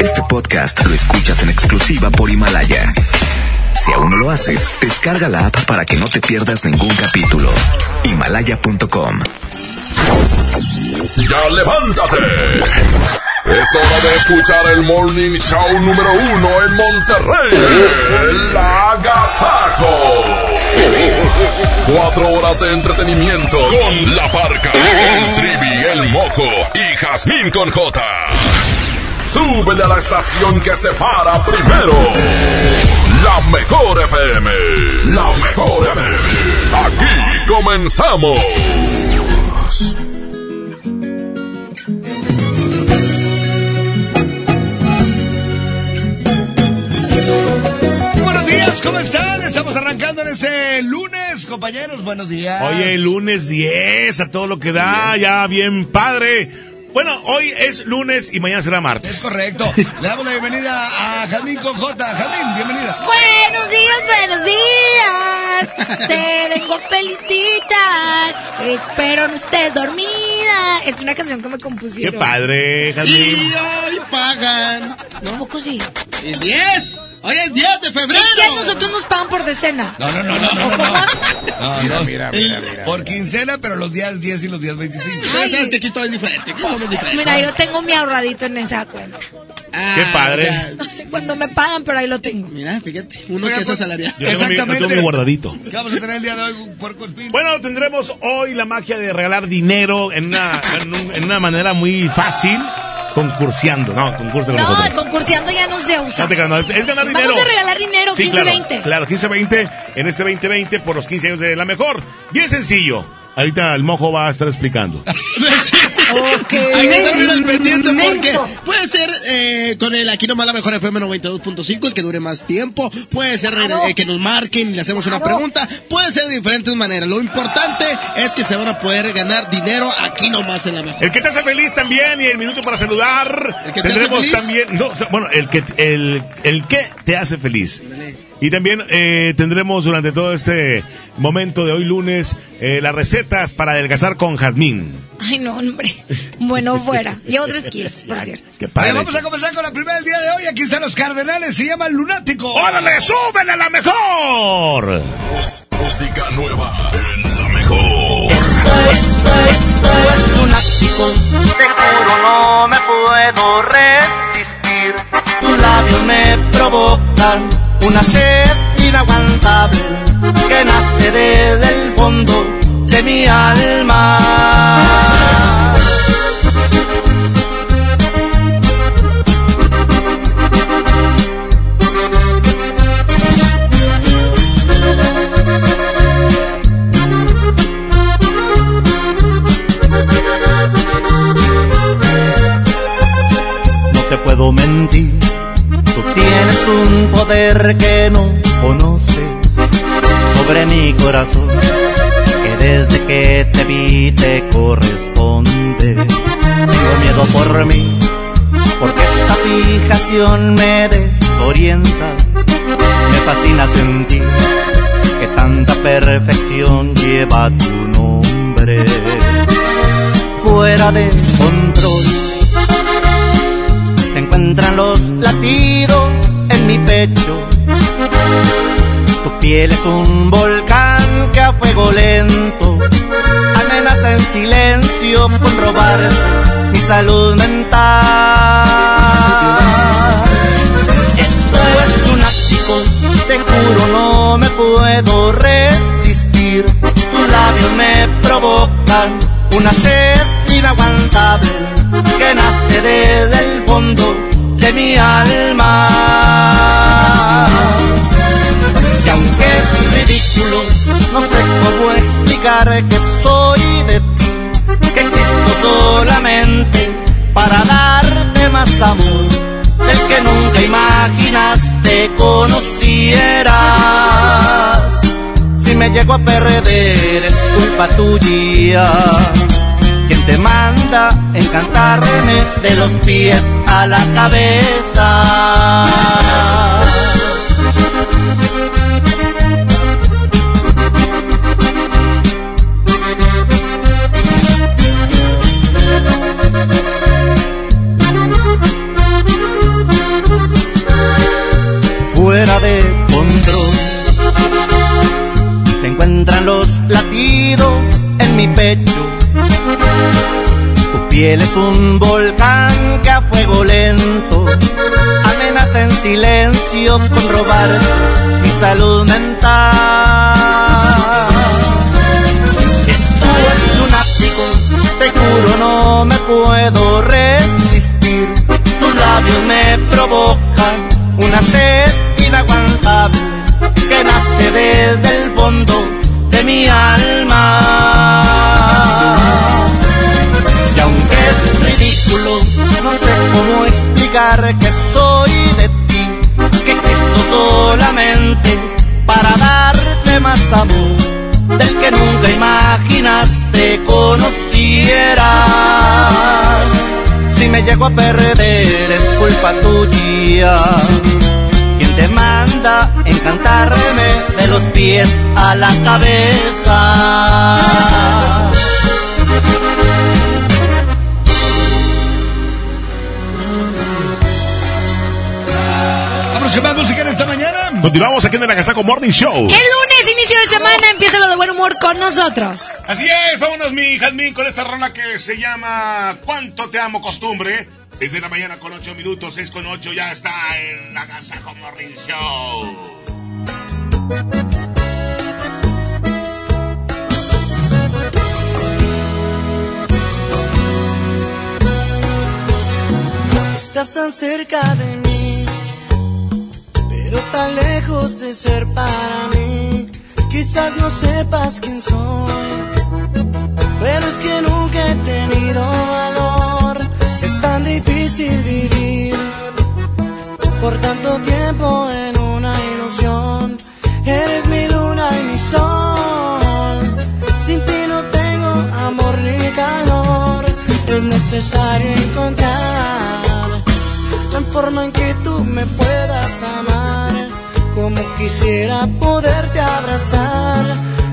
Este podcast lo escuchas en exclusiva por Himalaya. Si aún no lo haces, descarga la app para que no te pierdas ningún capítulo. Himalaya.com. ¡Ya levántate! Es hora de escuchar el Morning Show número uno en Monterrey. El Agasajo. Cuatro horas de entretenimiento con La Parca, el Trivi, el Mojo y Jazmín con J. Súbele a la estación que se para primero. La mejor FM. La mejor FM. Aquí comenzamos. Buenos días, ¿cómo están? Estamos arrancando en este lunes, compañeros. Buenos días. Oye, lunes 10, a todo lo que da, ya bien padre. Bueno, hoy es lunes y mañana será Es martes. correcto. Le damos la bienvenida a Jazmín con J. Jazmín, bienvenida. Buenos días, buenos días. Te vengo a felicitar. Espero no estés dormida. Es una canción que me Qué compusieron. padre, Y Jazmín. hoy pagan. ¿A poco sí? El 10. Hoy es 10 de febrero. A nosotros nos pagan por decena. No, no, no, no, no, ¿O no. no. no. mira, mira, mira. Por quincena, pero los días 10 y los días 25. Ya sabes que aquí todo es diferente. Aquí somos diferentes. Mira, yo tengo mi ahorradito en esa cuenta. Ah, Qué padre. o sea, No sé cuándo me pagan, pero ahí lo tengo. mira, fíjate. Uno Oiga, que es pues, asalariado. Yo tengo mi- yo Exactamente. tengo mi guardadito. ¿Qué vamos a tener el día de hoy? Un puerco espín. Bueno, tendremos hoy la magia de regalar dinero en una, en, un- en una manera muy fácil, concurseando. No, concurso con No, nosotros. concurseando ya no se usa. No te no, es ganar dinero. Vamos a regalar dinero, Sí, 15-20. claro, claro, 15-20 en este 2020 por los 15 años de la mejor. Bien sencillo. Ahorita el mojo va a estar explicando. Sí. Ok. Hay que estar bien al pendiente porque puede ser eh, con el aquí nomás la mejor FM 92.5 el que dure más tiempo, puede ser Claro. eh, que nos marquen y le hacemos una pregunta, puede ser de diferentes maneras. Lo importante es que se van a poder ganar dinero aquí nomás en la mejor. El que te hace feliz también y el minuto para saludar. ¿El que te Tendremos hace feliz? también, no, bueno, el que el, el que te hace feliz. Ándale. Y también eh, tendremos durante todo este momento de hoy lunes eh, las recetas para adelgazar con jazmín. Ay, no, hombre. Bueno, fuera. Llevo tres kilos, por cierto. Qué vamos a comenzar con la primera del día de hoy. Aquí están los cardenales. Se llama Lunático. ¡Órale, súbele a la mejor! Música nueva en la mejor. lunático, te juro no me puedo resistir. Tus labios me provocan una sed inaguantable que nace desde el fondo de mi alma. No te puedo mentir, tienes un poder que no conoces sobre mi corazón, que desde que te vi te corresponde. Tengo miedo por mí, porque esta fijación me desorienta. Me fascina sentir que tanta perfección lleva tu nombre. Fuera de control se encuentran los latidos piel es un volcán que a fuego lento amenaza en silencio con robar mi salud mental. Esto es lunático, te juro no me puedo resistir. Tus labios me provocan una sed inaguantable que nace desde el fondo de mi alma. Aunque es ridículo, no sé cómo explicar que soy de ti, que existo solamente para darte más amor, el que nunca imaginaste conocieras. Si me llego a perder es culpa tuya. Quien te manda encantarme de los pies a la cabeza. Él es un volcán que a fuego lento amenaza en silencio con robar mi salud mental. Esto es lunático, te juro no me puedo resistir. Tus labios me provocan una sed inaguantable que nace desde el fondo de mi alma. Y aunque es ridículo, no sé cómo explicar que soy de ti, que existo solamente para darte más amor del que nunca imaginaste conocieras. Si me llego a perder es culpa tuya. Quien te manda encantarme de los pies a la cabeza. Vámonos más música en esta mañana. Continuamos aquí en el Agasaco Morning Show. El lunes, inicio de semana, empieza lo de buen humor con nosotros. Así es, vámonos mi Jazmín con esta rola que se llama ¿Cuánto te amo costumbre? 6 de la mañana con 8 minutos, 6 con 8 ya está en la Agasaco Morning Show. Estás tan cerca de mí, pero tan lejos de ser para mí. Quizás no sepas quién soy, pero es que nunca he tenido valor. Es tan difícil vivir por tanto tiempo en una ilusión. Eres mi luna y mi sol. Sin ti no tengo amor ni calor. Es necesario encontrar forma en que tú me puedas amar. Como quisiera poderte abrazar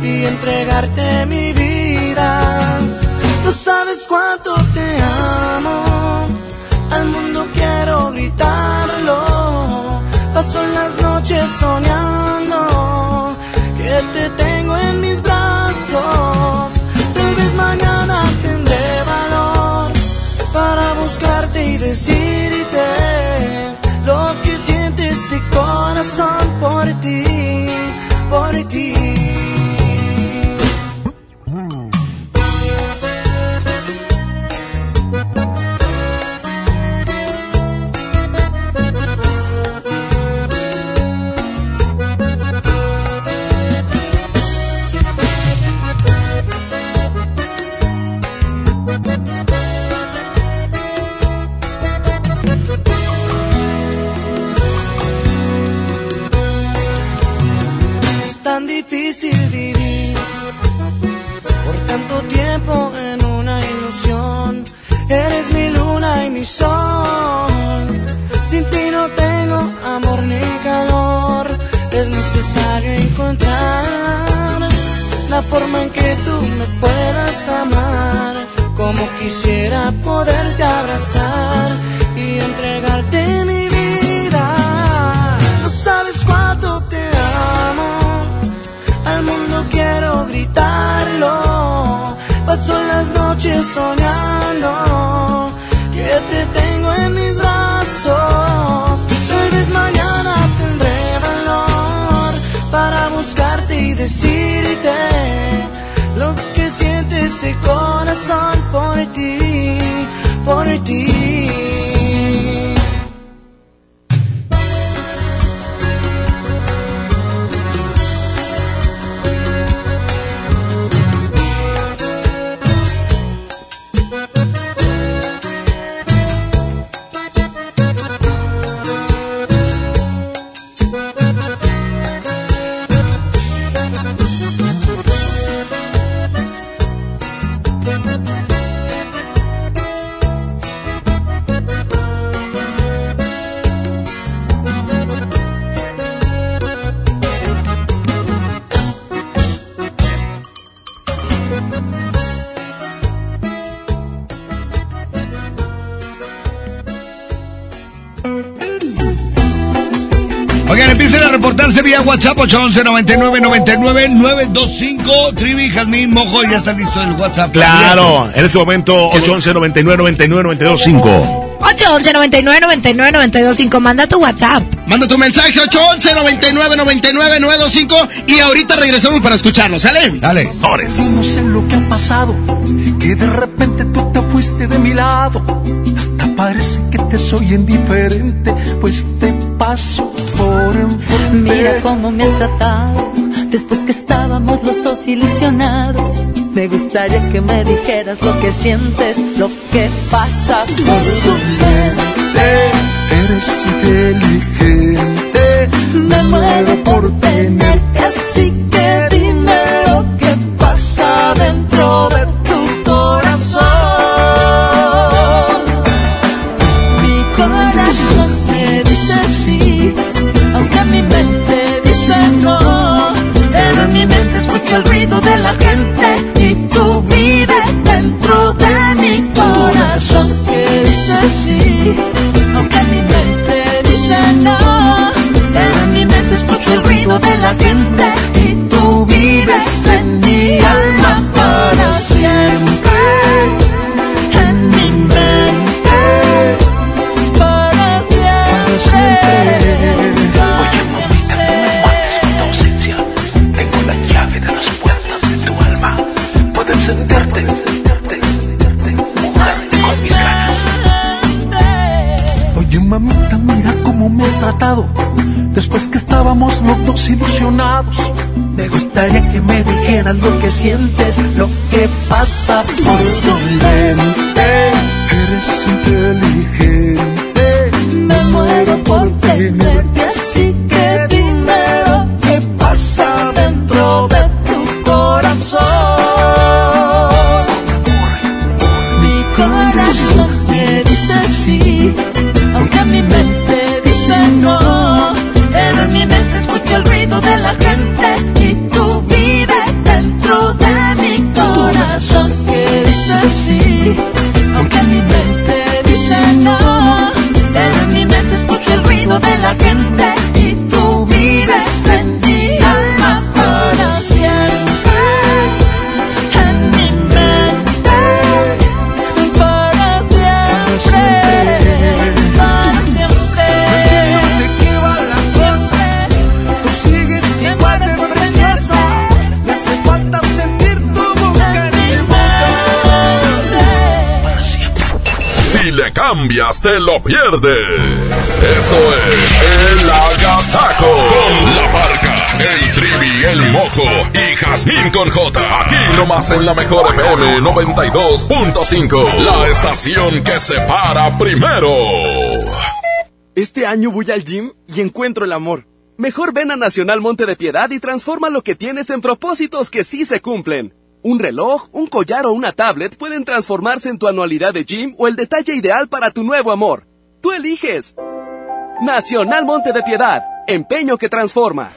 y entregarte mi vida. No sabes cuánto te amo. Al mundo quiero gritarlo. Paso las noches soñando forma en que tú me puedas amar. Como quisiera poderte abrazar y entregarte mi vida. No sabes cuánto te amo. Al mundo quiero gritarlo. Paso las noches soñando que te tengo en mis brazos. Decirte lo que siente este corazón por ti, por ti. WhatsApp 811 99 99 925 Trivi, Jazmín, Mojo, ya está listo el WhatsApp. Claro, en este momento 811 99 99 925 811 99 99 925 Manda tu WhatsApp. Manda tu mensaje 811 99 99 925 y ahorita regresamos para escucharlo, ¿sale? Dale. No sé lo que ha pasado, que de repente tú te fuiste de mi lado. Hasta parece que te soy indiferente, pues te paso por enfrente. Mira cómo me has tratado, después que estábamos los dos ilusionados. Me gustaría que me dijeras lo que sientes, lo que pasa por tu mente. Eres inteligente, Me muero por tenerte, así aunque mi mente dice no. Pero mi mente escucho el ruido de la gente Después que estábamos los dos ilusionados. Me gustaría que me dijeras lo que sientes, lo que pasa por tu mente. Eres inteligente, Me muero por tenerte, te lo pierdes. Esto es El Agasajo. Con la parca, el trivi, el mojo y Jazmín con J. Aquí nomás en la mejor FM 92.5. La estación que se para primero. Este año voy al gym y encuentro el amor. Mejor ven a Nacional Monte de Piedad y transforma lo que tienes en propósitos que sí se cumplen. Un reloj, un collar o una tablet pueden transformarse en tu anualidad de gym o el detalle ideal para tu nuevo amor. Tú eliges. Nacional Monte de Piedad, empeño que transforma.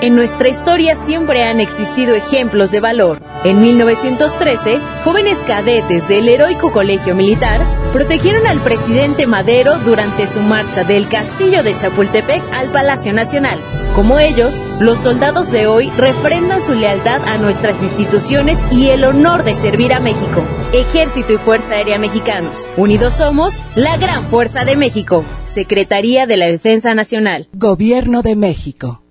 En nuestra historia siempre han existido ejemplos de valor. En 1913, jóvenes cadetes del heroico colegio militar protegieron al presidente Madero durante su marcha del castillo de Chapultepec al Palacio Nacional. Como ellos, los soldados de hoy refrendan su lealtad a nuestras instituciones y el honor de servir a México. Ejército y Fuerza Aérea Mexicanos. Unidos somos la gran fuerza de México. Secretaría de la Defensa Nacional. Gobierno de México.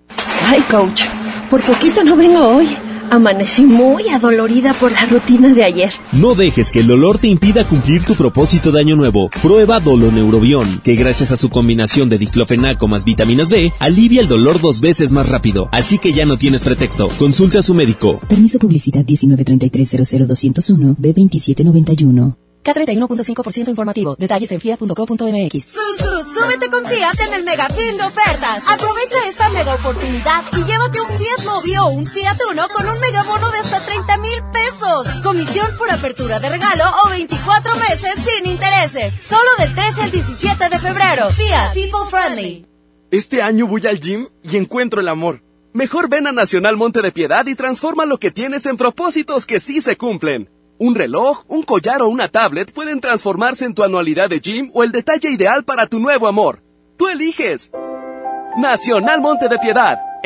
Ay, coach, por poquito no vengo hoy. Amanecí muy adolorida por la rutina de ayer. No dejes que el dolor te impida cumplir tu propósito de año nuevo. Prueba Doloneurobión, que gracias a su combinación de diclofenaco más vitaminas B, alivia el dolor dos veces más rápido. Así que ya no tienes pretexto. Consulta a su médico. Permiso publicidad 193300201 B2791. K31.5% informativo. Detalles en fiat.co.mx. Susu, súbete con Fiat en el mega fin de ofertas. Aprovecha esta mega oportunidad y llévate un Fiat Mobi o un Fiat Uno con un megabono de hasta 30 mil pesos. Comisión por apertura de regalo o 24 meses sin intereses. Solo del 13 al 17 de febrero. Fiat, people friendly. Este año voy al gym y encuentro el amor. Mejor ven a Nacional Monte de Piedad y transforma lo que tienes en propósitos que sí se cumplen. Un reloj, un collar o una tablet pueden transformarse en tu anualidad de gym o el detalle ideal para tu nuevo amor. Tú eliges. Nacional Monte de Piedad.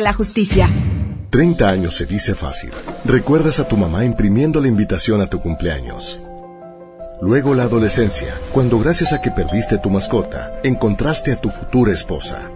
la justicia. 30 años se dice fácil. Recuerdas a tu mamá imprimiendo la invitación a tu cumpleaños. Luego la adolescencia, cuando gracias a que perdiste tu mascota, encontraste a tu futura esposa.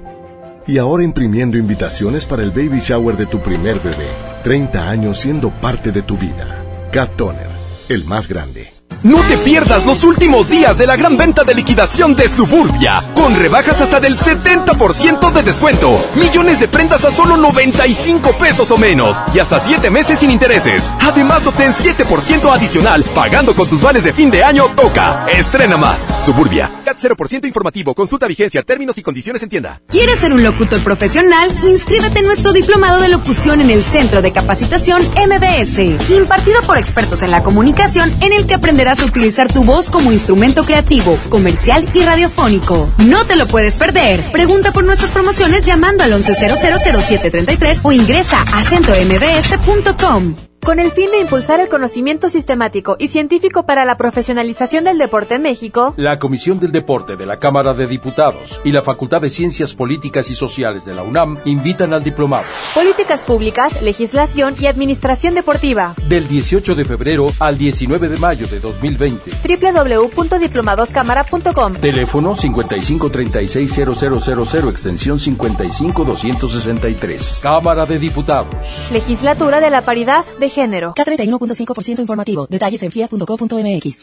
Y ahora imprimiendo invitaciones para el baby shower de tu primer bebé. 30 años siendo parte de tu vida. Cat Toner, el más grande. No te pierdas los últimos días de la gran venta de liquidación de Suburbia, con rebajas hasta del 70% de descuento, millones de prendas a solo 95 pesos o menos, y hasta 7 meses sin intereses. Además, obtén 7% adicional, pagando con tus vales de fin de año, toca. Estrena más. Suburbia. CAT 0% informativo, consulta vigencia, términos y condiciones en tienda. ¿Quieres ser un locutor profesional? Inscríbete en nuestro diplomado de locución en el Centro de Capacitación MBS, impartido por expertos en la comunicación, en el que aprenderás a utilizar tu voz como instrumento creativo, comercial y radiofónico. No te lo puedes perder. Pregunta por nuestras promociones llamando al 11000733 o ingresa a centrombs.com. Con el fin de impulsar el conocimiento sistemático y científico para la profesionalización del deporte en México, la Comisión del Deporte de la Cámara de Diputados y la Facultad de Ciencias Políticas y Sociales de la UNAM invitan al diplomado. Políticas Públicas, Legislación y Administración Deportiva. Del 18 de febrero al 19 de mayo de 2020. www.diplomadoscámara.com. Teléfono 55360000 extensión 55263. Cámara de Diputados. Legislatura de la Paridad de Género. K31.5% informativo. Detalles en fiat.co.mx.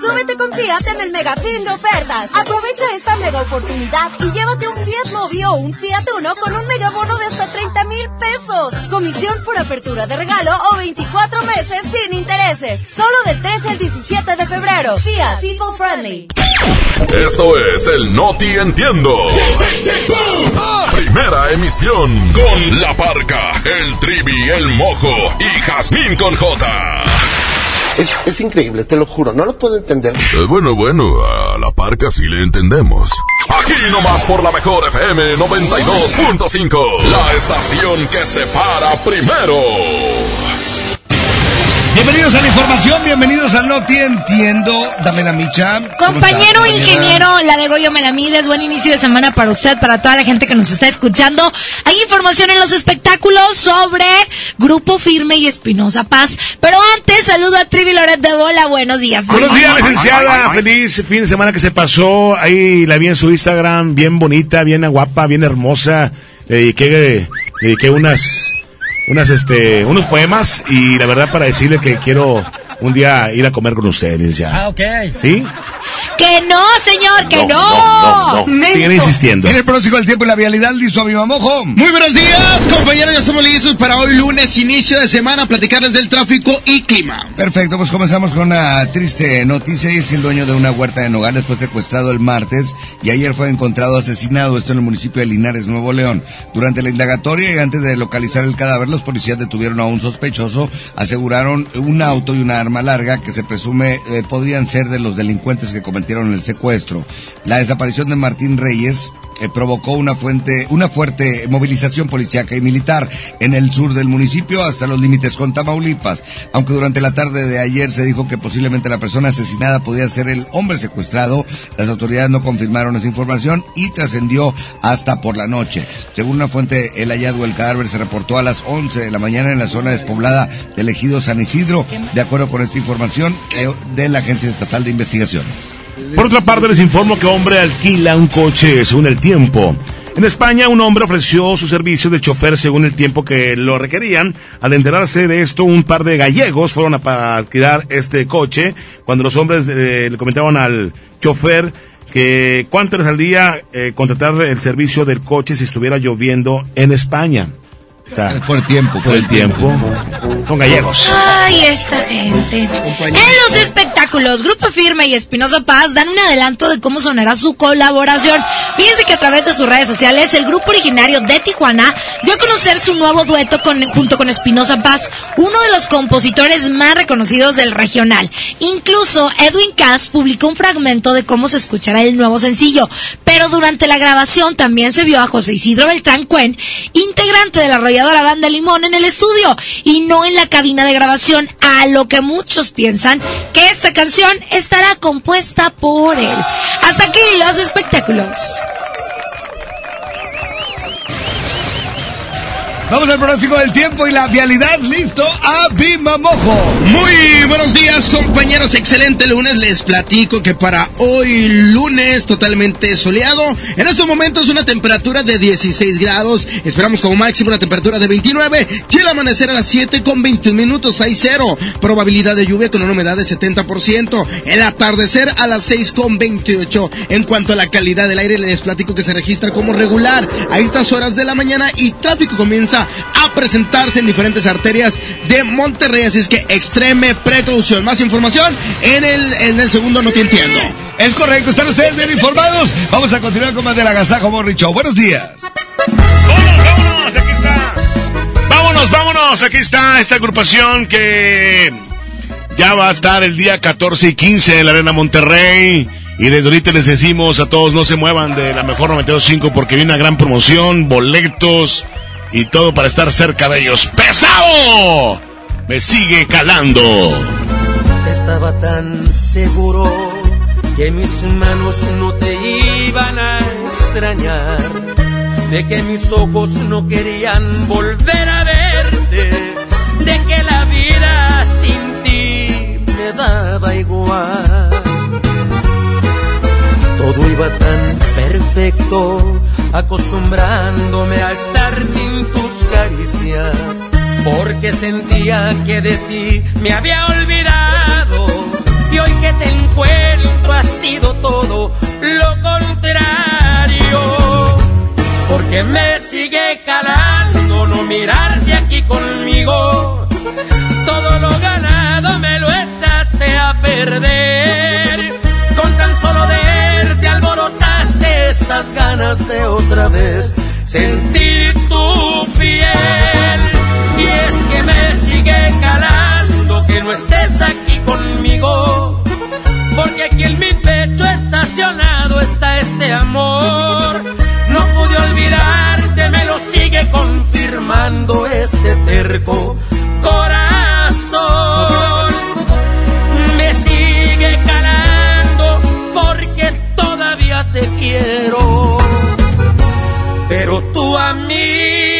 súbete con Fiat en el mega fin de ofertas. Aprovecha esta mega oportunidad y llévate un Fiat Mobi o un Fiat Uno con un mega bono de hasta 30 mil pesos. Comisión por apertura de regalo o 24 meses sin intereses. Solo del 13 al 17 de febrero. Fiat People Friendly. Esto es el Noti Entiendo. Primera emisión con La Parca, el Trivi, el Mojo y Jazmín con J. Es, es, increíble, te lo juro, no lo puedo entender. Eh, bueno, bueno, a la parca sí le entendemos. Aquí nomás por la mejor FM 92.5, la estación que se para primero. Bienvenidos a la información, bienvenidos a No Te Entiendo. Dame la micha. Compañero ingeniero, la de Goyo Melamides, buen inicio de semana para usted, para toda la gente que nos está escuchando. Hay información en los espectáculos sobre Grupo Firme y Espinosa Paz. Pero antes, saludo a Trivi Loret de Bola. Buenos días. Buenos días, licenciada. Feliz fin de semana que se pasó. Ahí la vi en su Instagram, bien bonita, bien guapa, bien hermosa. Le dediqué, le dediqué unas unas este unos poemas y la verdad para decirle que quiero un día ir a comer con ustedes ya. Ah, ok. ¿Sí? Que no, señor, que no. no, no, Siguen insistiendo. En el pronóstico del tiempo y la vialidad, listo a mi mamojo. Muy buenos días, compañeros. Ya estamos listos para hoy lunes, inicio de semana, platicarles del tráfico y clima. Perfecto, pues comenzamos con una triste noticia. Es el dueño de una huerta de Nogales fue secuestrado el martes y ayer fue encontrado asesinado. Esto en el municipio de Linares, Nuevo León. Durante la indagatoria y antes de localizar el cadáver, los policías detuvieron a un sospechoso. Aseguraron un auto y una arma larga que se presume eh, podrían ser de los delincuentes que cometieron el secuestro. La desaparición de Martín Reyes eh, provocó una fuente, una fuerte movilización policíaca y militar en el sur del municipio hasta los límites con Tamaulipas. Aunque durante la tarde de ayer se dijo que posiblemente la persona asesinada podía ser el hombre secuestrado, las autoridades no confirmaron esa información y trascendió hasta por la noche. Según una fuente, el hallazgo del cadáver se reportó a las 11 de la mañana en la zona despoblada del ejido San Isidro, de acuerdo con esta información eh, de la Agencia Estatal de Investigaciones. Por otra parte, les informo que hombre alquila un coche según el tiempo. En España, un hombre ofreció su servicio de chofer según el tiempo que lo requerían. Al enterarse de esto, un par de gallegos fueron a alquilar este coche. Cuando los hombres eh, le comentaban al chofer que cuánto les saldría eh, contratar el servicio del coche si estuviera lloviendo en España. O sea, Por tiempo. por el tiempo. Son gallegos. Ay, esta gente. En los espectáculos, Grupo Firme y Espinosa Paz dan un adelanto de cómo sonará su colaboración. Fíjense que a través de sus redes sociales, el grupo originario de Tijuana dio a conocer su nuevo dueto con, junto con Espinosa Paz, uno de los compositores más reconocidos del regional. Incluso Edwin Cass publicó un fragmento de cómo se escuchará el nuevo sencillo, pero durante la grabación también se vio a José Isidro Beltrán Cuen, integrante de la arrolladora banda Limón, en el estudio y no en la cabina de grabación, a lo que muchos piensan que esta canción estará compuesta por él. Hasta aquí los espectáculos. Vamos al pronóstico del tiempo y la vialidad. Listo, a Bimamojo. Muy buenos días compañeros, excelente lunes, les platico que para hoy lunes totalmente soleado, en estos momentos una temperatura de 16 grados, esperamos como máximo una temperatura de 29 y el amanecer a las 7 con 21 minutos, hay cero, probabilidad de lluvia con una humedad de 70%, el atardecer a las 6 con 28, en cuanto a la calidad del aire les platico que se registra como regular a estas horas de la mañana y tráfico comienza a presentarse en diferentes arterias de Monterrey, así es que extreme precaución. Más información en el, en el segundo No Te Entiendo. Es correcto, están ustedes bien informados. Vamos a continuar con más del Agasajo Morning Show. Buenos días. ¡Vámonos! Aquí está. Vámonos, vámonos. Aquí está esta agrupación que ya va a estar el día 14 y 15 en la Arena Monterrey. Y desde ahorita les decimos a todos no se muevan de la mejor 92.5 porque viene una gran promoción, boletos y todo para estar cerca de ellos. ¡Pesado! Me sigue calando. Estaba tan seguro que mis manos no te iban a extrañar, de que mis ojos no querían volver a verte, de que la vida sin ti me daba igual. Todo iba tan perfecto, acostumbrándome a estar sin tus caricias, porque sentía que de ti me había olvidado. Y hoy que te encuentro ha sido todo lo contrario, porque me sigue calando no mirarte aquí conmigo. Todo lo ganado me lo echaste a perder. Estas ganas de otra vez sentir tu piel. Y es que me sigue calando que no estés aquí conmigo. Porque aquí en mi pecho estacionado está este amor. No pude olvidarte, me lo sigue confirmando este terco corazón. Quiero. Pero tú a mí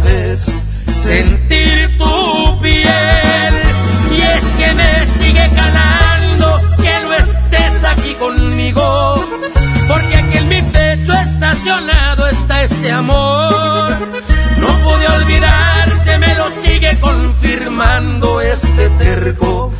vez sentir tu piel. Y es que me sigue calando que no estés aquí conmigo. Porque aquí en mi pecho estacionado está este amor. No pude olvidarte, me lo sigue confirmando este terco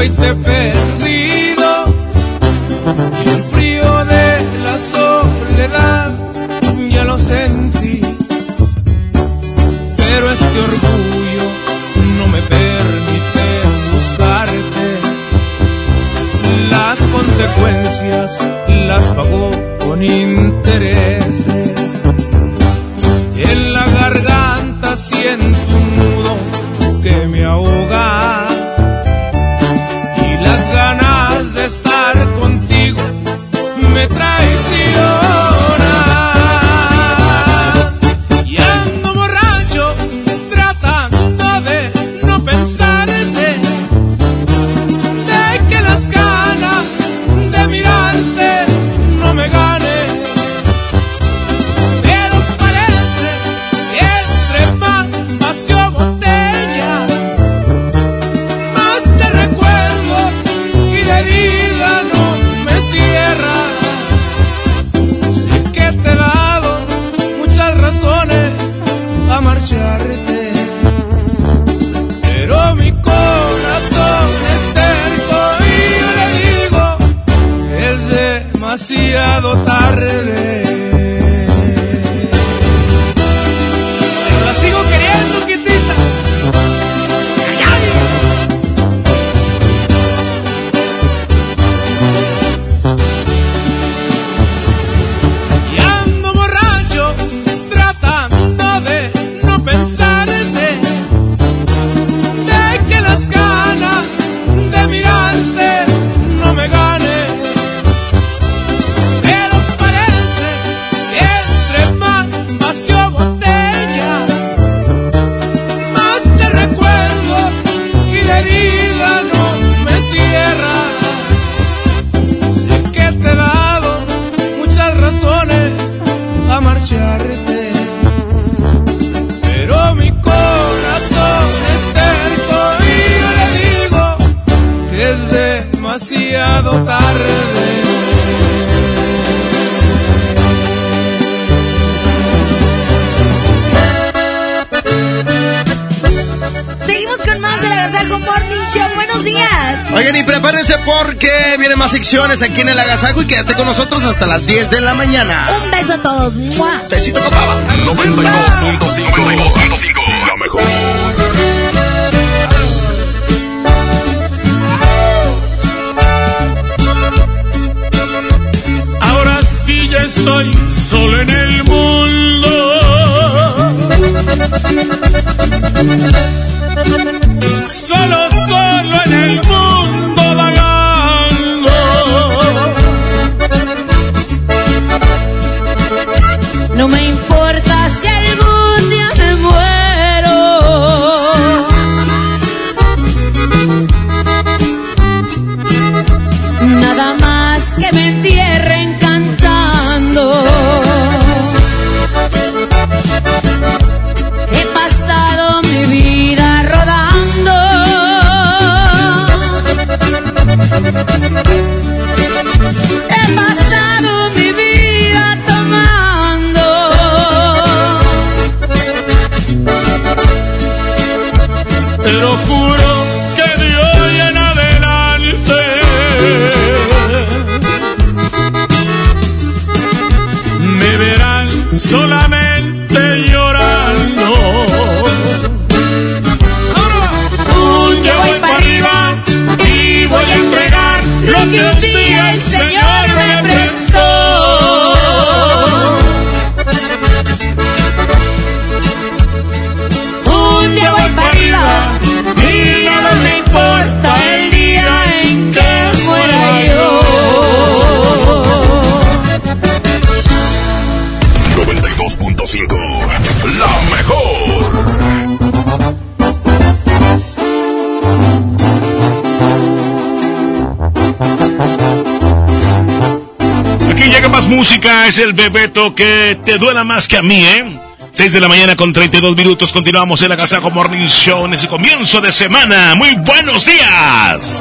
hoy te he perdido y el frío de la soledad ya lo sentí. Pero este orgullo no me permite buscarte. Las consecuencias las pagó con intereses. canciones aquí en el Agasajo y quédate con nosotros hasta las 10 de la mañana. Un beso a todos. ¡Mua! Besito, papá. 92.5. 92.5. La mejor. Ahora sí ya estoy solo en el mundo. Solo música es el Bebeto que te duela más que a mí, ¿eh? 6 de la mañana con 32 minutos. Continuamos el Agasajo Morning Show en ese comienzo de semana. Muy buenos días.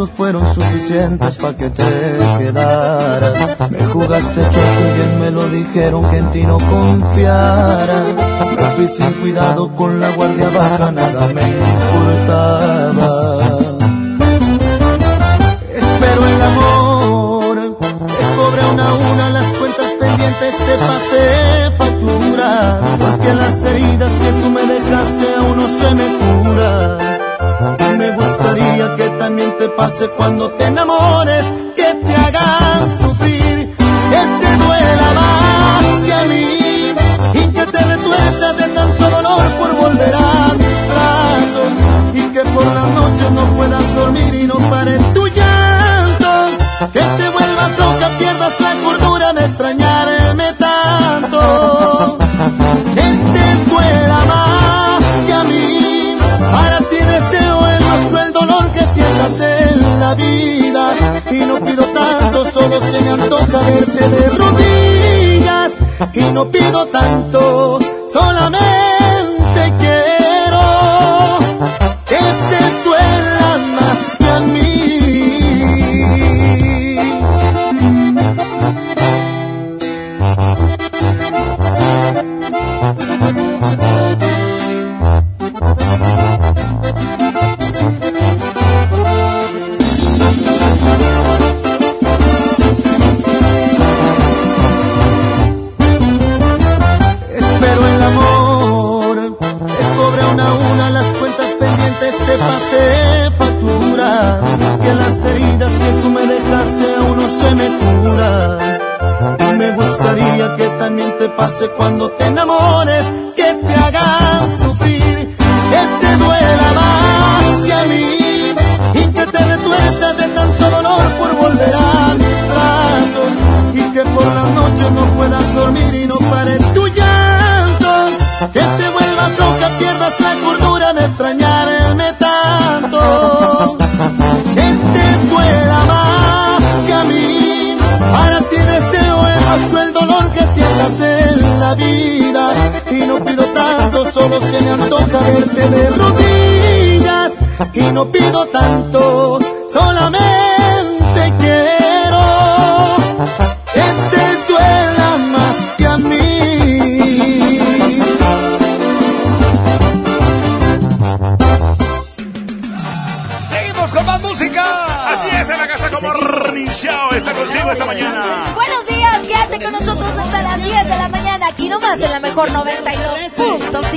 Besos fueron suficientes para que te quedaras. Me jugaste choco y bien me lo dijeron que en ti no confiara. Me fui sin cuidado con la guardia baja, nada me importaba. Espero el amor, te cobré una a una las cuentas pendientes, te pasé factura. Porque las heridas que tú me dejaste aún no se me curan. Me gustaría que también te pase cuando te enamores, que te hagan sufrir, que te duela más que a mí y que te retuerzas de tanto dolor por volver a mis brazos y que por las noches no puedas dormir y no pare tu llanto, que te vuelvas loca, pierdas la cordura de extrañarme vida y no pido tanto, solo se me antoja verte de rodillas y no pido tanto,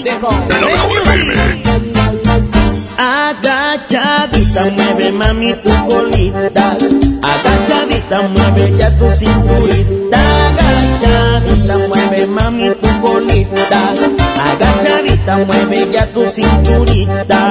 92.5. Agachadita, mueve mami tu colita. Agachadita, mueve ya tu cinturita. Agachadita, mueve mami tu colita. Agachadita, mueve ya tu cinturita.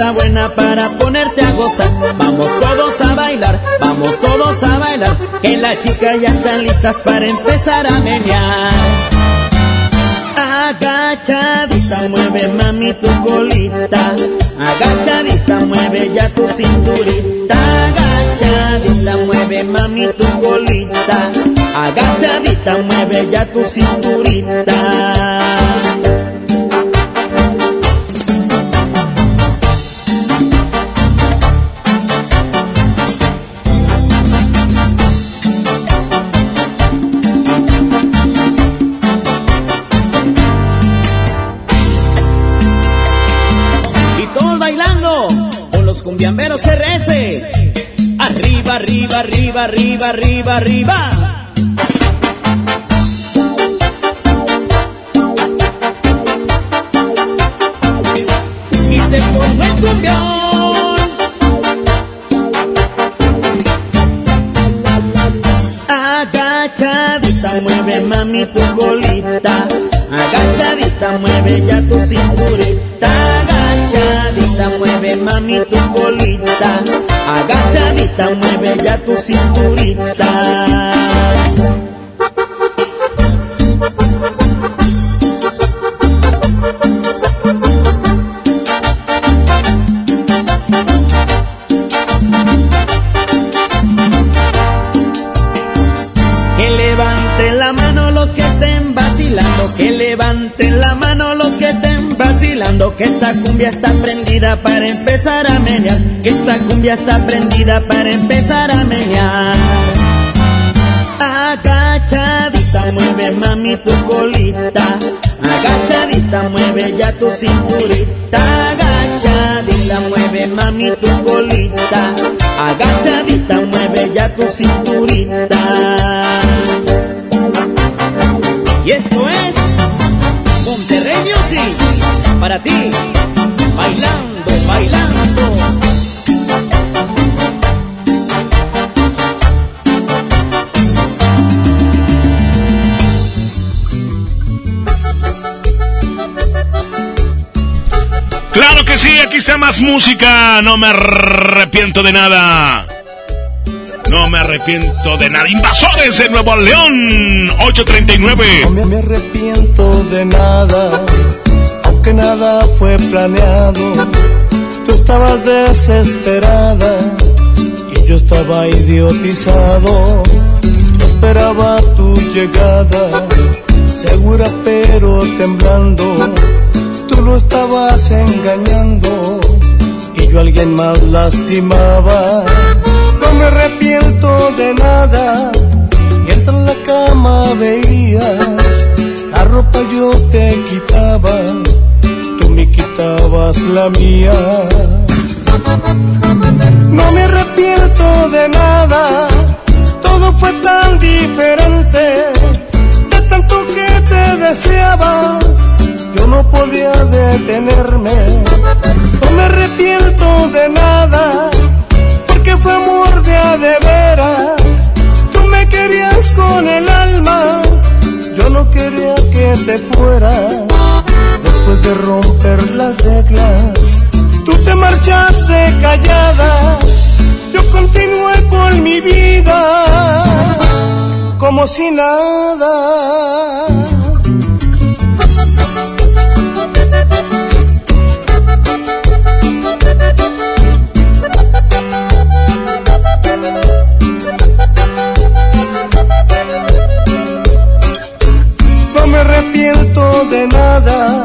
Sienta buena para ponerte a gozar. Vamos todos a bailar, vamos todos a bailar, que las chicas ya están listas para empezar a menear. Agachadita, mueve mami tu colita. Agachadita, mueve ya tu cinturita. Agachadita, mueve mami tu colita. Agachadita, mueve ya tu cinturita. Arriba. Y se formó el cumbión. Agachadita, mueve mami tu colita. Agachadita, mueve ya tu cinturita. Agachadita, mueve mami tu colita. Agachadita, cinturita. Que levanten la mano los que estén vacilando, que levanten la mano los que estén vacilando, que esta cumbia está prendida para empezar a menear, que esta cumbia está prendida para empezar a tu cinturita, agachadita mueve mami tu colita, agachadita mueve ya tu cinturita. Y esto es Monterrey Music para ti, más música. No me arrepiento de nada. No me arrepiento de nada. Invasores de Nuevo León, 839. No me arrepiento de nada, aunque nada fue planeado. Tú estabas desesperada y yo estaba idiotizado. Esperaba tu llegada, segura pero temblando. Tú lo estabas engañando yo alguien más lastimaba. No me arrepiento de nada. Mientras en la cama veías, la ropa yo te quitaba, tú me quitabas la mía. No me arrepiento de nada, todo fue tan diferente. De tanto que te deseaba, yo no podía detenerme. Como nada. No me arrepiento de nada.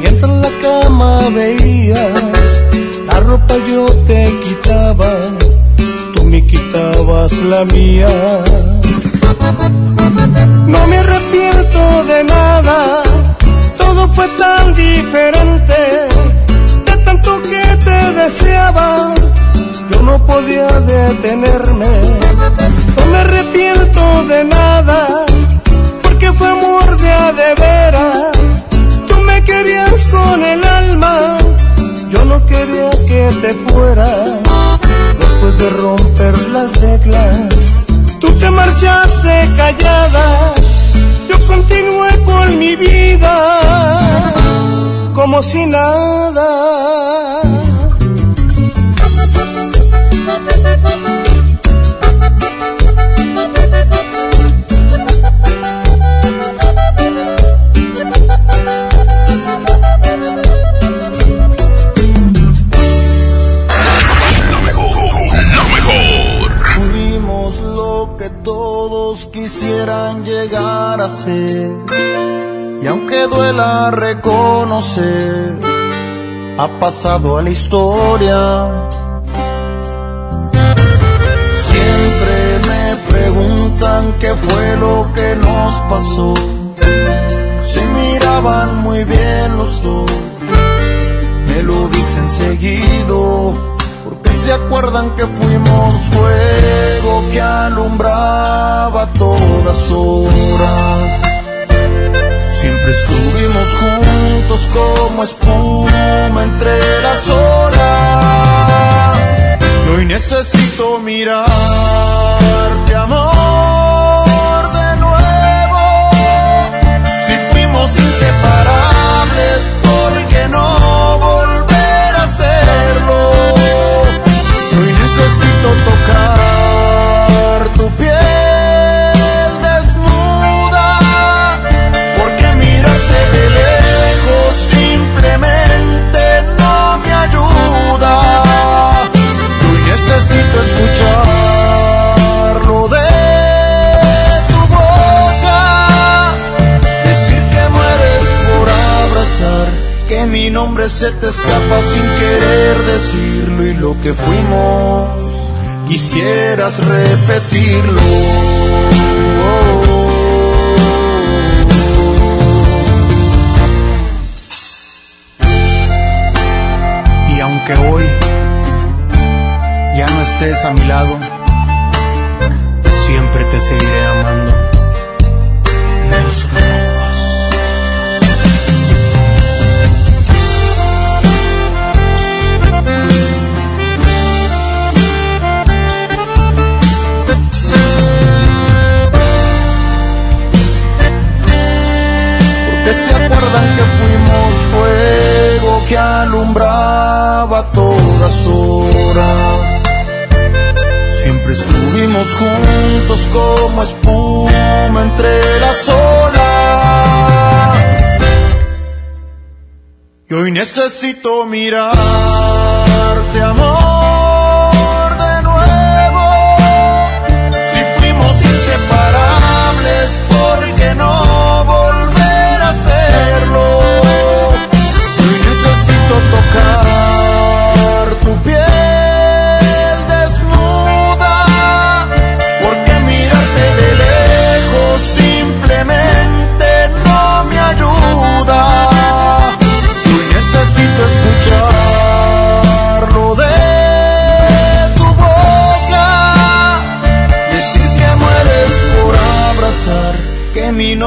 Mientras en la cama veías, la ropa yo te quitaba, tú me quitabas la mía. No me arrepiento de nada, todo fue tan diferente. De tanto que te deseaba, yo no podía detenerme. No me arrepiento de nada, porque fue amor de a de veras. Tú me querías con el alma, yo no quería que te fueras. Después de romper las reglas, te marchaste callada. Yo continué con mi vida como si nada. Y aunque duela reconocer, ha pasado a la historia. Siempre me preguntan qué fue lo que nos pasó. Se miraban muy bien los dos, me lo dicen seguido se acuerdan que fuimos fuego que alumbraba todas horas. Siempre estuvimos juntos como espuma entre las olas. Y hoy necesito mirarte, amor, de nuevo. Si fuimos inseparables, ¿por qué no volver tocar tu piel desnuda, porque mirarte de lejos simplemente no me ayuda. Hoy necesito escucharlo de tu boca, decir que mueres por abrazar que mi nombre se te escapa sin querer decirlo y lo que fuimos quisieras repetirlo. Y aunque hoy ya no estés a mi lado, siempre te seguiré. Necesito mirarte, amor.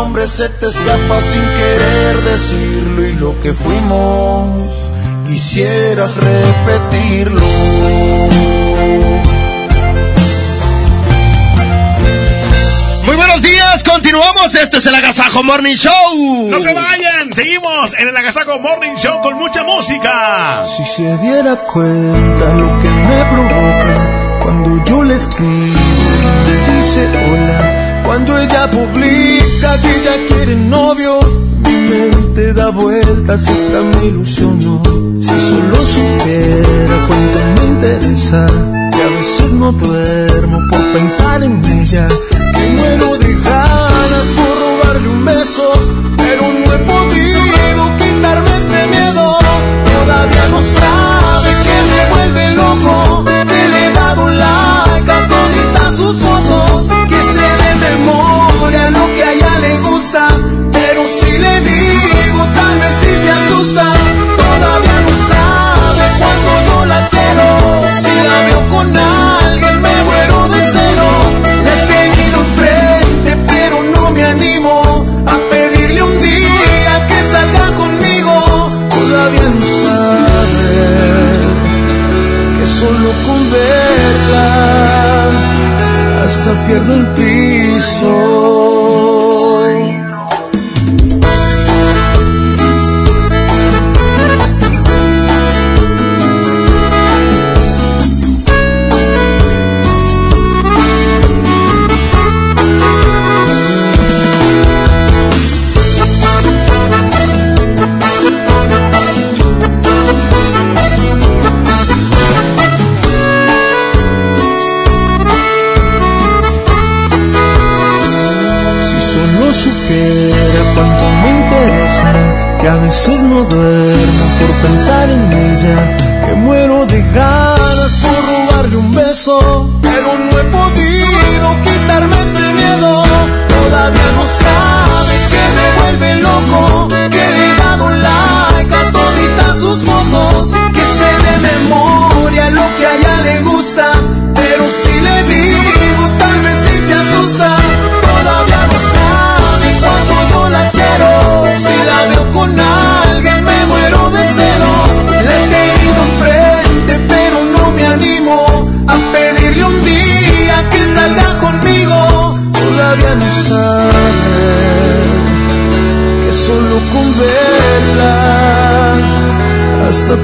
nombre se te escapa sin querer decirlo y lo que fuimos quisieras repetirlo. Muy buenos días, continuamos. Esto es el Agasajo Morning Show. No se vayan, seguimos en el Agasajo Morning Show con mucha música. Si se diera cuenta lo que me provoca cuando yo le escribo, y le dice hola cuando ella publica que ella quiere novio, mi mente da vueltas, hasta me ilusionó. Si solo supiera cuánto me interesa, que a veces no duermo por pensar en ella, que muero de ganas por robarle un beso pierdo el piso.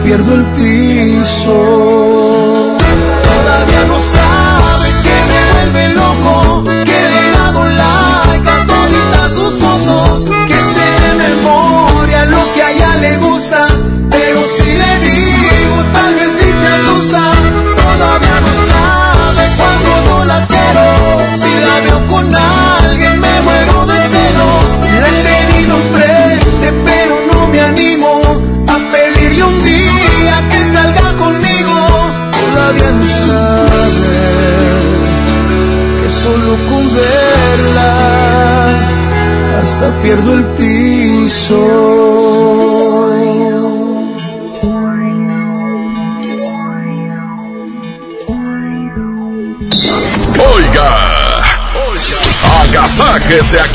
pierdo el piso.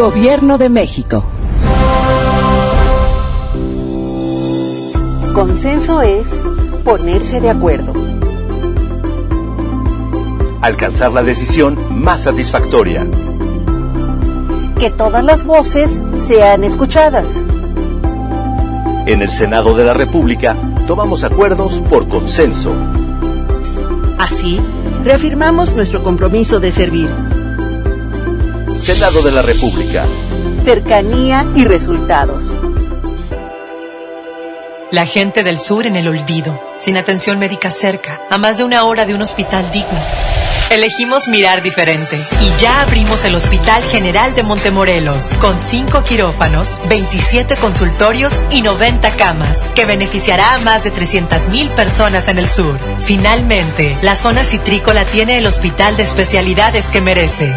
Gobierno de México. Consenso es ponerse de acuerdo. Alcanzar la decisión más satisfactoria. Que todas las voces sean escuchadas. En el Senado de la República tomamos acuerdos por consenso. Así, reafirmamos nuestro compromiso de servir. Senado de la República. Cercanía y resultados. La gente del sur en el olvido, sin atención médica cerca, a más de una hora de un hospital digno. Elegimos mirar diferente y ya abrimos el Hospital General de Montemorelos con 5 quirófanos, 27 consultorios y 90 camas que beneficiará a más de 300.000 personas en el sur. Finalmente, la zona citrícola tiene el hospital de especialidades que merece.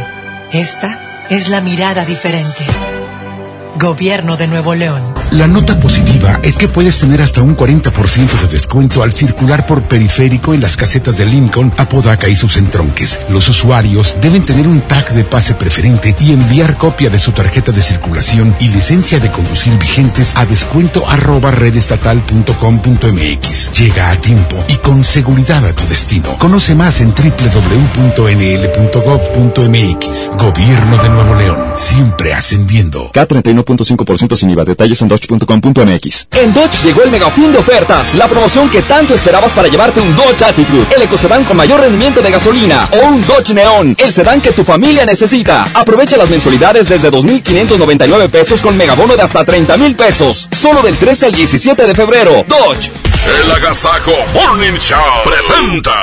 Esta es la mirada diferente. Gobierno de Nuevo León. La nota positiva es que puedes tener hasta un 40% de descuento al circular por periférico en las casetas de Lincoln, Apodaca y sus entronques. Los usuarios deben tener un tag de pase preferente y enviar copia de su tarjeta de circulación y licencia de conducir vigentes a descuento arroba redestatal.com.mx. Llega a tiempo y con seguridad a tu destino. Conoce más en www.nl.gov.mx. Gobierno de Nuevo León, siempre ascendiendo. K31.5% sin IVA. Detalles en dodge.com.mx. En Dodge llegó el mega fin de ofertas, la promoción que tanto esperabas para llevarte un Dodge Attitude, el ecocedán con mayor rendimiento de gasolina, o un Dodge Neon, el sedán que tu familia necesita. Aprovecha las mensualidades desde 2.599 pesos con megabono de hasta 30.000 pesos, solo del 13 al 17 de febrero. Dodge. El Agasajo Morning Show presenta.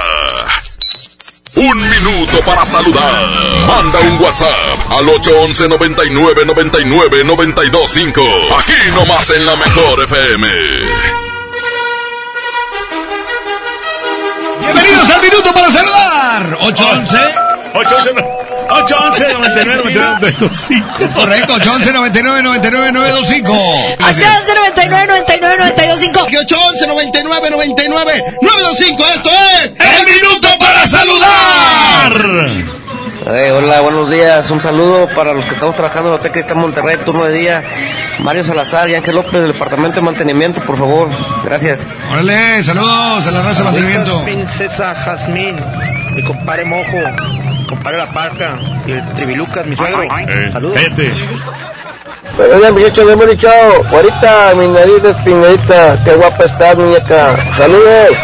Un minuto para saludar. Manda un WhatsApp al 811 99 99 925. Aquí nomás en la mejor FM. Bienvenidos al minuto para saludar. 811. 811. 811 99 99 925. Es correcto, 811 99 99 925. 811 99 99 925. 811 99 99 925. Esto es El minuto para saludar. Eh, hola, buenos días. Un saludo para los que estamos trabajando en la Hotel Cristal Monterrey, turno de día. Mario Salazar y Ángel López del Departamento de Mantenimiento, por favor. Gracias. Órale, saludos a la raza de mantenimiento. Princesa Jazmín, mi compadre Mojo, compadre La Parca y el Tribilucas, mi suegro. Saludos. Buenos días, muchachos, de Morning Show. Ahorita mi nariz despeinadita. Qué guapa estás, muñeca. Saludos.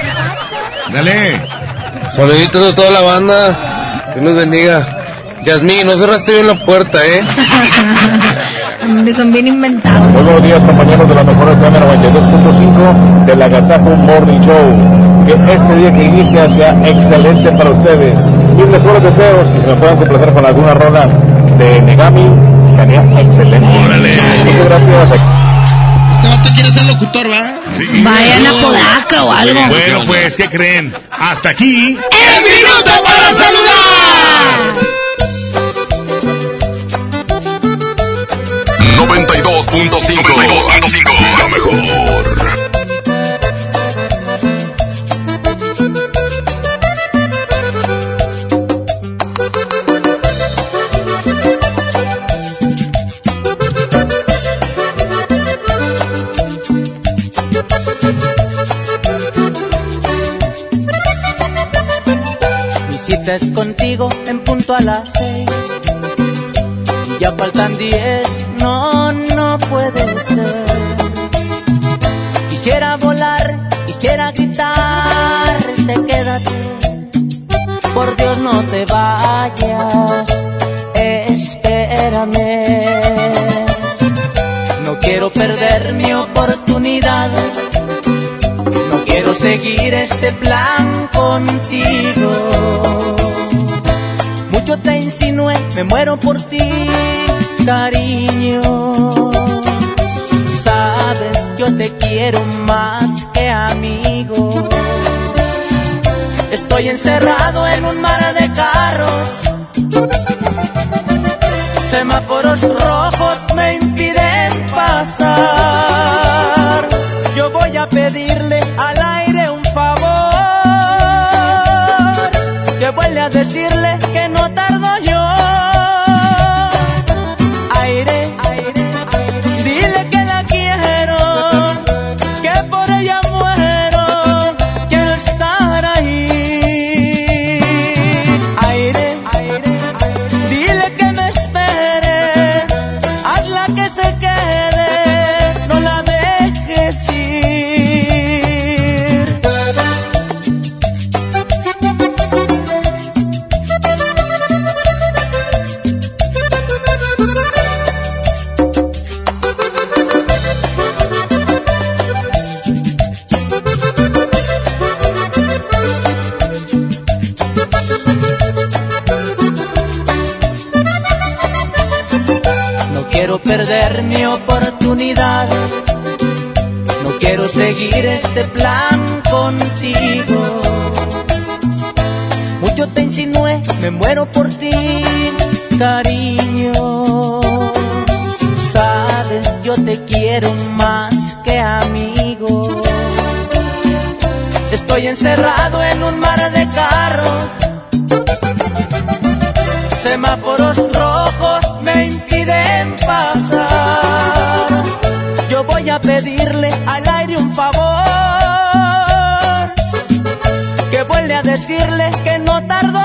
Dale. Saluditos a toda la banda. Dios los bendiga. Yasmín, no cerraste bien la puerta, ¿eh? Son bien inventados. Buenos días, compañeros de la mejor FM 92.5 del Agasajo Morning Show. Que este día que inicia sea excelente para ustedes. Mis mejores deseos y si me pueden complacer con alguna rola de Negami, sería excelente. Muchas gracias. Este vato quiere ser locutor, ¿va? Vayan a Podaca o algo. Bueno, pues, ¿qué creen? Hasta aquí. ¡El minuto para saludar! 92.5. 92.5. La mejor. Es contigo en punto a las seis. Ya faltan diez, no, no puede ser. Quisiera volar, quisiera gritarte, quédate. Por Dios no te vayas, espérame. quiero perder mi oportunidad. No quiero seguir este plan contigo. Mucho te insinué, me muero por ti, cariño. Sabes, yo te quiero más que amigo. Estoy encerrado en un mar de carros. Semáforos rojos me impiden pasar. Yo voy a pedirle perder mi oportunidad. No quiero seguir este plan contigo. Mucho te insinué, me muero por ti, cariño. Sabes, yo te quiero más que amigo. Estoy encerrado en un mar de carros. Semáforos rojos me impiden a pedirle al aire un favor. Que vuelve a decirle que no tardo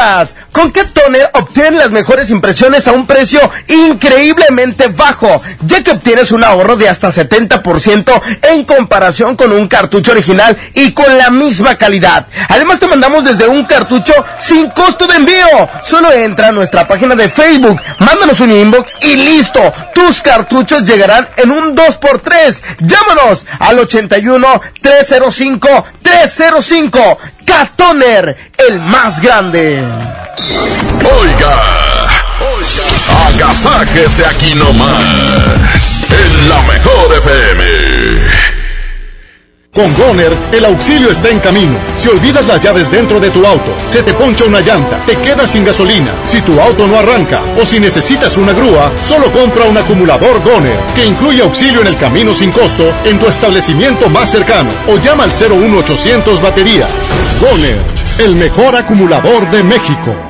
imprimes Las mejores impresiones a un precio increíblemente bajo, ya que obtienes un ahorro de hasta 70% en comparación con un cartucho original y con la misma calidad. Además te mandamos desde un cartucho sin costo de envío. Solo entra a nuestra página de Facebook, mándanos un inbox y listo. Tus cartuchos llegarán en un 2x3. Llámanos al 81 305 305. Catoner, el más grande. Oiga, agasáquese aquí nomás, en la mejor FM. Con Goner, el auxilio está en camino. Si olvidas las llaves dentro de tu auto, se te poncha una llanta, te quedas sin gasolina, si tu auto no arranca o si necesitas una grúa, solo compra un acumulador Goner, que incluye auxilio en el camino sin costo en tu establecimiento más cercano o llama al 01800 baterías. Goner, el mejor acumulador de México.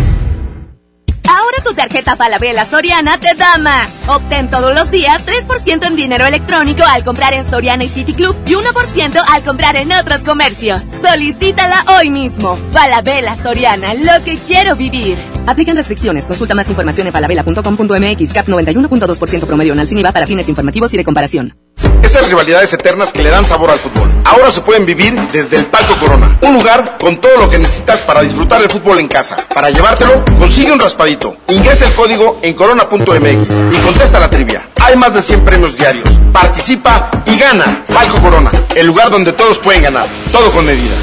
Tu tarjeta Falabella Soriana te da más. Obtén todos los días 3% en dinero electrónico al comprar en Soriana y City Club y 1% al comprar en otros comercios. Solicítala hoy mismo. Falabella Soriana, lo que quiero vivir. Aplican restricciones. Consulta más información en falabella.com.mx. CAP 91.2% promedio anual sin IVA para fines informativos y de comparación. Esas rivalidades eternas que le dan sabor al fútbol. Ahora se pueden vivir desde el Palco Corona. Un lugar con todo lo que necesitas para disfrutar el fútbol en casa. Para llevártelo, consigue un raspadito. Ingresa el código en corona.mx y contesta la trivia. Hay más de 100 premios diarios. Participa y gana. Palco Corona, el lugar donde todos pueden ganar. Todo con medida.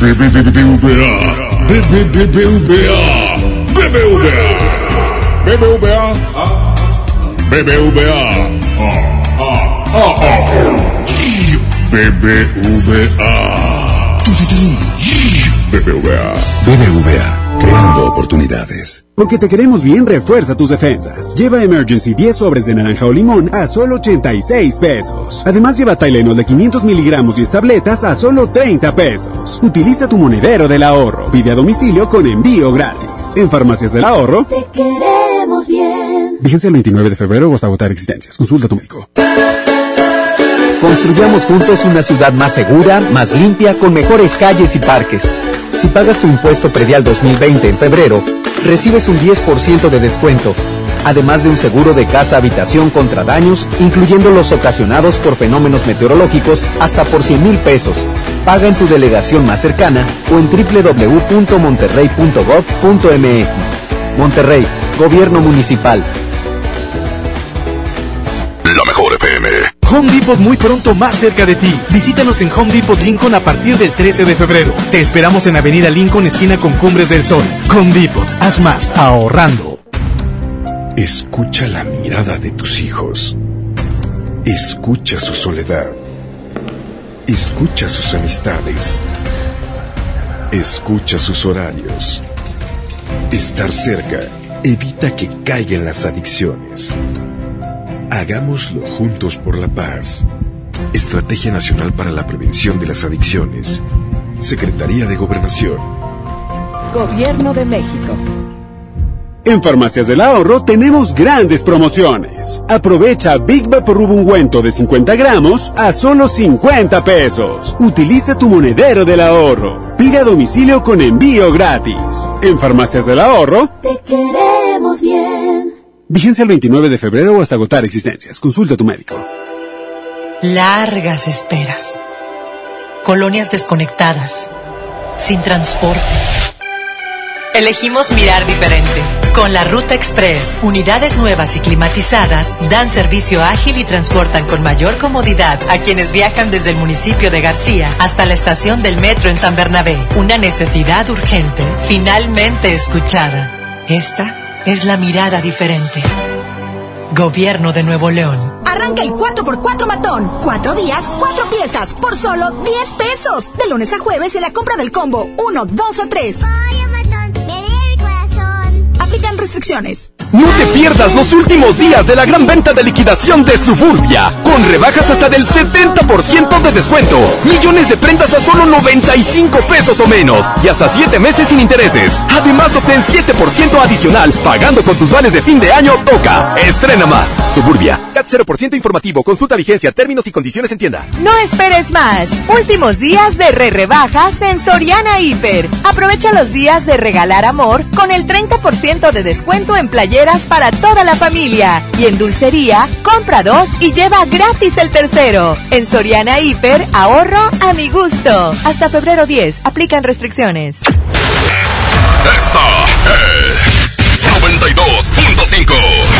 BBVA, BBVA, BBVA, BBVA, BBVA, BBVA, BBVA, creando oportunidades. Porque te queremos bien, refuerza tus defensas. Lleva Emergency 10 sobres de naranja o limón a solo 86 pesos. Además lleva Tylenol de 500 miligramos y tabletas a solo 30 pesos. Utiliza tu monedero del ahorro. Pide a domicilio con envío gratis. En Farmacias del Ahorro. Te queremos bien. Fíjense el 29 de febrero o hasta agotar existencias. Consulta a tu médico. Construyamos juntos una ciudad más segura, más limpia, con mejores calles y parques. Si pagas tu impuesto predial 2020 en febrero, recibes un 10% de descuento, además de un seguro de casa-habitación contra daños, incluyendo los ocasionados por fenómenos meteorológicos, hasta por 100 mil pesos. Paga en tu delegación más cercana o en www.monterrey.gov.mx. Monterrey, Gobierno Municipal. La mejor FM. Home Depot muy pronto más cerca de ti. Visítanos en Home Depot Lincoln a partir del 13 de febrero. Te esperamos en Avenida Lincoln, esquina con Cumbres del Sol. Home Depot, haz más ahorrando. Escucha la mirada de tus hijos. Escucha su soledad. Escucha sus amistades. Escucha sus horarios. Estar cerca evita que caigan las adicciones. Hagámoslo juntos por la paz. Estrategia Nacional para la Prevención de las Adicciones. Secretaría de Gobernación. Gobierno de México. En Farmacias del Ahorro tenemos grandes promociones. Aprovecha Big Vaporub ungüento de 50 gramos a solo 50 pesos. Utiliza tu monedero del ahorro. Pide a domicilio con envío gratis. En Farmacias del Ahorro, Te queremos bien. Vigencia el 29 de febrero o hasta agotar existencias. Consulta a tu médico. Largas esperas. Colonias desconectadas. Sin transporte. Elegimos mirar diferente. Con la Ruta Express, unidades nuevas y climatizadas dan servicio ágil y transportan con mayor comodidad a quienes viajan desde el municipio de García hasta la estación del metro en San Bernabé. Una necesidad urgente, finalmente escuchada. Esta es la mirada diferente. Gobierno de Nuevo León. Arranca el 4x4 matón. Cuatro días, cuatro piezas, por solo 10 pesos. De lunes a jueves en la compra del combo 1, 2 o 3. Aplican restricciones. No te pierdas los últimos días de la gran venta de liquidación de Suburbia, con rebajas hasta del 70% de descuento, millones de prendas a solo 95 pesos o menos y hasta 7 meses sin intereses. Además obtén 7% adicional pagando con tus vales de fin de año Toca. Estrena más. Suburbia. CAT 0% informativo. Consulta vigencia, términos y condiciones en tienda. No esperes más. Últimos días de re rebajas en Soriana Hiper. Aprovecha los días de regalar amor con el 30% de descuento en playeras para toda la familia. Y en dulcería, compra dos y lleva gratis el tercero. En Soriana Hiper, ahorro a mi gusto. Hasta febrero 10. Aplican restricciones. Esta es 92.5.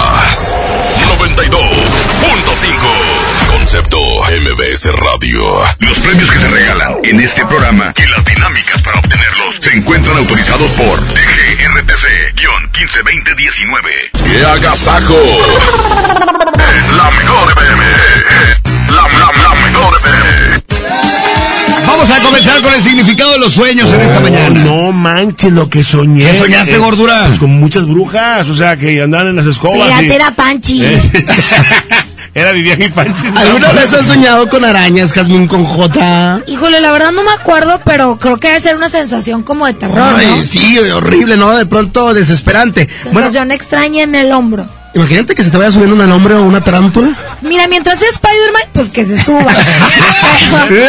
92.5. Concepto MBS Radio. Los premios que se regalan en este programa y las dinámicas para obtenerlos se encuentran autorizados por DGRTC-152019. ¡Qué agasajo! Es la mejor FM. Vamos a comenzar con el significado de los sueños en esta mañana. No manches lo que soñé. ¿Qué soñaste, Eh, gordura? Pues con muchas brujas, o sea, que andaban en las escobas. Fíjate, y- era Panchi. Eh. Era Vivian y Panchis. ¿Alguna vez han soñado con arañas, Jazmín, con J? Híjole, la verdad no me acuerdo, pero creo que debe ser una sensación como de terror, Ay, ¿no? sí, horrible, ¿no? De pronto desesperante. Bueno, Sensación extraña en el hombro. Imagínate que se te vaya subiendo un alambre o una tarántula. Mira, mientras es Spider-Man, pues que se suba. pero,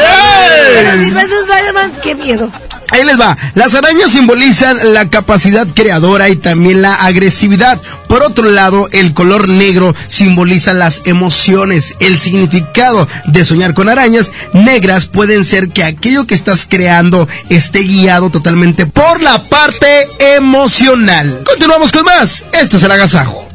pero si no es Spider-Man, qué miedo. Ahí les va. Las arañas simbolizan la capacidad creadora y también la agresividad. Por otro lado, el color negro simboliza las emociones. El significado de soñar con arañas negras pueden ser que aquello que estás creando esté guiado totalmente por la parte emocional. Continuamos con más. Esto es el agasajo.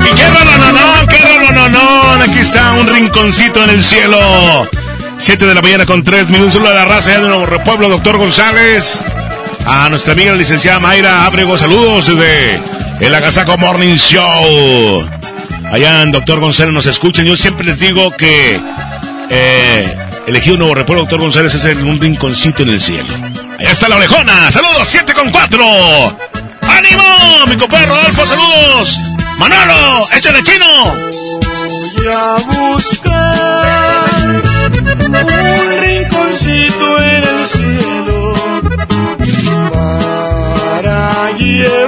Y qué no, qué no, no, aquí está un rinconcito en el cielo. 7 de la mañana con 3 minutos, solo de la raza de Nuevo Repueblo, doctor González. A nuestra amiga la licenciada Mayra Abrego, saludos desde el Agasaco Morning Show. Allá en Doctor González nos escuchan. Yo siempre les digo que eh, elegido Nuevo Repueblo, doctor González, es en un rinconcito en el cielo. Allá está la orejona. Saludos, 7 con 4. ¡Ánimo! Mi compadre Rodolfo, saludos. Manolo, échale chino. Voy a buscar un rinconcito en el cielo para llevar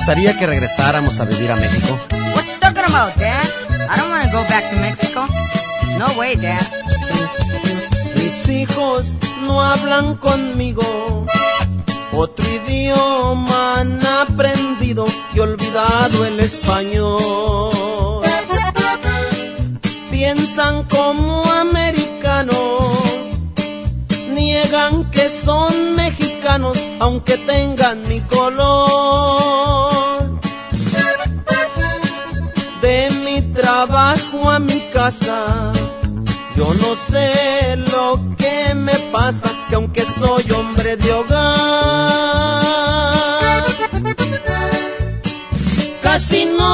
gustaría que regresáramos a vivir a México?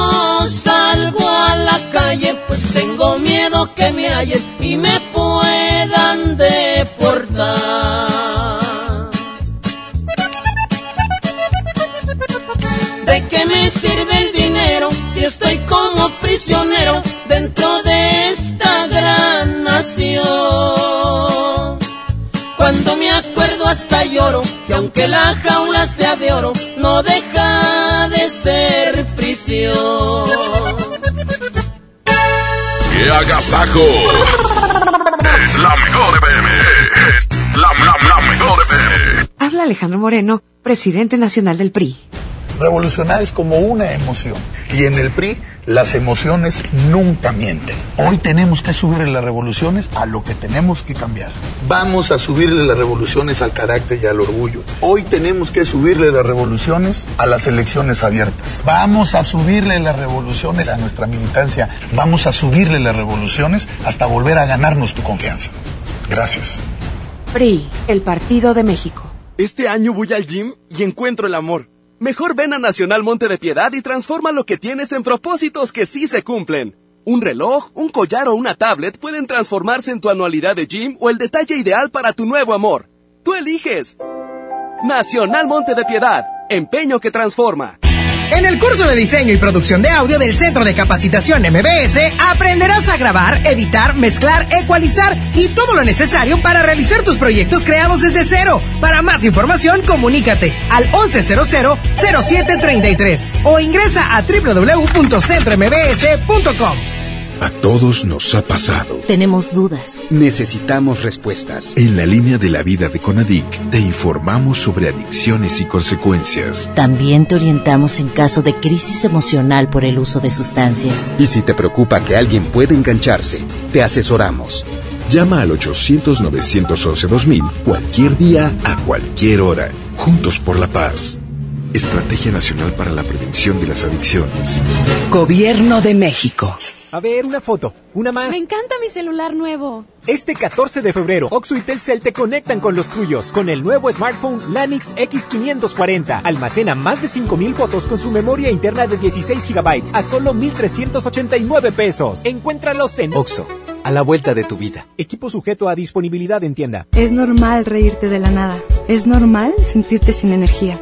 No salgo a la calle, pues tengo miedo que me hallen y me puedan deportar. ¿De qué me sirve el dinero si estoy como prisionero dentro de esta gran nación? Cuando me acuerdo hasta lloro que aunque la jaula sea de oro, no deja ¡Qué agasajo! Es la mejor FM. Es la, la, la mejor FM. Habla Alejandro Moreno, presidente nacional del PRI. Revolucionar es como una emoción. Y en el PRI las emociones nunca mienten. Hoy tenemos que subirle las revoluciones a lo que tenemos que cambiar. Vamos a subirle las revoluciones al carácter y al orgullo. Hoy tenemos que subirle las revoluciones a las elecciones abiertas. Vamos a subirle las revoluciones a nuestra militancia. Vamos a subirle las revoluciones hasta volver a ganarnos tu confianza. Gracias. PRI, el Partido de México. Este año voy al gym y encuentro el amor. Mejor ven a Nacional Monte de Piedad y transforma lo que tienes en propósitos que sí se cumplen. Un reloj, un collar o una tablet pueden transformarse en tu anualidad de gym o el detalle ideal para tu nuevo amor. Tú eliges. Nacional Monte de Piedad, empeño que transforma. En el curso de diseño y producción de audio del Centro de Capacitación MBS aprenderás a grabar, editar, mezclar, ecualizar y todo lo necesario para realizar tus proyectos creados desde cero. Para más información, comunícate al 1100-0733 o ingresa a www.centrombs.com. A todos nos ha pasado. Tenemos dudas. Necesitamos respuestas. En la línea de la vida de Conadic te informamos sobre adicciones y consecuencias. También te orientamos en caso de crisis emocional por el uso de sustancias. Y si te preocupa que alguien pueda engancharse, te asesoramos. Llama al 800-911-2000 cualquier día, a cualquier hora. Juntos por la paz. Estrategia Nacional para la Prevención de las Adicciones. Gobierno de México. A ver, una foto, una más. Me encanta mi celular nuevo. Este 14 de febrero, Oxo y Telcel te conectan con los tuyos con el nuevo smartphone Lanix X540. Almacena más de 5000 fotos con su memoria interna de 16 GB a solo 1389 pesos. Encuéntralos en Oxo, a la vuelta de tu vida. Equipo sujeto a disponibilidad en tienda. Es normal reírte de la nada. Es normal sentirte sin energía.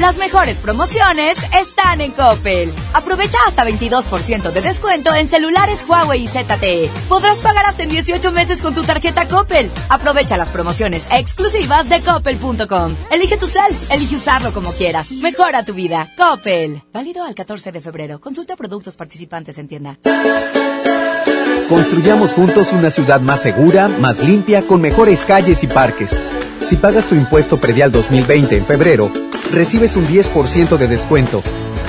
Las mejores promociones están en Coppel. Aprovecha hasta 22% de descuento en celulares Huawei y ZTE. Podrás pagar hasta en 18 meses con tu tarjeta Coppel. Aprovecha las promociones exclusivas de coppel.com. Elige tu cel, elige usarlo como quieras. Mejora tu vida. Coppel. Válido al 14 de febrero. Consulta productos participantes en tienda. Construyamos juntos una ciudad más segura, más limpia, con mejores calles y parques. Si pagas tu impuesto predial 2020 en febrero, recibes un 10% de descuento,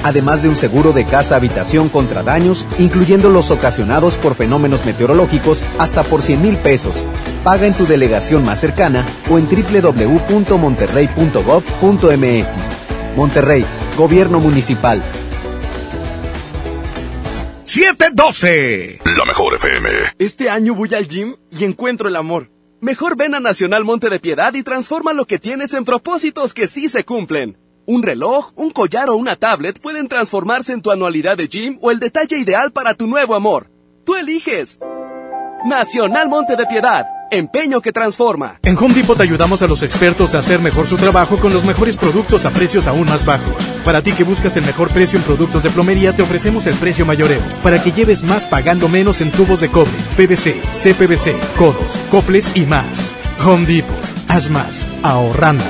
además de un seguro de casa habitación contra daños, incluyendo los ocasionados por fenómenos meteorológicos hasta por 100 mil pesos. Paga en tu delegación más cercana o en www.monterrey.gov.mx. Monterrey, Gobierno Municipal. 712. La mejor FM. Este año voy al gym y encuentro el amor. Mejor ven a Nacional Monte de Piedad y transforma lo que tienes en propósitos que sí se cumplen. Un reloj, un collar o una tablet pueden transformarse en tu anualidad de gym o el detalle ideal para tu nuevo amor. Tú eliges. Nacional Monte de Piedad. Empeño que transforma. En Home Depot te ayudamos a los expertos a hacer mejor su trabajo con los mejores productos a precios aún más bajos. Para ti que buscas el mejor precio en productos de plomería, te ofrecemos el precio mayoreo. Para que lleves más pagando menos en tubos de cobre, PVC, CPVC, codos, coples y más. Home Depot. Haz más. Ahorrando.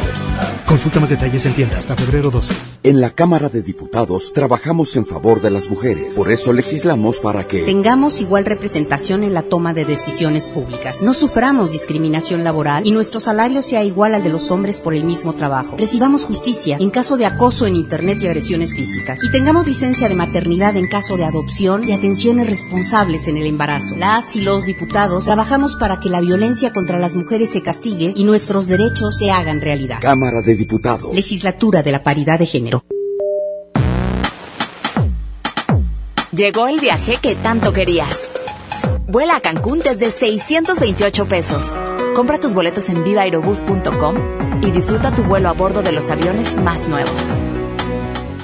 Consulta más detalles en tienda hasta febrero 12. En la Cámara de Diputados trabajamos en favor de las mujeres. Por eso legislamos para que tengamos igual representación en la toma de decisiones públicas. No suframos discriminación laboral y nuestro salario sea igual al de los hombres por el mismo trabajo. Recibamos justicia en caso de acoso en Internet y agresiones físicas. Y tengamos licencia de maternidad en caso de adopción y atenciones responsables en el embarazo. Las y los diputados trabajamos para que la violencia contra las mujeres se castigue y nuestros derechos se hagan realidad. Cámara de Diputados. Legislatura de la Paridad de Género. Llegó el viaje que tanto querías. Vuela a Cancún desde 628 pesos. Compra tus boletos en vivaerobus.com y disfruta tu vuelo a bordo de los aviones más nuevos.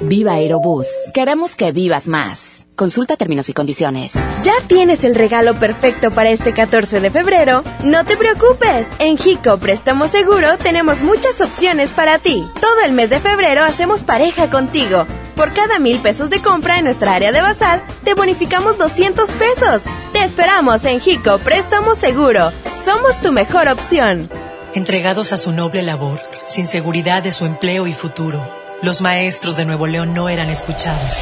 Viva Aerobús. Queremos que vivas más. Consulta términos y condiciones. ¿Ya tienes el regalo perfecto para este 14 de febrero? No te preocupes. En Jico Préstamo Seguro tenemos muchas opciones para ti. Todo el mes de febrero hacemos pareja contigo. Por cada mil pesos de compra en nuestra área de bazar, te bonificamos 200 pesos. Te esperamos en Jico Préstamo Seguro. Somos tu mejor opción. Entregados a su noble labor, sin seguridad de su empleo y futuro, los maestros de Nuevo León no eran escuchados.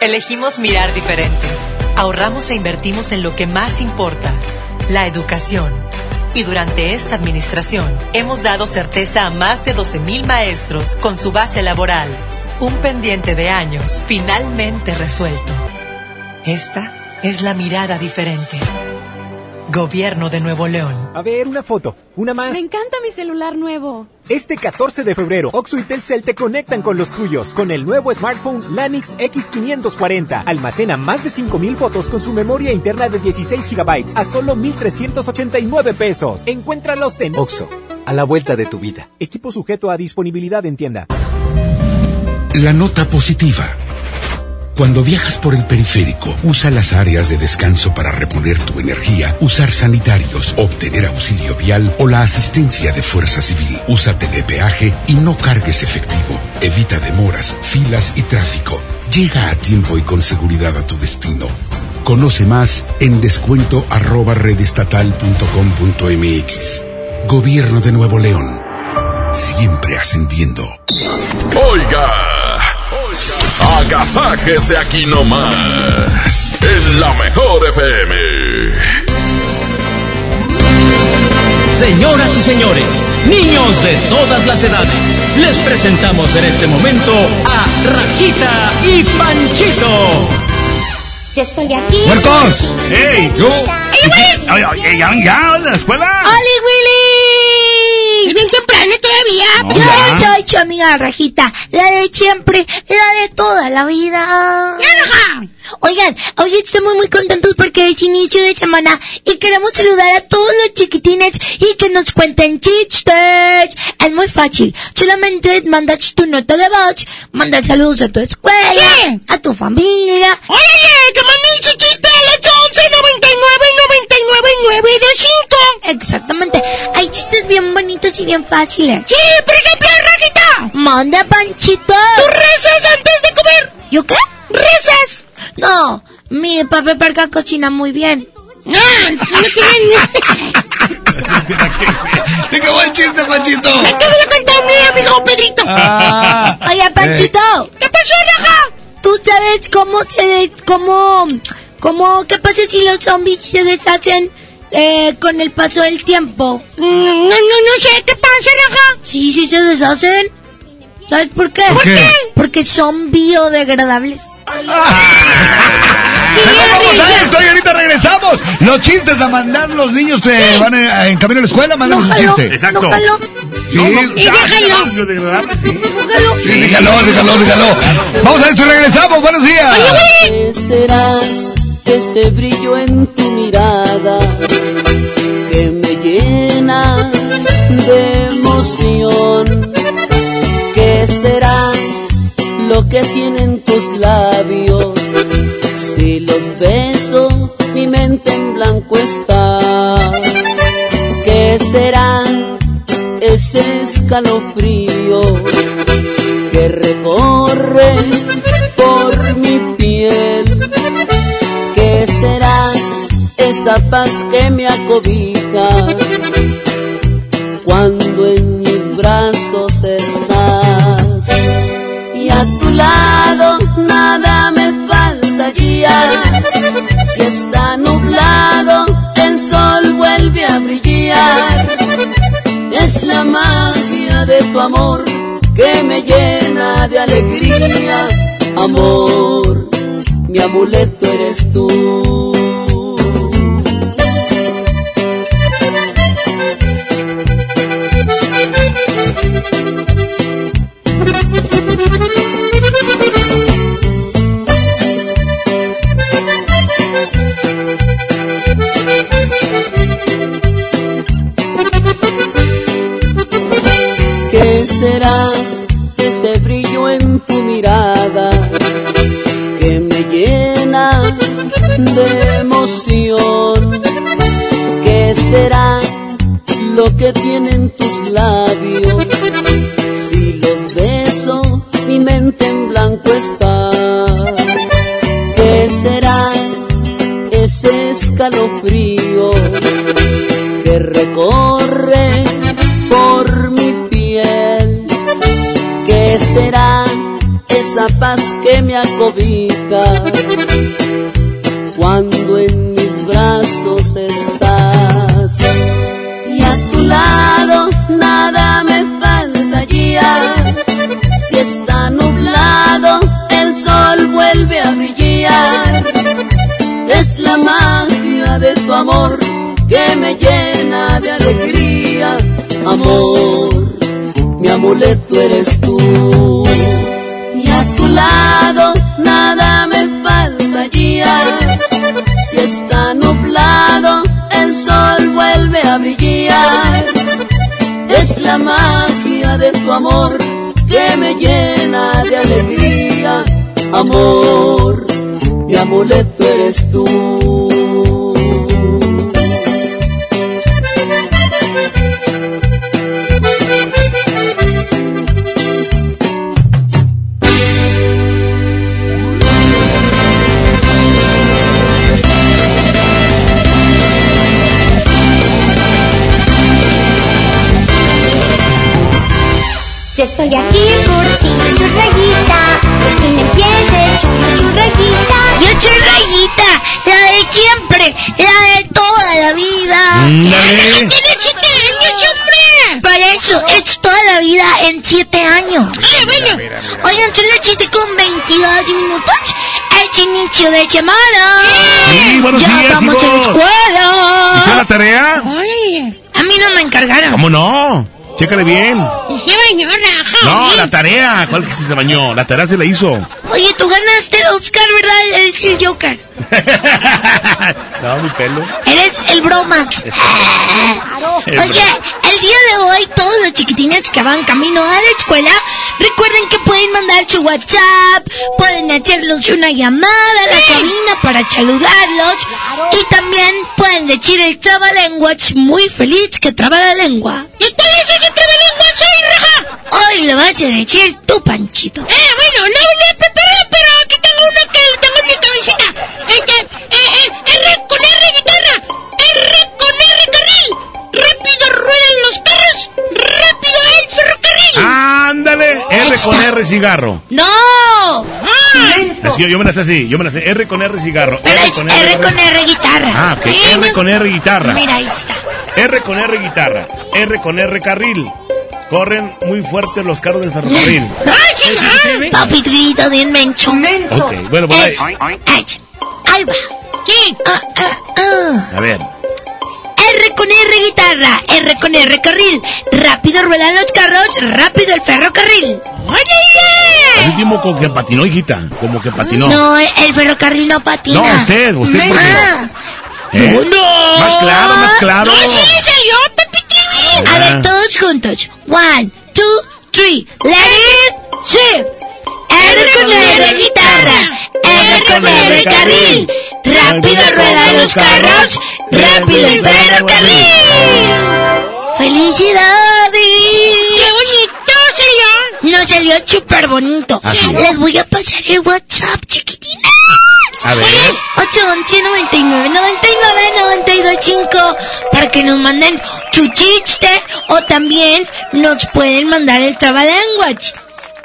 Elegimos mirar diferente. Ahorramos e invertimos en lo que más importa, la educación. Y durante esta administración hemos dado certeza a más de 12.000 maestros con su base laboral. Un pendiente de años finalmente resuelto. Esta es la mirada diferente. Gobierno de Nuevo León. A ver, una foto, una más. Me encanta mi celular nuevo. Este 14 de febrero, Oxo y Telcel te conectan con los tuyos con el nuevo smartphone Lanix X540. Almacena más de 5000 fotos con su memoria interna de 16 GB a solo 1389 pesos. Encuéntralos en Oxo, a la vuelta de tu vida. Equipo sujeto a disponibilidad en tienda. La nota positiva. Cuando viajas por el periférico, usa las áreas de descanso para reponer tu energía, usar sanitarios, obtener auxilio vial o la asistencia de fuerza civil. Usa telepeaje y no cargues efectivo. Evita demoras, filas y tráfico. Llega a tiempo y con seguridad a tu destino. Conoce más en descuento. Gobierno de Nuevo León. Siempre ascendiendo. Oiga, agasáquese aquí nomás, en la mejor FM. Señoras y señores, niños de todas las edades, les presentamos en este momento a Rajita y Panchito. Yo estoy aquí. ¡Muertos! ¡Ey! ¡Yo! ¿Ya, ya, a la escuela? ¡Oli, Willy! ¿Es bien temprano todavía? No, Yo ya. he hecho, amiga Rajita, la de siempre, la de toda la vida. Oigan, hoy estamos muy contentos porque es inicio de semana y queremos saludar a todos los chiquitines y que nos cuenten chistes. Es muy fácil, solamente mandas tu nota de voz, mandas saludos a tu escuela, a tu familia. ¡Órale! ¡Que manden su chiste al 811 99 99 925! Exactamente, hay chistes bien bonitos y bien fáciles. Sí, por ejemplo, Rajita. Manda, Panchito. ¿Tú rezas antes de comer? ¿Yo qué? ¿Rezas? No, mi papá Perca cocina muy bien. Ah, no tienen... ¡Te acabó el chiste, Panchito! ¡Te voy a contar mi amigo Pedrito! Ah. Oye, Panchito. ¿Qué pasó, Raja? ¿Tú sabes cómo se, cómo, ¿Cómo qué pasa si los zombies se deshacen eh, con el paso del tiempo? Mm, No, no, no sé qué pasa, Raja. Sí, sí se deshacen. ¿Sabes por qué? ¿Por qué? Porque son biodegradables. Vamos a esto y ahorita regresamos. Los chistes a mandar los niños que van en, en camino a la escuela, mandan un chiste. Exacto. No. Sí, Y déjalo. sí, déjalo, déjalo, déjalo. Vamos a esto y regresamos. Buenos días. ¿Qué será ese brillo en tu mirada emoción? ¿Qué será lo que tienen tus labios? Si los beso, mi mente en blanco está. ¿Qué será ese escalofrío que recorre por mi piel? ¿Qué será esa paz que me acobija cuando en mis brazos estás? Y a tu lado nada me faltaría. Si está nublado, el sol vuelve a brillar. Es la magia de tu amor que me llena de alegría. Amor, mi amuleto eres tú. Será ese brillo en tu mirada que me llena de emoción? ¿Qué será lo que tienen tus labios? Si los beso, mi mente en blanco está. ¿Qué será ese escalofrío que recorre será esa paz que me acobija cuando en mis brazos estás? Y a tu lado nada me faltaría. Si está nublado, el sol vuelve a brillar. Es la magia de tu amor que me llena de alegría. Amor, mi amuleto eres tú. Y a tu lado nada me faltaría. Si está nublado, el sol vuelve a brillar. Es la magia de tu amor que me llena de alegría. Amor, mi amuleto eres tú. Estoy aquí por ti, churrayita. Por fin empieces, churrayita. Yo churrayita, la de siempre, la de toda la vida. Ándale. ¡Tienes siete años, hombre! Para eso, es toda la vida en siete años. Ah, bueno. Oigan, son las 7 con 22 minutos. Es inicio de semana. Sí, buenos ya días, vamos a la escuela. ¿Hicieron la tarea? Ay, A mí no me encargaron. ¿Cómo no? Chécale bien. y se bañó, raja. No, la tarea. ¿Cuál que se bañó? La tarea se la hizo. Oye, tú ganaste el Oscar, ¿verdad? Eres el Joker. No, mi pelo. Eres el Bromax. Oye, el día de hoy todos los chiquitines que van camino a la escuela, recuerden que pueden mandar su WhatsApp, pueden hacerlos una llamada a la cabina para saludarlos y también pueden decir el trabalenguas muy feliz que traba la lengua. ¿Y cuál es ese trabalenguas hoy, raja? Hoy lo vas a decir tú, Panchito. Eh, bueno, no le preparé, pero aquí tengo uno que tengo en mi cabecita. Este, eh, eh, R con R guitarra, R con R carril. Rápido ruedan los carros, rápido el ferrocarril. Ándale. R con R cigarro. ¡No! Ah, Es que yo, me la sé así, yo me la sé. R con R cigarro. Pero R es con R con R guitarra. Ah, ok. R con R guitarra. Mira, ahí está. R con R guitarra. R con R carril. Corren muy fuerte los carros del ferrocarril. Papi trillito de mencho. Ok, bueno, pues ahí. Ahí va. ¿Qué? Ah, ah, ah. A ver. R con R guitarra, R con R carril. Rápido ruedan los carros, rápido el ferrocarril. Al último como que patinó, hijita. Como que patinó. No, el ferrocarril no patina. No, usted, usted Ah. porque- ¿Eh? no. Más claro, más claro. No, sí, salió, Pepitrín. A Ah. ver, todos juntos. One, two, three. Let it shift. R con R guitarra, R con R carril. Rápido ruedan los carros, rápido el ferrocarril. ¡Felicidades! ¡Qué bonito salió! No salió súper bonito. Es. Les voy a pasar el WhatsApp, chiquitina. A ver. 811 99 99 92 5 para que nos manden su chiste o también nos pueden mandar el Language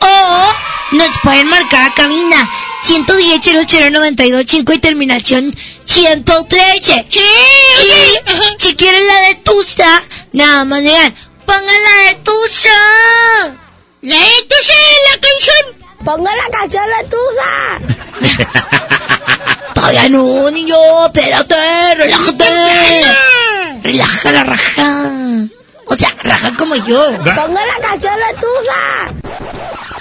o nos pueden marcar a cabina 110 00 92 5 y terminación 113 y si quieren la de Tusa nada más digan pongan la de Tusa la de Tusa la canción Ponga la canción de Tusa. Todavía no, niño, espérate, relájate. Relaja la raja. O sea, raja como yo. Ponga la canción de Tusa.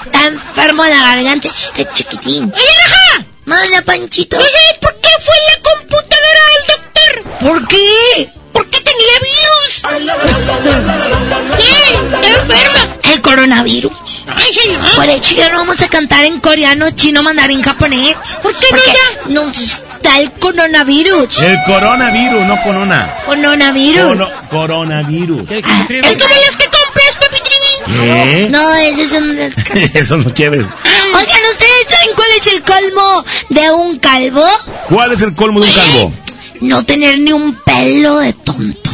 Está enfermo de la garganta este chiquitín. ¡Oye, raja! Manda, Panchito. ¿No sabes por qué fue en la computadora del doctor? ¿Por qué? Porque tenía virus. ¿Qué? ¿Está enferma? El coronavirus. Ay, señor. Por eso ya no vamos a cantar en coreano, chino, mandarín, japonés. ¿Por qué Porque no nos da el coronavirus. El coronavirus, no corona. Coronavirus. Cono- coronavirus. Es como las que Trivi. ¿Qué? No, esos son... Esos son chéveres. Oigan, ¿ustedes saben cuál es el colmo de un calvo? ¿Cuál es el colmo de un calvo? No tener ni un pelo de tonto.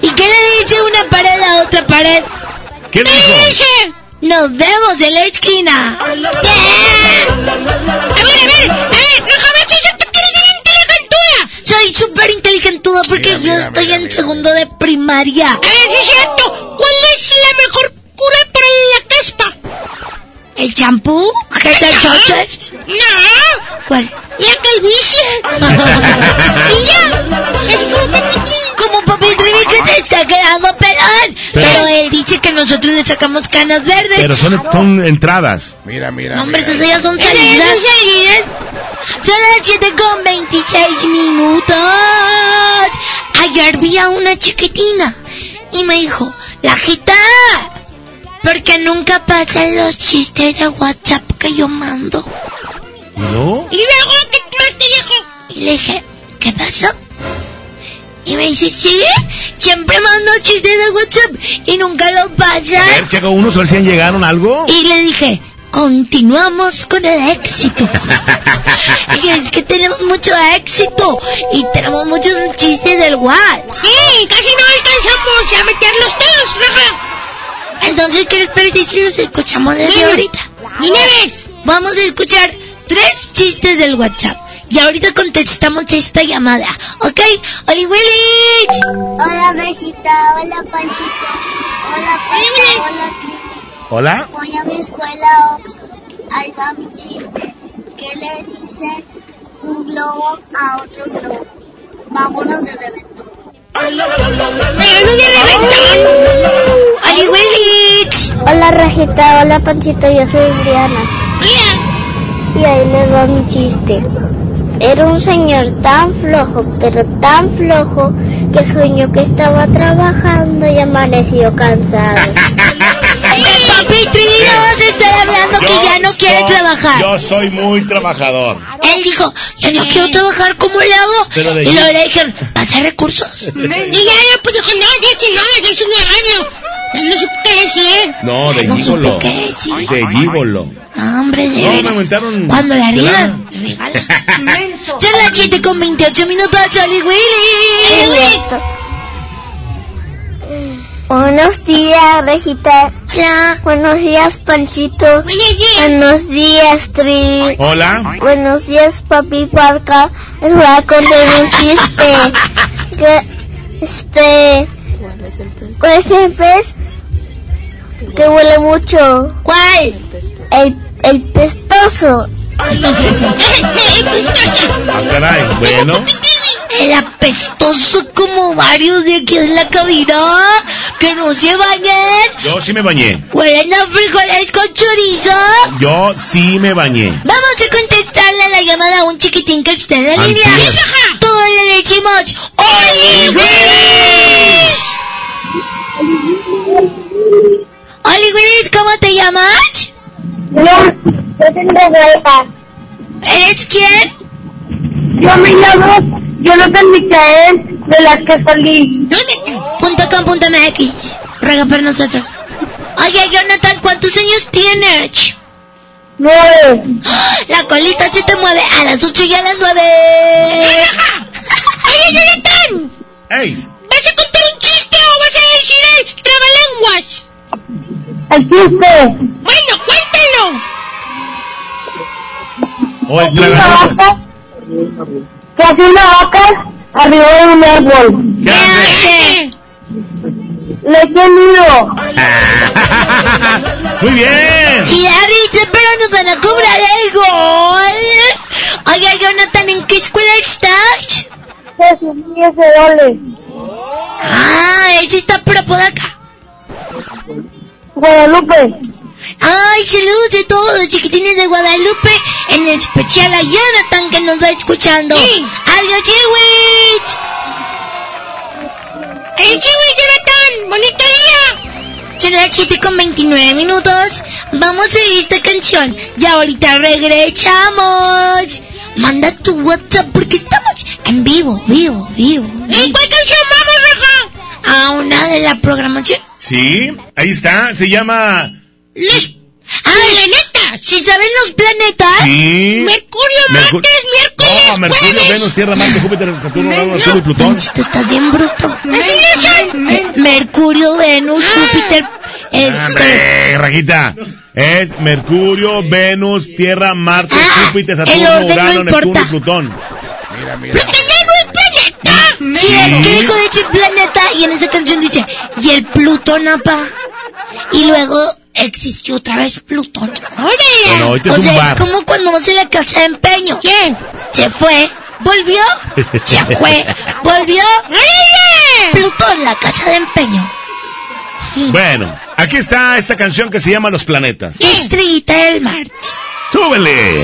¿Y qué le dice una pared a otra pared? ¿Qué dijo? dice? Nos vemos en la esquina. A ver, a ver, a ver, Soy súper inteligentuda porque yo estoy en segundo de primaria. A ver, si es cierto. ¿Cuál es la mejor cura para la caspa? ¿El champú? ¿Qué tal, Chochers? No. ¿Cuál? La calvicie. y ya. Es como Papi Trivi que te está quedando pelón. Pero- Pero él dice que nosotros le sacamos canas verdes. Pero son, son entradas. Mira, mira. No, hombre, esas ya son salidas. Son las 7 con 26 minutos. Ayer vi a una chiquitina y me dijo, la gita, porque nunca pasan los chistes de WhatsApp que yo mando. ¿No? Y luego, ¿qué más te dijo? Y le dije, ¿qué pasó? Y me dice, sí, siempre mando chistes de WhatsApp y nunca los A pasan. ver, checa unos, a ver si han llegaron algo. Y le dije, continuamos con el éxito. y es que tenemos mucho éxito y tenemos muchos chistes del WhatsApp. Sí, casi no alcanzamos a meterlos todos, Raja. Entonces, ¿qué les parece si los escuchamos desde Dime. ahorita? Vez. Vamos a escuchar tres chistes del WhatsApp. Y ahorita contestamos esta llamada. ¿Ok? ¡Oli Willis! Hola, Regita. Hola, Panchito. Hola, Panchito. Hola, ¿Hola? Voy a mi escuela Ox. Ahí va mi chiste. ¿Qué le dice un globo a otro globo? Vámonos de reventón. Hola, Rajita. Hola, Panchito. Yo soy Briana. Y ahí les va mi chiste. Era un señor tan flojo, pero tan flojo, que soñó que estaba trabajando y amaneció cansado. No vas a estar hablando que ya no quiere soy- trabajar. Yo soy muy trabajador. Él dijo, yo no quiero trabajar, ¿cómo le hago? Y luego le dijeron, ¿pasa recursos? y ya, ya, pues dijo, no, ya que nada, ya es una radio. No supe qué decir. No, de No qué. De gígolo. No, hombre, de No, me aumentaron. Cuando la riegan, regala. Son las 7 con 28 minutos, Charlie Willy. Buenos días, Regita. Hola. Buenos días, Panchito. Buenos días, Tri. Hola. Buenos días, papi Parca. Les voy a contar un chiste. que, este... ¿Cuál es el pez? Que huele mucho. ¿Cuál? El, el pestoso. Ah, caray, bueno. El apestoso como varios de aquí en la cabina. Que no se bañen. Yo sí me bañé. Huelen a frijoles con chorizo. Yo sí me bañé. Vamos a contestarle la llamada a un chiquitín que está en la línea. Todos le decimos. ¡Oli Willis! ¿Cómo te llamas? No, yo tengo huelga. ¿Eres quién? Yo me llamo Jonathan Micael de las que salí. Punto com punto MX. Ruega por nosotros. Oye, Jonathan, ¿cuántos años tienes? Nueve. La colita se te mueve a las ocho y a las nueve. Oye, Jonathan. ¡Ey! ¿Vas a contar un chiste o vas a decir el trabalenguas? El chiste. Bueno, cuéntalo. O el Una tragalupas. vaca que hace una vaca arriba de un árbol. ¿Qué hace? Le eché nido. Muy bien. Sí, dicho, pero nos van a cobrar el gol. Oye, Jonathan, ¿en qué escuela estás? Ese dole. Ah, él sí está por acá. Guadalupe. Ay, saludos a todos los chiquitines de Guadalupe, en especial a Jonathan que nos va escuchando. ¡Adiós, Chiwich! ¡Ey, Chiwi, Jonathan! ¡Bonito día! Son las 7 con 29 minutos. Vamos a ir esta canción y ahorita regresamos. Manda tu WhatsApp porque estamos en vivo, vivo, vivo. ¿Y cuál canción vamos, Raja? A una de la programación. Sí, ahí está. Se llama. Los ¡Ah, planetas! ¿Sí saben los planetas? Sí. Mercurio, Mercu- martes, miércoles, No, Mercurio, jueves. Venus, Tierra, Marte, Júpiter, Saturno, Urano, Neptuno y Plutón. Te estás bien bruto. ¿Así no son? Mercurio, Venus, Júpiter. Este, ¡Hombre, Rajita! Es Mercurio, Venus, Tierra, Marte, Júpiter, el Saturno, no Urano, Neptuno y Plutón. Mira, mira. ¡Plutón es planeta! Sí, es que dijo de decir planeta y en esa canción dice, y el Plutón, apa. Y luego existió otra vez Plutón. Bueno, hoy te o sea, es como cuando vas a la casa de empeño. ¿Qué? Se fue, volvió, se fue, volvió. Plutón, la casa de empeño. Bueno, aquí está esta canción que se llama Los Planetas. Estrellita del mar. ¡Súbele!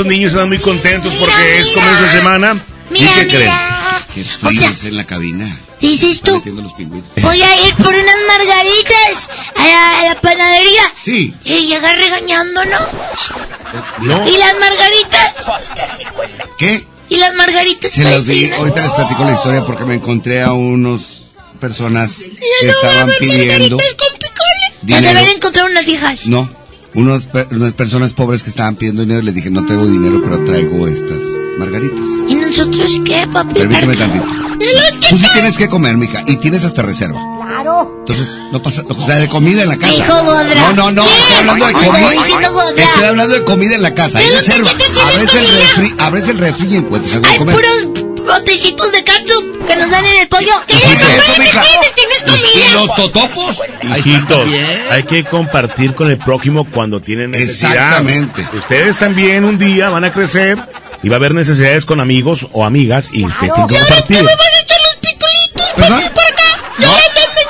Estos niños están muy contentos porque es comienzo de semana. ¿Y Mira, qué creen? mira. O sea, en la cabina. dices tú, voy a ir por unas margaritas a la, a la panadería. Sí. Y llega regañando, ¿no? No. ¿Y las margaritas? ¿Qué? ¿Y las margaritas? Se los di. vecinas? Ahorita les platico la historia porque me encontré a unos personas que no voy a estaban ver pidiendo margaritas con dinero. deben encontrar unas hijas. No, unos, unas personas pobres que estaban pidiendo dinero. Les dije, no traigo dinero, pero traigo estas margaritas. ¿Y nosotros qué, papi? Permíteme tantito. Tú sí tienes que comer, mija, y tienes hasta reserva. Claro. Entonces, no pasa, o sea, de comida en la casa. Dijo Godra. No, no, no, estoy hablando de comida. Estoy hablando de comida en la casa. Hay ¿De los reserva. Abres el refri, abres el refri y encuentras algo de comer. puros botecitos de ketchup que nos dan en el pollo. ¿Qué ¿Qué es eso, mija? tienes? ¿Tienes comida? ¿Y los totopos? Hijitos, hay que compartir con el prójimo cuando tienen necesidad. Exactamente. Ustedes también un día van a crecer y va a haber necesidades con amigos o amigas y ustedes tienen que compartir. vas a echar los picolitos? Por acá.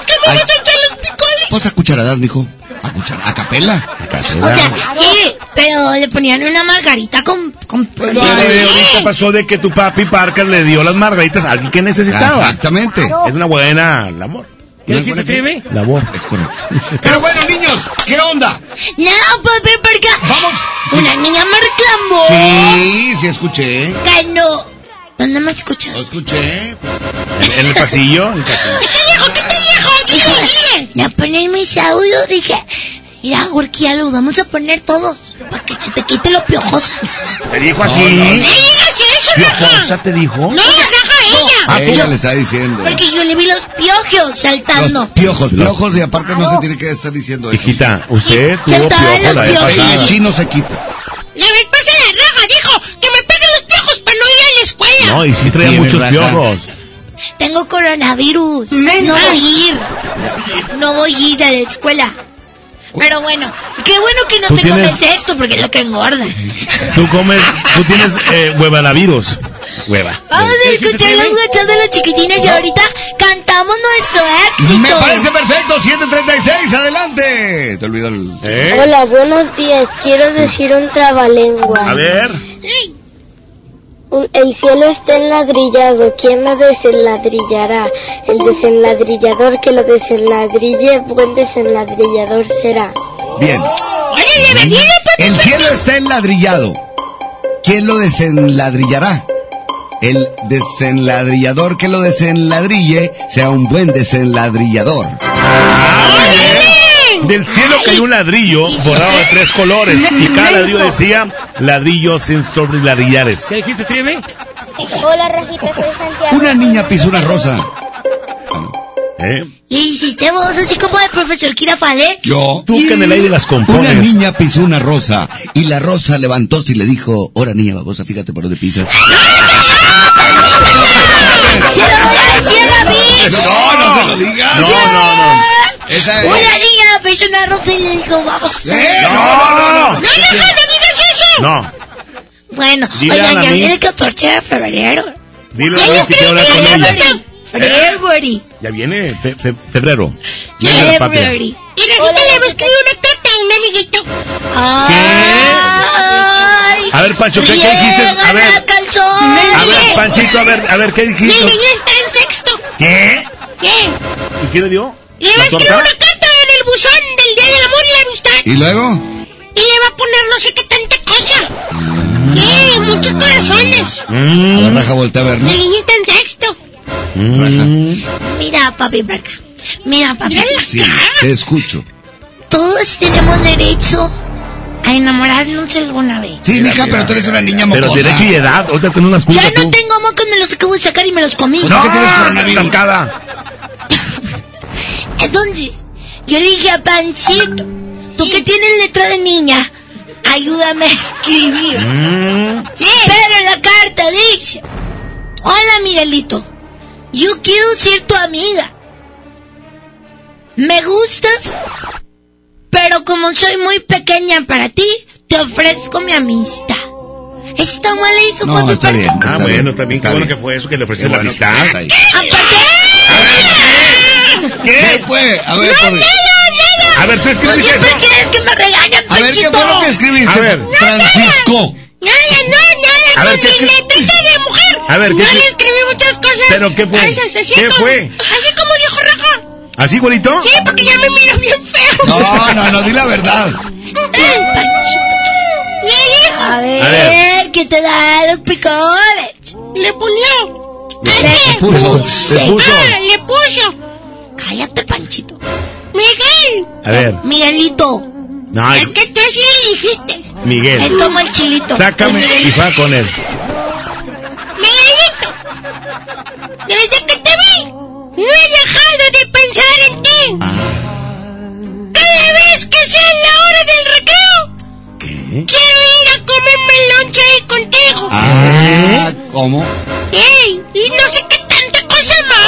Que me Ay. vas a echar los picoles. Pues a cucharadas, mijo. A cucharadas. A capela. O sea, sí, pero le ponían una margarita con... Pues ahorita pasó de que tu papi Parker le dio las margaritas a alguien que necesitaba. Exactamente. Es una buena labor. ¿Qué dijiste, Trivi? Labor. Es correcto. Pero bueno, niños, ¿qué onda? No, papi, porque... Vamos. Una niña me reclamó. Sí, sí escuché. Que no... ¿Dónde me escuchas? Lo escuché. En el pasillo. en el pasillo. Dije, me a poner mis audios, dije... Mira, Gorkia, lo vamos a poner todos. Para que se te quite lo piojosa. Te dijo así. No digas eso, Piojosa te dijo. No, raja ella. A ella le está diciendo. Porque yo le vi los piojos saltando. Los piojos, piojos y aparte no se tiene que estar diciendo eso. Hijita, usted tuvo estaban piojo los la vez piojos. Y el pasada. chino se quita. La vez pasada Raja dijo que me peguen los piojos para no ir a la escuela. No, y sí traía muchos raja. piojos. Tengo coronavirus. No voy a ir. No voy a ir a la escuela. Pero bueno, qué bueno que no te tienes- comes esto porque es lo que engorda. Tú comes, tú tienes eh, huevalavirus. Hueva. Vamos a escuchar los WhatsApp de los chiquitines y ahorita cantamos nuestro éxito. Me parece perfecto, 736, adelante. Te olvidó el... ¿Eh? Hola, buenos días. Quiero decir un trabalengua. A ver. El cielo está enladrillado. ¿Quién lo desenladrillará? El desenladrillador que lo desenladrille, buen desenladrillador será. Bien. Oye, El cielo está enladrillado. ¿Quién lo desenladrillará? El desenladrillador que lo desenladrille será un buen desenladrillador. Del cielo cayó un ladrillo bordado de tres colores y cada ladrillo decía ladrillos sin ladrillares. ¿Qué dijiste, Trivi? Hola, Rajita, soy Santiago. Una niña pisó una rosa. ¿Eh? ¿Le hiciste vos así como el profesor Kirafale? Yo. Tú que en el aire las Una compones. niña pisó una rosa y la rosa levantóse y le dijo, ahora niña babosa, fíjate por dónde pisas. ¡Se lo voy a decir a la bitch! No, no se lo digas. No, no, no. Esa es- Una niña rosa y le dijo, vamos. Eh, no, no, no, no. No, Raja, no digas eso. No. Bueno, oigan, la ya viene el 14 de febrero. Dile a la vez que quiero hablar con ella. February. Ya viene fe- fe- febrero. La. February. Y Rajita le va a escribir una carta a un amiguito. Ay, A ver, Pancho, ¿qué, qué dijiste? A ver, la calzón. a ver, Panchito, a ver, a ver, ¿qué Mi dijiste? niña está en sexto. ¿Qué? ¿Qué? ¿Y qué le dio? Le va a ¿La escribir una carta el buzón del Día del Amor y la Amistad. ¿Y luego? Y le va a poner no sé qué tanta cosa. ¿Qué? Muchos corazones. A ver, Raja, voltea a ver, ¿no? Mi niña está en sexto. Raja. Mira, papi, para acá. Mira, papi. Sí, te escucho. Todos tenemos derecho a enamorarnos alguna vez. Sí, mija, pero tú eres una niña Pero mocosa. derecho y edad, ahorita tengo una excusa Ya no tú. tengo mocos, me los acabo de sacar y me los comí. No, que tienes coronavirus. Entonces, yo le dije a Panchito, tú que tienes letra de niña, ayúdame a escribir. Mm. Pero la carta dice, hola Miguelito, yo quiero ser tu amiga. Me gustas, pero como soy muy pequeña para ti, te ofrezco mi amistad. ¿Está mal eso, No, papi? está bien. Ah, está bueno, bien, también qué bueno que fue eso que le ofrecí Qué la bueno, amistad. Aparte, ¿Qué fue? A ver, por... A ver, tú tú escribiste siempre eso. quieres que me regañen, A ver, ¿qué fue lo que escribiste? A ver. Francisco. Nada, no, nada, A ver, con ¿qué mi letrita de mujer. A ver, ¿qué No escri- le escribí muchas cosas. ¿Pero qué fue? a esas, así ¿Qué como- fue? Así como dijo Raja. ¿Así, güerito? Sí, porque ya me miro bien feo. No, no, no, di la verdad. Le. A ver, A ver. ¿qué te da los picoles? Le pulió. Le puso. Se puso. Ah, le puso. Cállate, Panchito. Miguel. A ver. Miguelito. No, Es que tú así le dijiste. Es Miguel. como el chilito. Sácame y juega con él. Miguelito. Desde que te vi, no he dejado de pensar en ti. Cada vez que sea la hora del recreo, quiero ir a comerme el lonche ahí contigo. Ah, ¿cómo? Ey, y no sé qué tanta cosa más.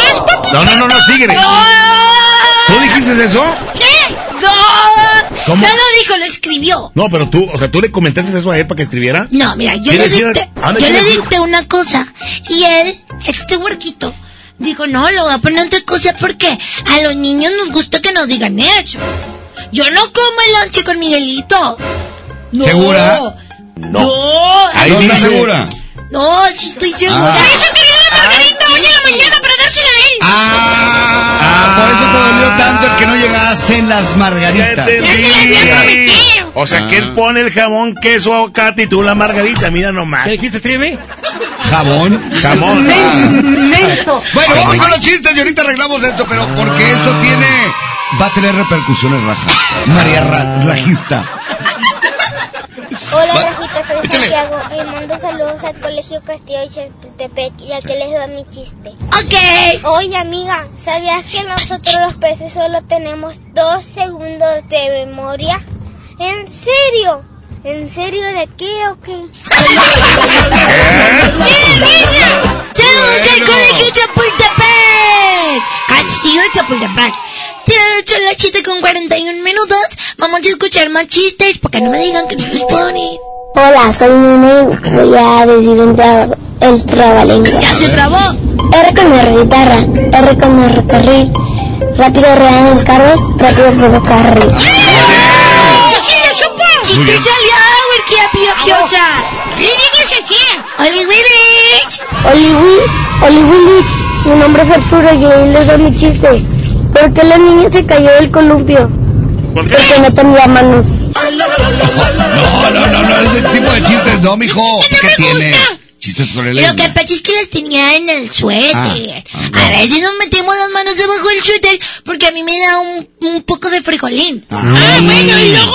No, no, no, no, síguele. ¿Tú dijiste eso? ¿Qué? ¡No! ¿Cómo? No lo dijo, lo escribió. No, pero tú, o sea, ¿tú le comentaste eso a él para que escribiera? No, mira, yo le ¿Quieres ir a- dicté, ¿A dónde yo le dicté una cosa y él, este huerquito, dijo, no, lo voy a poner otra cosa porque a los niños nos gusta que nos digan eso. Yo no como el lonche con Miguelito. No. ¿Segura? No. Ahí ¿No estás dice- segura? No, sí estoy segura. Ah. Eso quería la Margarita hoy en la mañana él. Ah, por eso te dolió tanto el que no llegaste en las margaritas. O sea, que él pone el jamón, queso, aguacate y tú la margarita. Mira nomás. ¿Qué dijiste, Trivi? ¿Jabón? Jamón. Bueno, vamos con los chistes y ahorita arreglamos esto, pero porque esto tiene... Va a tener repercusiones, Raja. María Ra- Rajista. Hola, Rajita, soy échale. Santiago y mando saludos al Colegio Castillo de Chapultepec y aquí les doy mi chiste. Ok. Oye, amiga, ¿sabías que nosotros los peces solo tenemos dos segundos de memoria? ¿En serio? ¿En serio de qué o qué? ¡Saludos del Colegio Chapultepec! Castillo Chapultepec. Se ha hecho la chiste con 41 minutos. Vamos a escuchar más chistes porque no me digan que no los ponen. Hola, soy Nune voy a decir un tra- el trabalengua. ¡Ya se trabó! R con R guitarra, R con R carril. Rápido ruedan los carros, rápido ferrocarril. ¡Yo sí lo supo! ¡Sí te salió, dígase así. ¡Oli Willich! Oliwi, Oliwilich, mi nombre es Arturo y hoy les doy mi chiste. ¿Por qué la niña se cayó del columpio? ¿Por qué? Porque no tenía manos. No, no, no, no, ese tipo de chistes no, mijo. ¿Qué tiene? Chistes con el Lo que pasa es que las tenía en el suéter. Ah, ah, A veces nos metemos las manos debajo del suéter porque a mí me da un, un poco de frijolín. Ah, bueno, y luego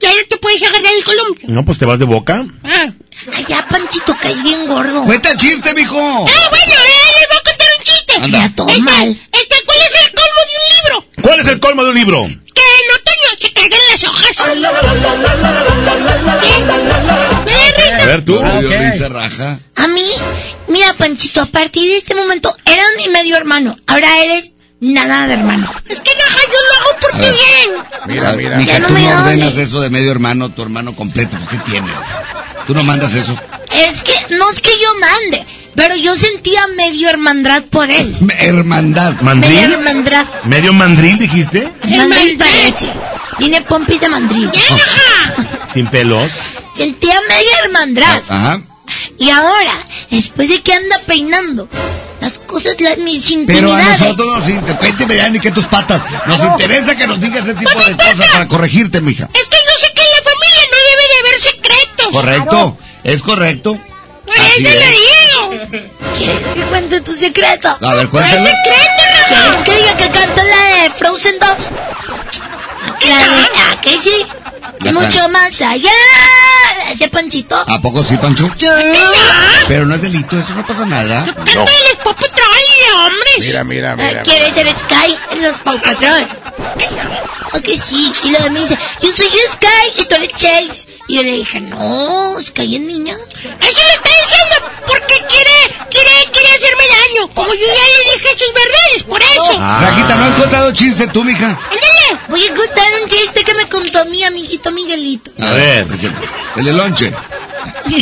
ya no te puedes agarrar el columpio. No, pues te vas de boca. Ah, Ay, ya, Panchito, caes bien gordo. Cuenta el chiste, mijo. ah bueno, eh, les voy a contar un chiste. Anda. Ya, todo Este, mal. este, ¿cuál es el colmo de un libro? ¿Cuál es el colmo de un libro? Que en otoño se caigan las hojas. A ver tú. No Raja. A mí, mira, Panchito, a partir de este momento eras mi medio hermano. Ahora eres nada de hermano. Es que Raja, yo lo hago por tu bien. Mira, mira. Mija, Ya no tú no ordenas eso de medio hermano, tu hermano completo. Pues, ¿qué tiene? Tú no mandas eso. Es que, no es que yo mande, pero yo sentía medio hermandad por él. Hermandad. Medio ¿Mandril? hermandad. ¿Medio mandril dijiste? Mandril parece. Tiene pompis de mandril. Sin pelos. Sentía media hermandad. Ajá. Y ahora, después de que anda peinando, las cosas, las, mis Pero a intimidades. nosotros nos interesa, cuénteme ya ni que tus patas. Nos interesa que nos digas ese tipo de cosas para corregirte, mija. Es que yo sé que en la familia no debe de haber secretos. Correcto, es correcto. Por Así eso es. le digo. ¿Quieres que cuente tu secreto? A ver, ¿Cuál cuéntale. secreto, Raja? ¿Quieres que diga que canto la de Frozen 2? La de, ¿a que sí? La Mucho can- más allá. Ese panchito. ¿A poco sí, Pancho? Ya. Pero no es delito, eso no pasa nada. Canto de los Paw Patrol de hombres. Mira, mira, Ah, ¿Quieres ser Sky en los Paw Patrol? Ok, sí. Y luego me dice, yo soy Sky y tú eres Chase. Y yo le dije, no, Sky es niña. Eso lo está diciendo porque quiere, quiere, quiere hacerme daño. Como yo ya le dije sus verdades, por eso. Ah. Rajita, ¿no has contado chiste tú, mija? Ándale. Voy a contar un chiste que me contó mi amiguito Miguelito. A ver. El de lonche.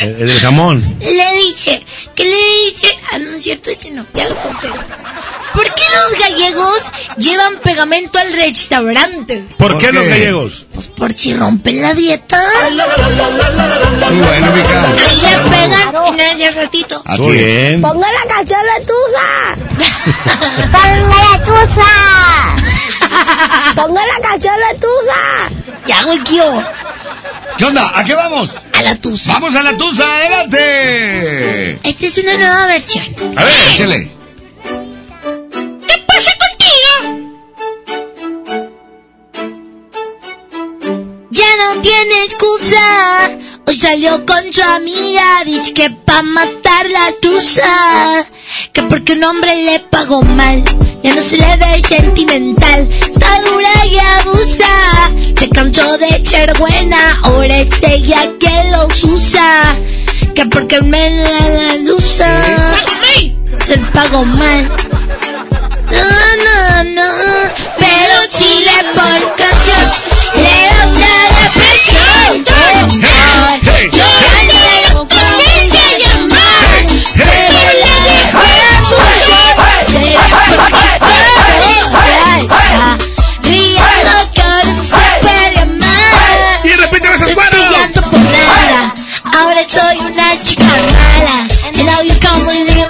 El, el del jamón. Le dice, ¿qué le dice? Ah, no es cierto, ese no, ya lo conté. ¿Por qué los gallegos llevan pegamento al restaurante? ¿Por qué los gallegos? Pues por si rompen la dieta. Muy bueno, mija. Ahí le pegan en ese ratito. Así Muy es. bien. Ponga la canción de Tusa. Ponga la Tusa. Ponga la canción de Tusa. Ya hago el guion. ¿Qué onda? ¿A qué vamos? A la tusa. Vamos a la tusa, adelante. Esta es una nueva versión. A ver, échale. ¿Qué pasa contigo? Ya no tiene excusa. Hoy salió con su amiga. Dice que pa' matar la tusa. Que porque un hombre le pagó mal. Ya no se le ve sentimental. Está dura y abusa. Se cansó de ser buena. Ahora es ella que los usa. Que porque me la, la lusa. Le pago mal. No, no, no. Pero si le por canción. Le da otra depresión. Riendo. Y esas manos. brillando por nada. Ahora soy una chica mala. El audio como y me me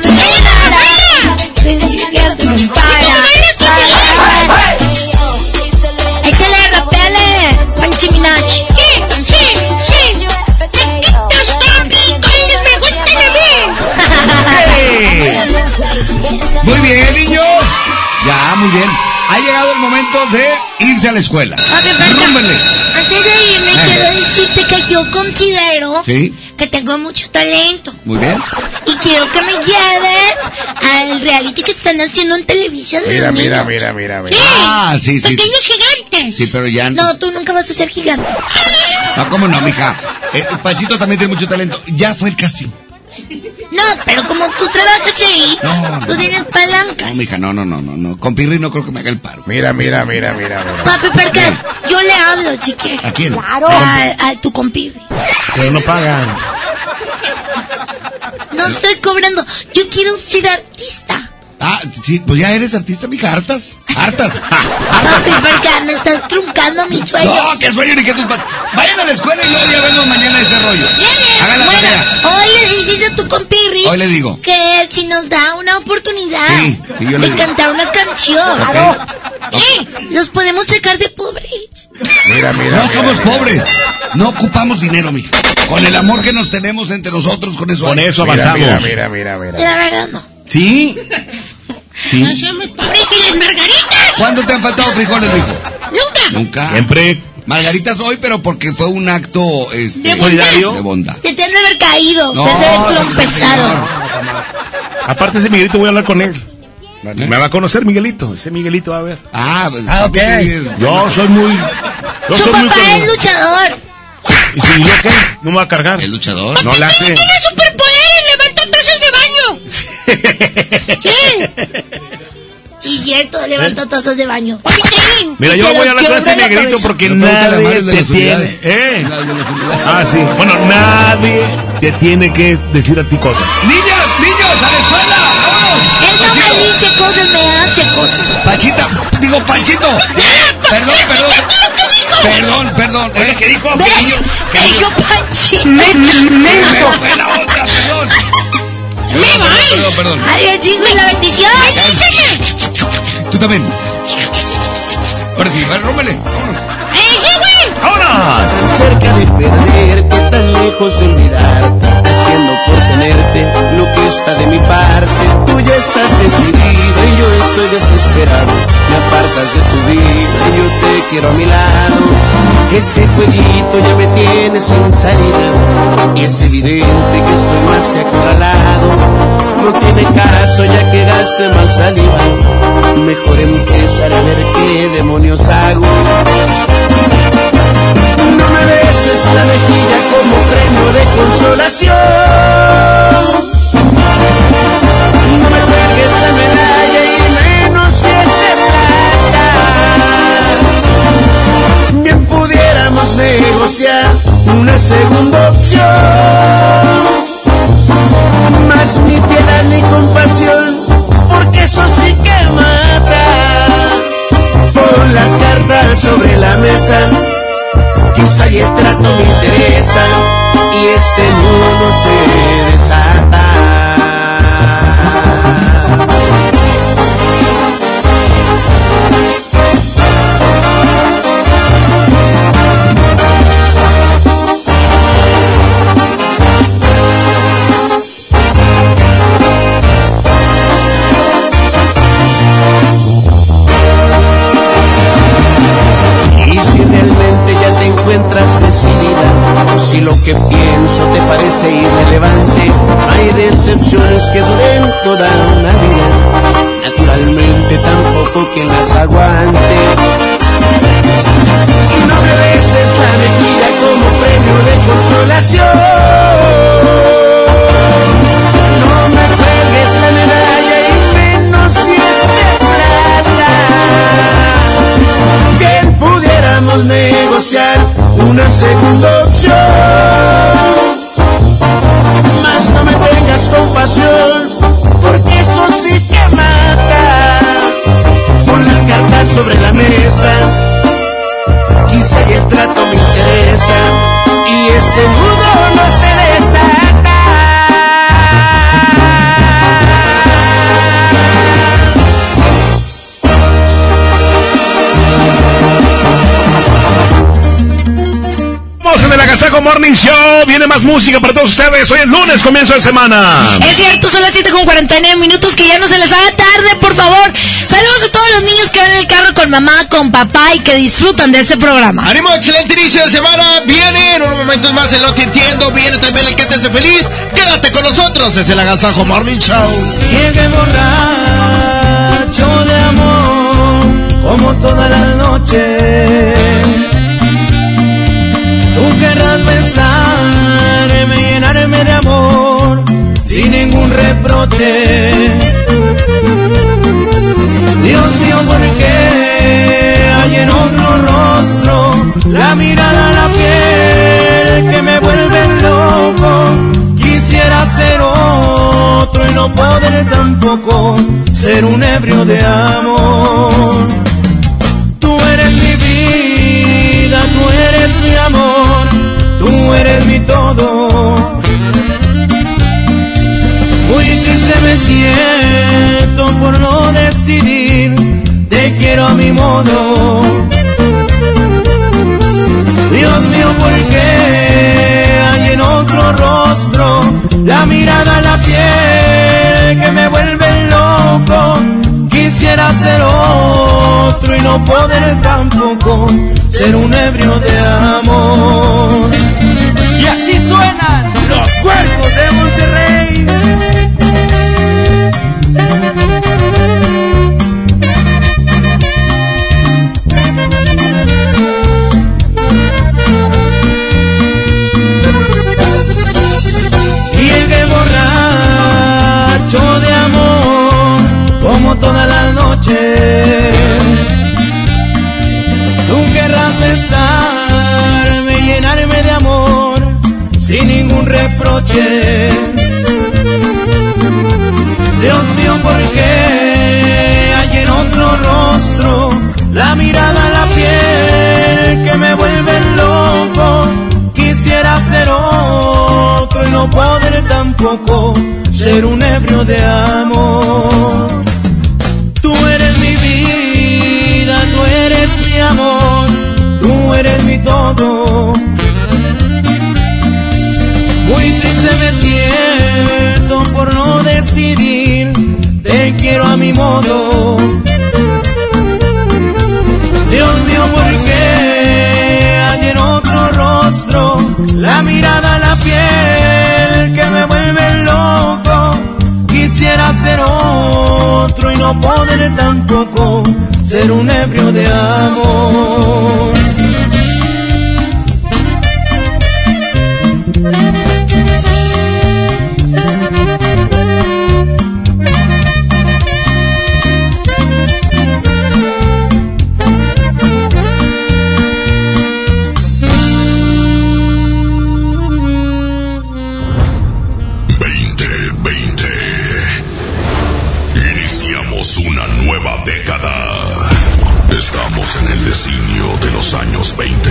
para. Échale. Panchi Minaj. Me. Muy bien, niños. Ya, muy bien. Ha llegado el momento de irse a la escuela. A ver. Antes de irme, quiero decirte que yo considero Sí, que tengo mucho talento. muy bien. Y quiero que me lleves al reality que están haciendo en televisión. Mira, mira, mira, mira, mira. Sí. Ah, sí, sí. Pequeños gigantes. Sí, pero ya. No, tú nunca vas a ser gigante. No, ¿cómo no, mija? Eh, Pachito también tiene mucho talento. Ya fue el casting. No, pero como tú trabajas ahí, No, tú no. tienes palanca. No, mija, no, no, no, no, no. Con Pirri no creo que me haga el paro. Mira, mira, mira, mira, mira. Papi, porque yo le hablo si quieres. ¿A quién? A, a tu compirri. Pero no pagan. No estoy cobrando. Yo quiero ser artista. Ah, sí, pues ya eres artista, mija, hartas. Hartas. Papi, porque me estás truncando mis sueños. No, que sueño ni que tus Vayan a la escuela y luego ya vemos mañana ese rollo. Bien, bien. Hagan la bueno, tarea. hoy le dices a tu compirri Hoy le digo. que si nos da una oportunidad Sí, sí, yo le de digo. cantar una canción, Ok. ¿eh? los podemos sacar de pobres. Mira, mira. No somos pobres. No ocupamos dinero, mija. Con el amor que nos tenemos entre nosotros, con eso. Con eso Mira, avanzamos. mira, Mira, mira, mira. La verdad no. ¿Sí? Sí. Frijoles margaritas. ¿Cuándo te han faltado frijoles, mijo? Nunca. Nunca. Siempre. Margaritas hoy, pero porque fue un acto este, De Solidario. de bondad. Se te han de haber caído, No, se te han trompezado. Aparte ese Miguelito voy a hablar con él. Me va a conocer Miguelito. Ese Miguelito va a ver. Ah, pues, Ah, ok. Yo soy muy. Yo Su soy muy. papá es con- luchador. ¿Y si yo qué? ¿No me va a cargar? El luchador. No la hace. Tiene levanta baño. Sí. Sí, cierto, levanta tazas de baño. Oye. Mira, yo voy a la Miguelito cabeza. porque nadie te las tiene. unidades. ¿Eh? La de las unidades. Ah, sí. Bueno, nadie te tiene que decir a ti cosas. Niñas, niños, a la escuela. ¡Vámonos! Él no me dice cosas, me hace cosas. Pachita, digo Panchito. Perdón, perdón. Perdón, perdón. Oye, ¿qué dijo? ¿Qué dijo? me dijo Panchito. Me la onda, perdón. Perdón, perdón, perdón. Adiós, chico, y la bendición. Tú también. Ahora sí, rómpele. ¡Vámonos! cerca de perderte, tan lejos de olvidar, haciendo por tenerte lo que está de mi parte. Tú ya estás decidido y yo estoy desesperado. Me apartas de tu vida y yo te quiero a mi lado. Este jueguito ya me tiene sin salida y es evidente que estoy más que acorralado. No tiene caso ya que gaste más saliva. Mejor empezar a ver qué demonios hago. No me beses la mejilla como premio de consolación. Negociar una segunda opción. Más ni piedad ni compasión, porque eso sí que mata. Pon las cartas sobre la mesa Quizá y el trato me interesa y este mundo se desata. Que duren toda una vida. Naturalmente tampoco quien las aguante. Y no me beses la mejilla como premio de consolación. No me juegues la medalla y menos si es de plata. Bien pudiéramos negociar una segunda Viene más música para todos ustedes. Hoy es lunes, comienzo de semana. Es cierto, son las 7 con 49 minutos, que ya no se les haga tarde, por favor. Saludos a todos los niños que van en el carro con mamá, con papá y que disfrutan de este programa. ¡Ánimo! Excelente inicio de semana. Viene en unos momentos más en lo que entiendo. Viene también el que te hace feliz. Quédate con nosotros. Es el Agasajo Morning Show. Llegué borracho de amor, como toda la noche. Besarme, llenarme de amor, sin ningún reproche. Dios mío, ¿por qué hay en otro rostro la mirada, la piel que me vuelve loco? Quisiera ser otro y no poder tampoco ser un ebrio de amor. Eres mi todo. Muy triste me siento por no decidir, te quiero a mi modo. Dios mío, ¿por qué hay en otro rostro la mirada, la piel que me vuelve loco? Quisiera ser otro y no poder tampoco ser un ebrio de amor. Suenan los cuerpos de Monterrey. Llegué borracho de amor, como todas las noches. Tú querrás besarme, reproche. Dios mío, ¿por qué hay en otro rostro la mirada, la piel que me vuelve loco? Quisiera ser otro y no poder tampoco ser un ebrio de amor. Tú eres mi vida, tú eres mi amor, tú eres mi todo. Triste me siento por no decidir, te quiero a mi modo. Dios mío, ¿por qué hay en otro rostro la mirada, la piel que me vuelve loco? Quisiera ser otro y no poder tampoco ser un ebrio de amor. 20.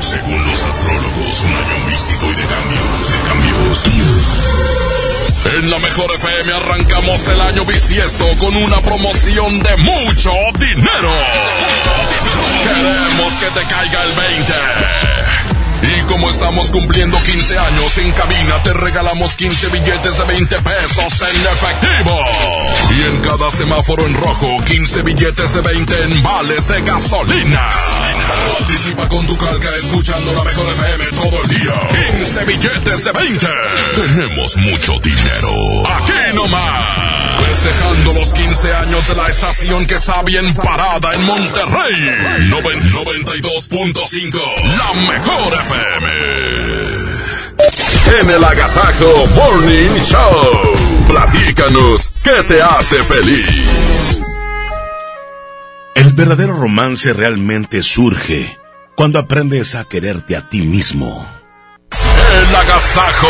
Según los astrólogos, un año místico y de cambios, de cambios. En la mejor FM arrancamos el año bisiesto con una promoción de mucho dinero. Queremos que te caiga el 20. Y como estamos cumpliendo 15 años en cabina, te regalamos 15 billetes de 20 pesos en efectivo. Y en cada semáforo en rojo, 15 billetes de 20 en vales de gasolina. Participa con tu calca escuchando la mejor FM todo el día. 15 billetes de 20. Tenemos mucho dinero. Aquí nomás. Festejando los 15 años de la estación que está bien parada en Monterrey. Noven- 92.5. La mejor FM. En el Agasajo Morning Show. Platícanos qué te hace feliz. El verdadero romance realmente surge cuando aprendes a quererte a ti mismo. El Agasajo.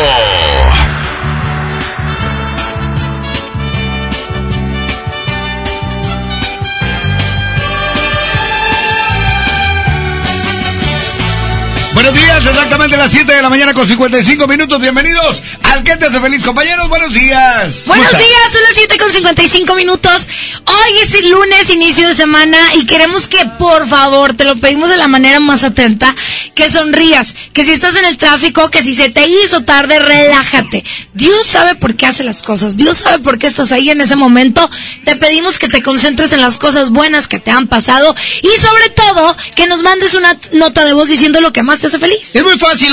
Buenos días, exactamente las 7 de la mañana con 55 minutos. Bienvenidos al que te hace feliz, compañeros. Buenos días. ¿Cómo Buenos días, son las 7 con 55 minutos. Hoy es el lunes, inicio de semana, y queremos que, por favor, te lo pedimos de la manera más atenta, que sonrías, que si estás en el tráfico, que si se te hizo tarde, relájate. Dios sabe por qué hace las cosas, Dios sabe por qué estás ahí en ese momento. Te pedimos que te concentres en las cosas buenas que te han pasado y sobre todo que nos mandes una nota de voz diciendo lo que más te hace feliz. Es muy fácil,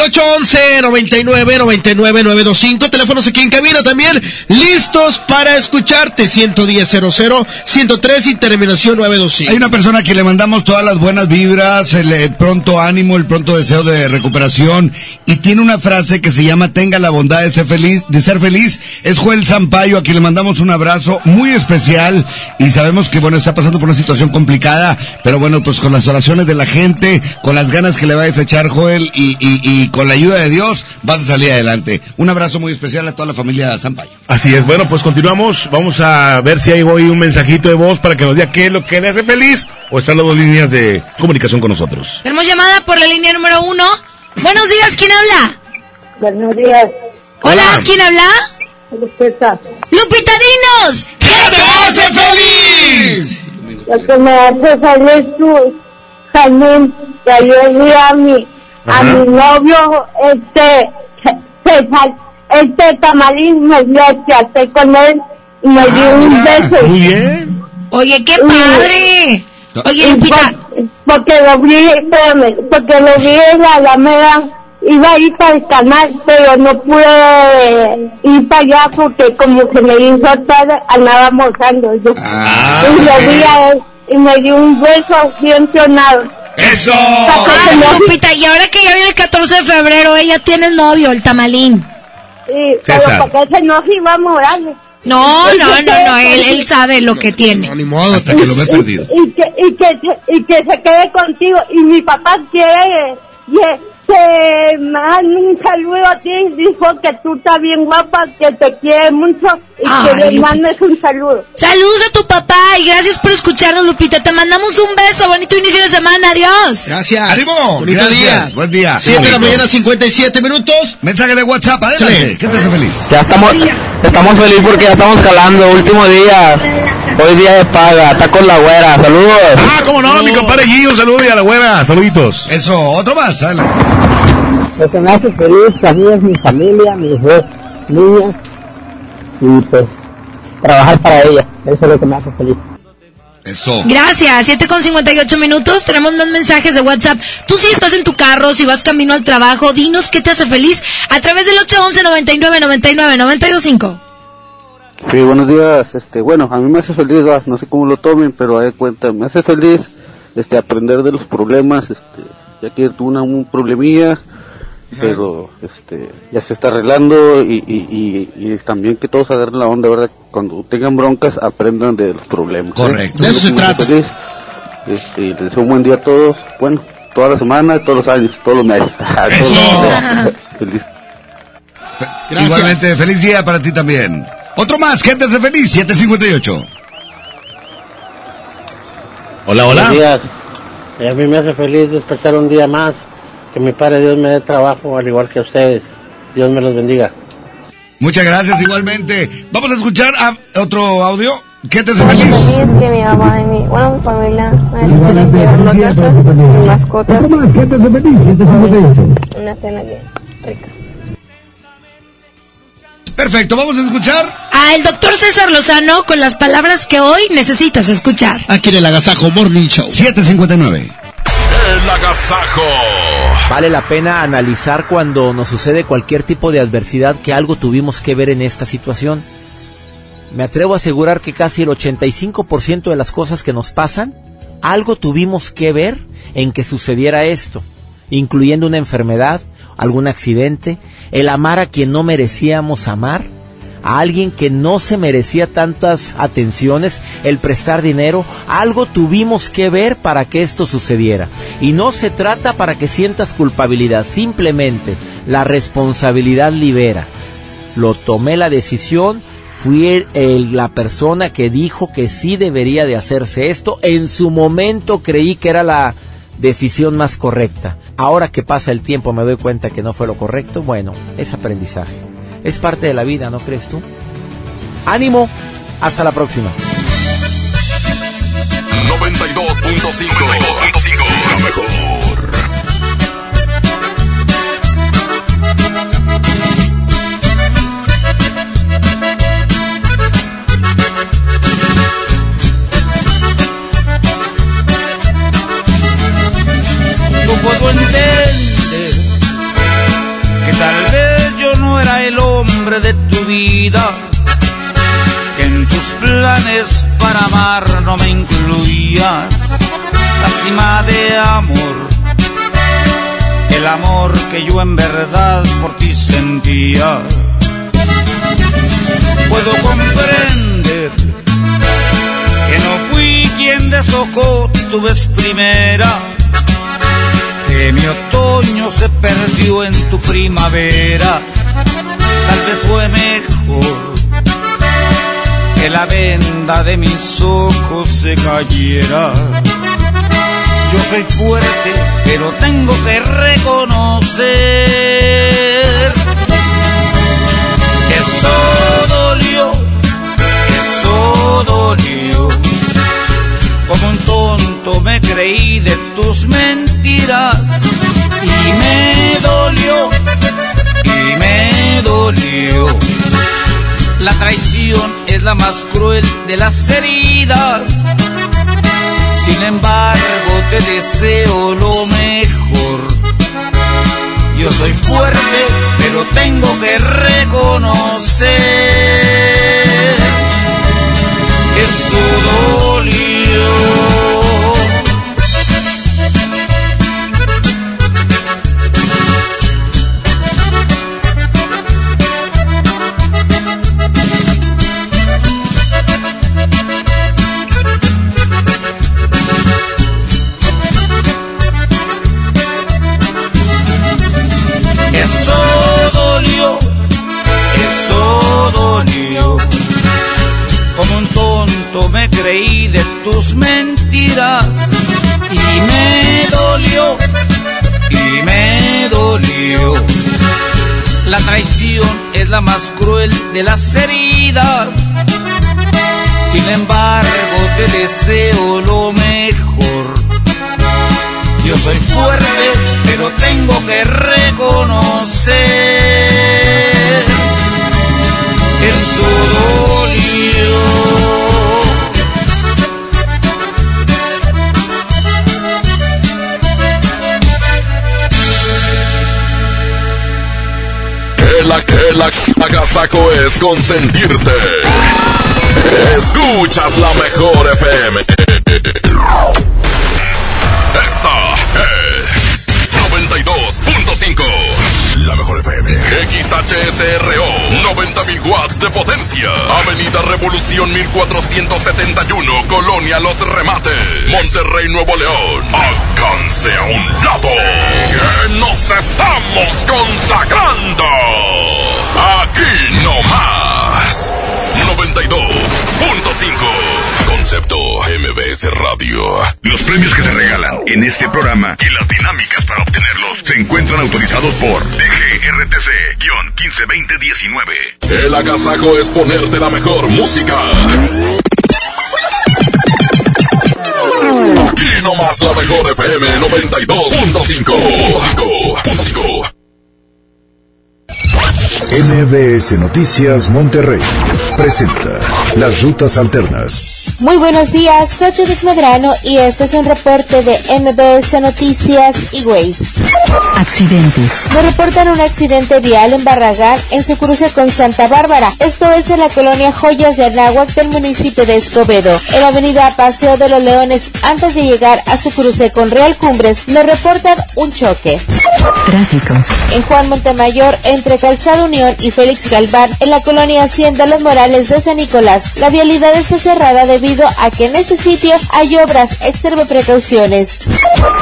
811-99-99-925, teléfonos aquí en cabina también, listos para escucharte, 110-00, 103 y terminación 925. Hay una persona a quien le mandamos todas las buenas vibras, el eh, pronto ánimo, el pronto deseo de recuperación y tiene una frase que se llama tenga la bondad de ser feliz, de ser feliz. Es Joel Sampaio a quien le mandamos un abrazo muy especial y sabemos que bueno, está pasando por una situación complicada, pero bueno, pues con las oraciones de la gente, con las ganas que le vayas a echar Joel y, y, y con la ayuda de Dios vas a salir adelante. Un abrazo muy especial a toda la familia Sampaio. Así es, bueno, pues continuamos. Vamos a ver si hay hoy un mensajito de voz para que nos diga qué es lo que le hace feliz o están las dos líneas de comunicación con nosotros. Tenemos llamada por la línea número uno. Buenos días, ¿quién habla? Buenos días. Hola, ¿quién habla? Lupita. Lupita Dinos. ¿Qué te hace feliz? Lo que me hace feliz tú, Jamín, que vi a mi, a mi novio, este, sal- este tamalín me dio, chaté con él y me dio un beso. Muy bien. Oye, qué padre. Oye, Y Lupita. por- porque lo vi, espérame, porque lo vi en la Alameda, iba a ir para el canal, pero no pude ir para allá porque como se me hizo tarde, andaba almorzando yo. Ah, y lo vi a él y me dio un beso bien tonado. ¡Eso! Ay, Lupita, y ahora que ya viene el 14 de febrero, ella tiene novio, el tamalín. Y, César. pero porque ese no se iba a morar. No, no, no, no, él, él sabe lo que tiene. No, ni modo, Hasta que lo ve perdido. y que y que se- y que se quede contigo y mi papá quiere que, mande un saludo a ti dijo que tú estás bien guapa que te quiere mucho y Ay, que le Lupita. mandes un saludo Saludos a tu papá y gracias por escucharnos, Lupita. Te mandamos un beso. Bonito inicio de semana. Adiós. Gracias. ¡Ánimo! Bonito Gracias. día. Buen día. 7 de la mañana, 57 minutos. Mensaje de WhatsApp, adelante. Sí. ¿Qué te hace feliz? Ya estamos, estamos felices porque ya estamos calando, último día, hoy día de paga, está con la güera, saludos. Ah, cómo no, mi compadre Gui, un saludo y a la buena, saluditos. Eso, otro más, adelante. Lo que me hace feliz a mí es mi familia, mis dos niñas y pues trabajar para ellas, eso es lo que me hace feliz. Eso. Gracias, 7 con 58 minutos. Tenemos más mensajes de WhatsApp. Tú si estás en tu carro, si vas camino al trabajo, dinos qué te hace feliz a través del 811 99 99 925. Sí, buenos días, este, bueno, a mí me hace feliz, ah, no sé cómo lo tomen, pero de cuenta, me hace feliz, este, aprender de los problemas, este, ya que tuve una, un problemilla, pero, este, ya se está arreglando y, y, y, y también que todos agarren la onda, ¿verdad? Cuando tengan broncas, aprendan de los problemas. ¿eh? Correcto. De eso se trata. feliz. Este, y les deseo un buen día a todos, bueno, toda la semana, todos los años, todos los meses. Eso. Feliz Gracias. Igualmente, feliz día para ti también. Otro más, gente de feliz, 758. Hola, Buenos hola. días. Eh, A mí me hace feliz despertar un día más Que mi Padre Dios me dé trabajo, al igual que a ustedes. Dios me los bendiga. Muchas gracias igualmente. Vamos a escuchar a otro audio. ¿Qué te hace Feliz feliz? que mi mamá y mi, bueno, mi familia me estén llevando a casa, mis mascotas, una cena bien rica. Perfecto, vamos a escuchar. A el doctor César Lozano con las palabras que hoy necesitas escuchar. Aquí en el Agasajo Morning Show. 759. El agasajo. Vale la pena analizar cuando nos sucede cualquier tipo de adversidad que algo tuvimos que ver en esta situación. Me atrevo a asegurar que casi el 85% de las cosas que nos pasan, algo tuvimos que ver en que sucediera esto, incluyendo una enfermedad, algún accidente, el amar a quien no merecíamos amar, a alguien que no se merecía tantas atenciones, el prestar dinero, algo tuvimos que ver para que esto sucediera. Y no se trata para que sientas culpabilidad, simplemente la responsabilidad libera. Lo tomé la decisión, fui el- la persona que dijo que sí debería de hacerse esto, en su momento creí que era la decisión más correcta. Ahora que pasa el tiempo me doy cuenta que no fue lo correcto. Bueno, es aprendizaje. Es parte de la vida, ¿no crees tú? Ánimo, hasta la próxima. Que en tus planes para amar no me incluías la cima de amor, el amor que yo en verdad por ti sentía. Puedo comprender que no fui quien deshojó tu vez primera que mi otoño se perdió en tu primavera. Tal vez fue mejor que la venda de mis ojos se cayera. Yo soy fuerte, pero tengo que reconocer que eso dolió, que eso dolió. Como un tonto me creí de tus mentiras y me dolió, y me dolió. La traición es la más cruel de las heridas. Sin embargo, te deseo lo mejor. Yo soy fuerte, pero tengo que reconocer que eso dolió. Mentiras y me dolió, y me dolió. La traición es la más cruel de las heridas. Sin embargo, te deseo lo mejor. Yo soy fuerte, pero tengo que reconocer eso dolió. Agasajo es consentirte. Escuchas la mejor FM. Esta es 92.5. La mejor FM. XHSRO. 90.000 watts de potencia. Avenida Revolución 1471. Colonia Los Remates. Monterrey, Nuevo León. Alcance a un lado. Que nos estamos consagrando. Más. 92.5. Concepto MBS MBS Radio. Los premios que se regalan en este programa y las dinámicas para obtenerlos se encuentran autorizados por DGRTC-152019. El agasajo es ponerte la mejor música. Aquí nomás la mejor FM 92.5. MBS Noticias Monterrey presenta Las Rutas Alternas. Muy buenos días, soy Judith Medrano y este es un reporte de MBS Noticias y Waze. Accidentes. Nos reportan un accidente vial en Barragán en su cruce con Santa Bárbara. Esto es en la colonia Joyas de Anáhuac del municipio de Escobedo. En la avenida Paseo de los Leones, antes de llegar a su cruce con Real Cumbres, nos reportan un choque. Tráfico. En Juan Montemayor, entre Calzado Unión y Félix Galván, en la colonia Hacienda Los Morales de San Nicolás, la vialidad está cerrada debido a que en ese sitio hay obras. Extreme precauciones.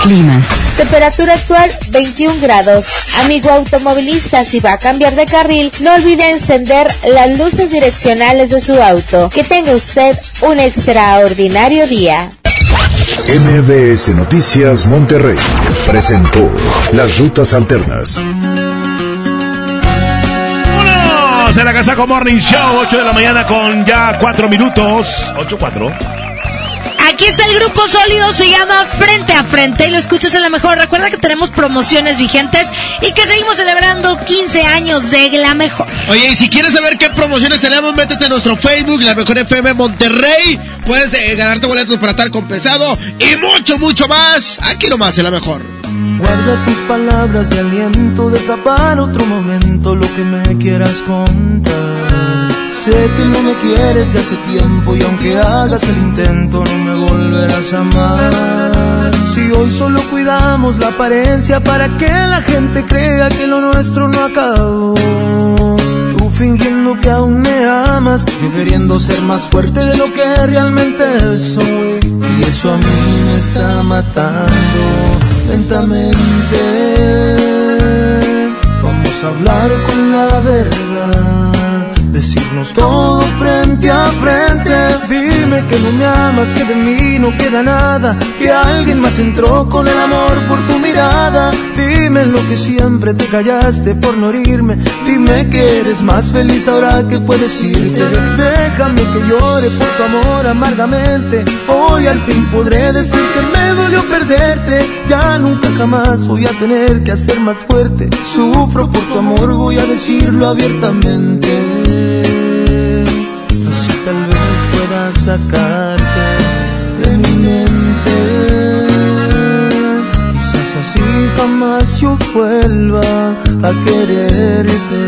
Clima. Temperatura actual 21 grados. Amigo automovilista, si va a cambiar de carril, no olvide encender las luces direccionales de su auto. Que tenga usted un extraordinario día. MBS Noticias Monterrey presentó Las Rutas Alternas. Vámonos a la Casaco Morning Show, 8 de la mañana con ya 4 minutos. 8-4. Aquí está el grupo sólido, se llama Frente a Frente y lo escuchas en la mejor. Recuerda que tenemos promociones vigentes y que seguimos celebrando 15 años de la mejor. Oye, y si quieres saber qué promociones tenemos, métete a nuestro Facebook, La Mejor FM Monterrey. Puedes eh, ganarte boletos para estar compensado y mucho, mucho más. Aquí nomás en La Mejor. Guarda tus palabras de aliento, deja para otro momento lo que me quieras contar. Sé que no me quieres de hace tiempo y aunque hagas el intento no me volverás a amar. Si hoy solo cuidamos la apariencia para que la gente crea que lo nuestro no acabó. Tú fingiendo que aún me amas, yo queriendo ser más fuerte de lo que realmente soy. Y eso a mí me está matando lentamente. Vamos a hablar con la verdad decirnos todo frente a frente. Dime que no me amas, que de mí no queda nada, que alguien más entró con el amor por tu mirada. Dime lo que siempre te callaste por no herirme. Dime que eres más feliz ahora que puedes irte. Déjame que llore por tu amor amargamente. Hoy al fin podré decir que me dolió perderte. Ya nunca jamás voy a tener que hacer más fuerte. Sufro por tu amor, voy a decirlo abiertamente tal vez pueda sacarte de mi mente. Quizás así jamás yo vuelva a quererte.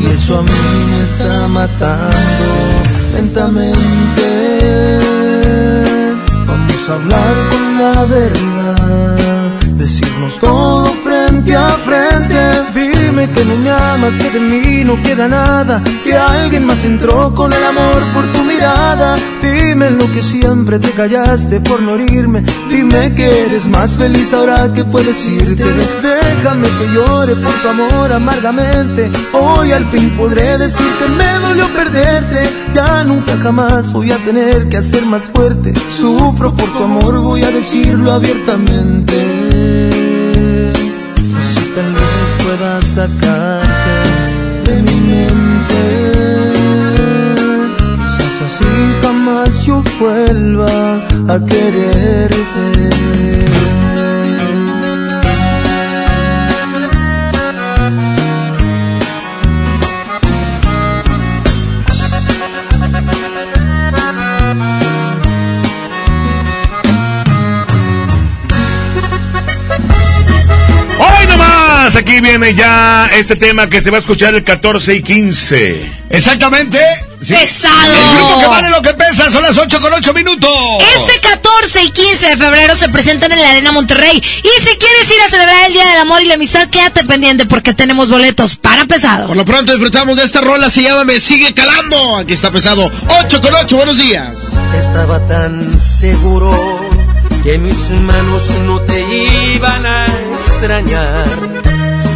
Y eso a mí me está matando lentamente. Vamos a hablar con la verdad, decirnos todo frente a frente. Dime que no me amas, que de mí no queda nada, que alguien más entró con el amor por tu mirada. Dime lo que siempre te callaste por no herirme. Dime que eres más feliz ahora que puedes irte. Déjame que llore por tu amor amargamente. Hoy al fin podré decir que me dolió perderte. Ya nunca jamás voy a tener que hacer más fuerte. Sufro por tu amor, voy a decirlo abiertamente. Pueda sacarte de mi mente. Quizás así jamás yo vuelva a quererte. Más, aquí viene ya este tema que se va a escuchar el 14 y 15. Exactamente. Sí. ¡Pesado! El grupo que vale lo que pesa son las 8 con 8 minutos. Este 14 y 15 de febrero se presentan en la Arena Monterrey. Y si quieres ir a celebrar el Día del Amor y la Amistad, quédate pendiente porque tenemos boletos para pesado. Por lo pronto disfrutamos de esta rola, se llama Me Sigue Calando. Aquí está pesado. 8 con 8, buenos días. Estaba tan seguro que mis manos no te iban a extrañar,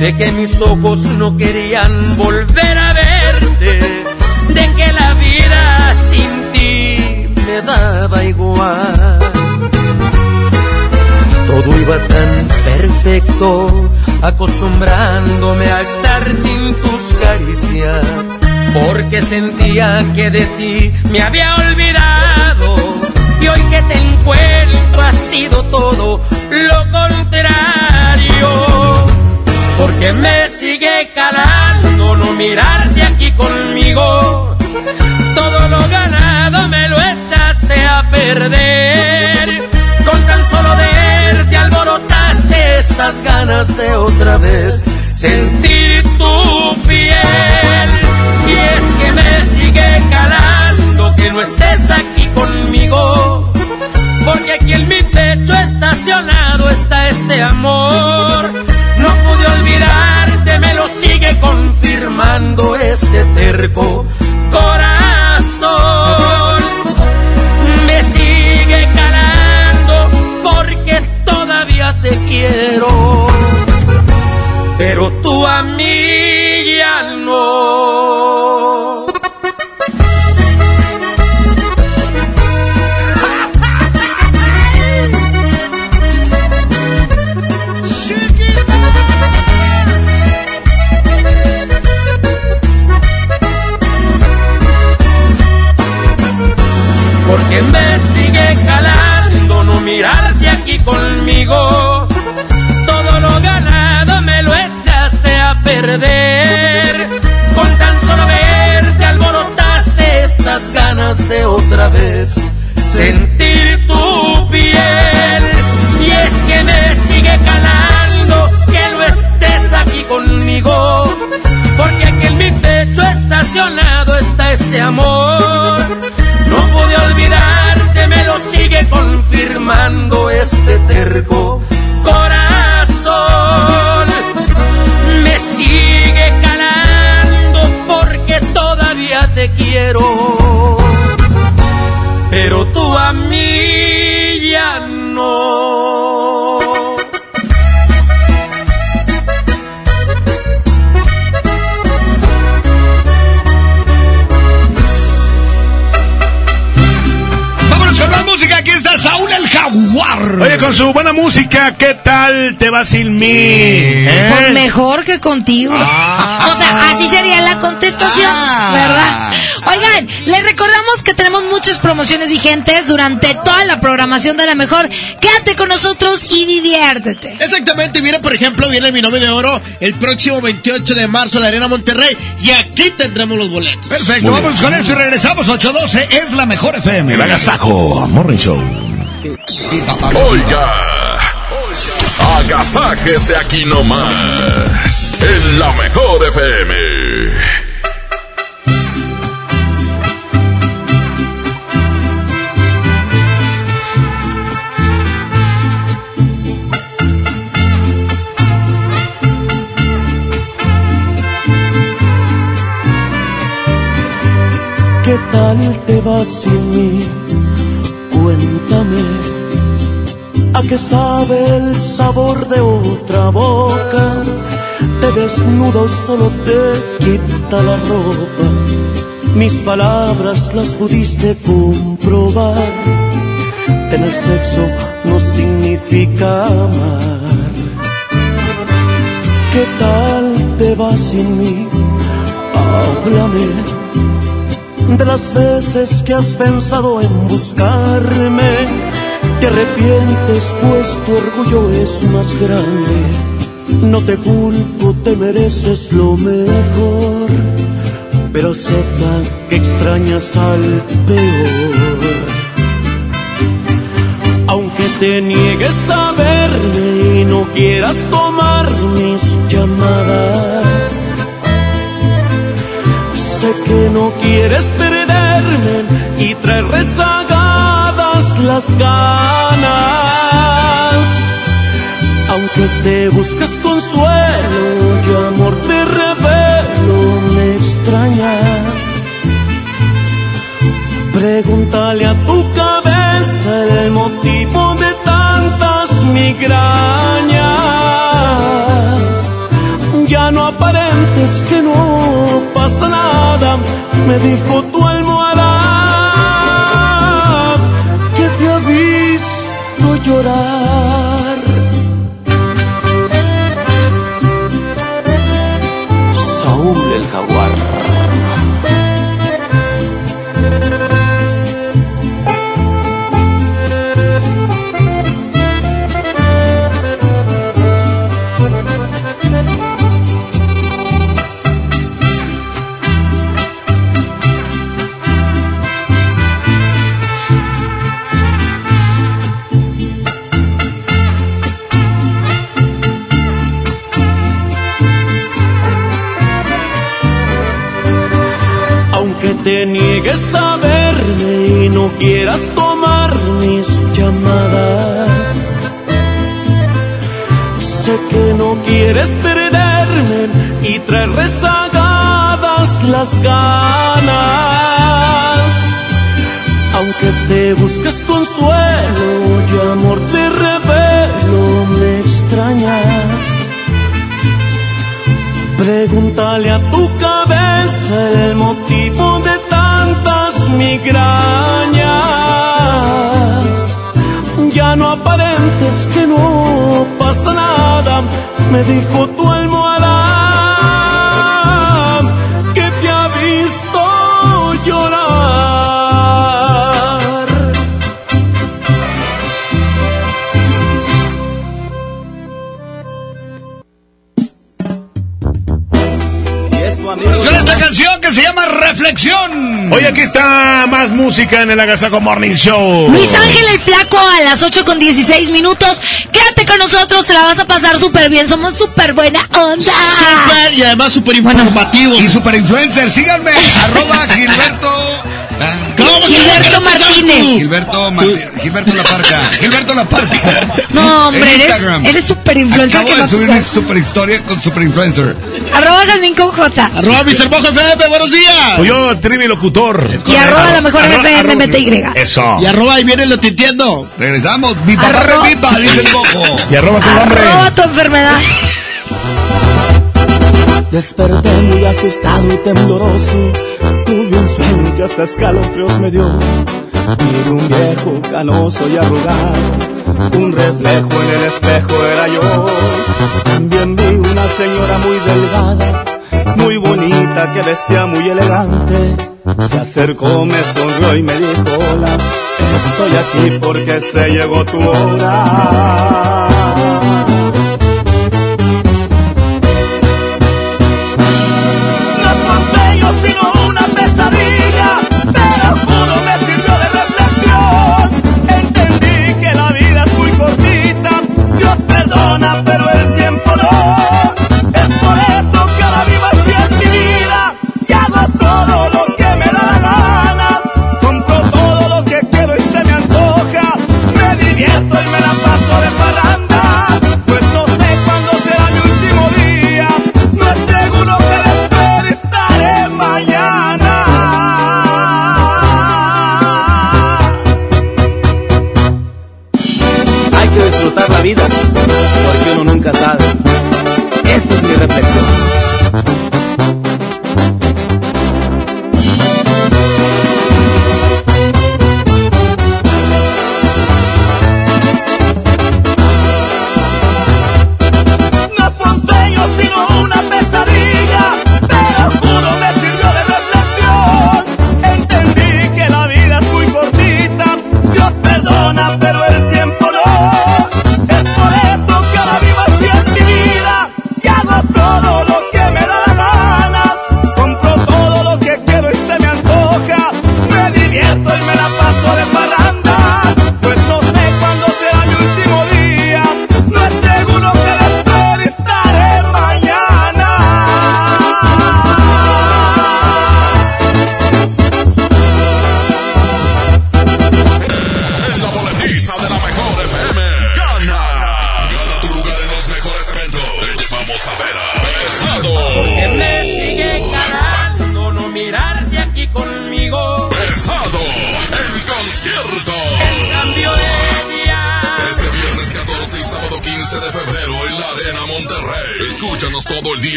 de que mis ojos no querían volver a verte, de que la vida sin ti me daba igual. Todo iba tan perfecto, acostumbrándome a estar sin tus caricias, porque sentía que de ti me había olvidado. Y hoy que te encuentro ha sido todo lo contrario. Porque me sigue calando no mirarte aquí conmigo. Todo lo ganado me lo echaste a perder. Con tan solo verte alborotaste estas ganas de otra vez sentir tu piel. Y es que me sigue calando que no estés aquí conmigo. Porque aquí en mi pecho estacionado está este amor. No pude sigue confirmando este terco corazón. Me sigue calando porque todavía te quiero. Pero tú a mí ya no. Mirarte aquí conmigo. Todo lo ganado me lo echaste a perder. Con tan solo verte alborotaste estas ganas de otra vez sentir tu piel. Y es que me sigue calando que no estés aquí conmigo. Porque aquí en mi pecho estacionado está este amor. Confirmando este terco corazón. Me sigue calando porque todavía te quiero. Pero tú a mí ya no. Con su buena música, ¿qué tal te va sin mí? ¿Eh? Pues mejor que contigo. O sea, así sería la contestación, Ah. ¿verdad? Oigan, les recordamos que tenemos muchas promociones vigentes durante toda la programación de la mejor. Quédate con nosotros y diviértete. Exactamente, viene por ejemplo, viene mi nombre de oro el próximo 28 de marzo a la Arena Monterrey y aquí tendremos los boletos. Perfecto, Muy vamos bien. con esto y regresamos. 812 es la mejor FM. El Agasajo Morning Show. Oiga, agasáquese aquí nomás, en la mejor FM. ¿Qué tal te va sin mí? Cuéntame. ¿A qué sabe el sabor de otra boca? Te desnudo, solo te quita la ropa. Mis palabras las pudiste comprobar. Tener sexo no significa amar. ¿Qué tal te va sin mí? Háblame de las veces que has pensado en buscarme. Te arrepientes pues tu orgullo es más grande. No te culpo, te mereces lo mejor. Pero acepta que extrañas al peor. Aunque te niegues a verme y no quieras tomar mis llamadas. Sé que no quieres perderme y traer rezagadas las ganas. Aunque te buscas consuelo, yo amor te revelo, me extrañas. Pregúntale a tu cabeza el motivo de tantas migrañas. Ya no aparentes que no me dijo tu almohada que te ha visto llorar. Dijo tu almohada que te ha visto llorar. Con esta canción que se llama Reflexión. Hoy aquí está más música en el Agasaco Morning Show. Luis Ángel el Flaco a las 8 con 16 minutos. Con nosotros, te la vas a pasar súper bien. Somos súper buena onda. Súper y además súper informativos. Y super influencer, síganme, arroba Gilberto. Ah, ¿Cómo que Gilberto Martínez. Gilberto, Martí- Gilberto La Parca. Gilberto La Parca. No, hombre, En eres, eres súper influencer Acabo que de subir sabes. super historia con super influencer. Arroba Jazmín con J. Arroba Mr. Mojo FM, buenos días. Pues yo, Trivi Locutor. Y arroba la mejor FM MTY. Eso. Y arroba ahí viene lo tintiendo. Regresamos. Mi papá reviva, dice el bojo. Y arroba tu nombre. Arroba tu enfermedad. Desperté muy asustado y tembloroso. Tuve un sueño que hasta escalofríos me dio. Miré un viejo canoso y arrugado. Un reflejo en el espejo era yo. También vi una señora muy delgada, muy bonita, que vestía muy elegante. Se acercó, me sonrió y me dijo hola. Estoy aquí porque se llegó tu hora. Dios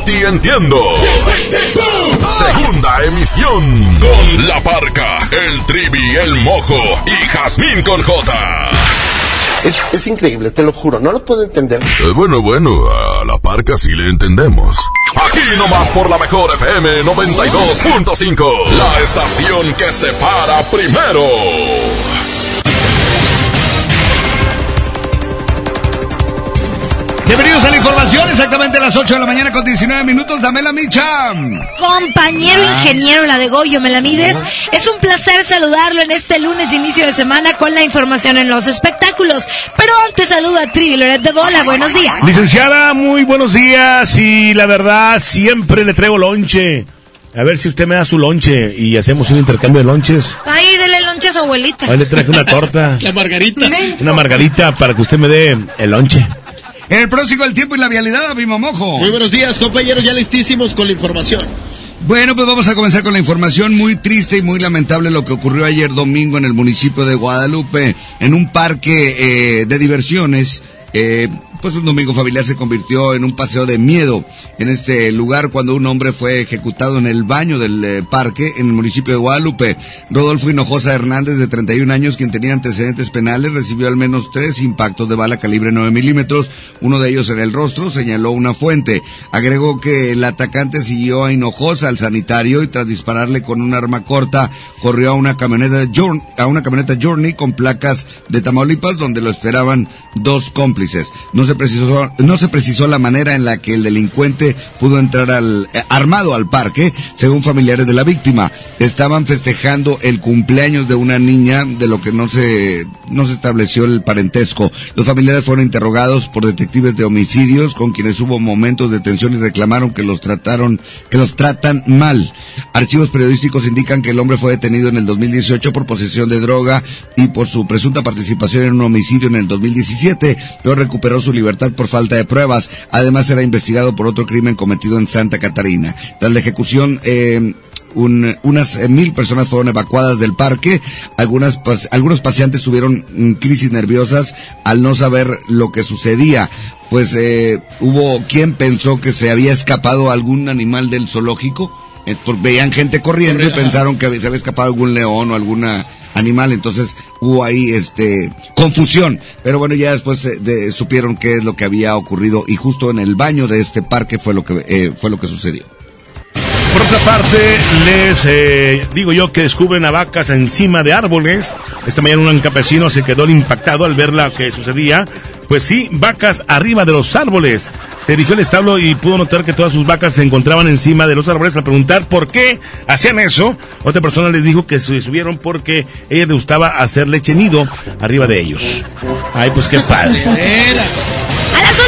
Noti Entiendo. Segunda emisión. Con La Parca, el Trivi, el Mojo y Jazmín con J. Es, es increíble, te lo juro, no lo puedo entender. Eh, bueno, bueno, a La Parca sí le entendemos. Aquí nomás por la mejor FM 92.5. La estación que se para primero. Bienvenidos a la información, exactamente a las 8 de la mañana con 19 minutos, Damela Micha. Compañero ingeniero la de Goyo Melamides, es un placer saludarlo en este lunes inicio de semana con la información en los espectáculos. Pero antes saludo a Trivi Loret de Bola, buenos días. Licenciada, muy buenos días y la verdad siempre le traigo lonche. A ver si usted me da su lonche y hacemos un intercambio de lonches. Ay, dele lonche a su abuelita. Ahí le traje una torta, La margarita. una margarita para que usted me dé el lonche. El próximo el tiempo y la vialidad, Abimamojo. Muy buenos días, compañeros, ya listísimos con la información. Bueno, pues vamos a comenzar con la información muy triste y muy lamentable lo que ocurrió ayer domingo en el municipio de Guadalupe, en un parque eh, de diversiones. Eh, pues un domingo familiar se convirtió en un paseo de miedo en este lugar cuando un hombre fue ejecutado en el baño del eh, parque en el municipio de Guadalupe. Rodolfo Hinojosa Hernández, de 31 años, quien tenía antecedentes penales, recibió al menos tres impactos de bala calibre 9 milímetros, uno de ellos en el rostro, señaló una fuente. Agregó que el atacante siguió a Hinojosa al sanitario y tras dispararle con un arma corta, corrió a una camioneta Journey, a una camioneta Journey con placas de Tamaulipas donde lo esperaban dos cómplices. No se precisó la manera en la que el delincuente pudo entrar al, eh, armado al parque, según familiares de la víctima. Estaban festejando el cumpleaños de una niña, de lo que no se, no se estableció el parentesco. Los familiares fueron interrogados por detectives de homicidios, con quienes hubo momentos de tensión y reclamaron que los trataron, que los tratan mal. Archivos periodísticos indican que el hombre fue detenido en el 2018 por posesión de droga y por su presunta participación en un homicidio en el 2017, pero recuperó su libertad por falta de pruebas. Además era investigado por otro crimen cometido en Santa Catarina. Tras la ejecución, eh, un- unas eh, mil personas fueron evacuadas del parque. Algunas, pas- algunos paseantes tuvieron mm, crisis nerviosas al no saber lo que sucedía. Pues eh, hubo quien pensó que se había escapado algún animal del zoológico. Eh, veían gente corriendo y pensaron que se había escapado algún león o alguna animal, entonces hubo ahí este confusión, pero bueno ya después eh, de- supieron qué es lo que había ocurrido y justo en el baño de este parque fue lo que eh, fue lo que sucedió. Por otra parte, les eh, digo yo que descubren a vacas encima de árboles. Esta mañana un campesino se quedó impactado al ver lo que sucedía. Pues sí, vacas arriba de los árboles. Se dirigió al establo y pudo notar que todas sus vacas se encontraban encima de los árboles. Al preguntar por qué hacían eso, otra persona les dijo que se subieron porque ella le gustaba hacer leche nido arriba de ellos. Ay, pues qué padre.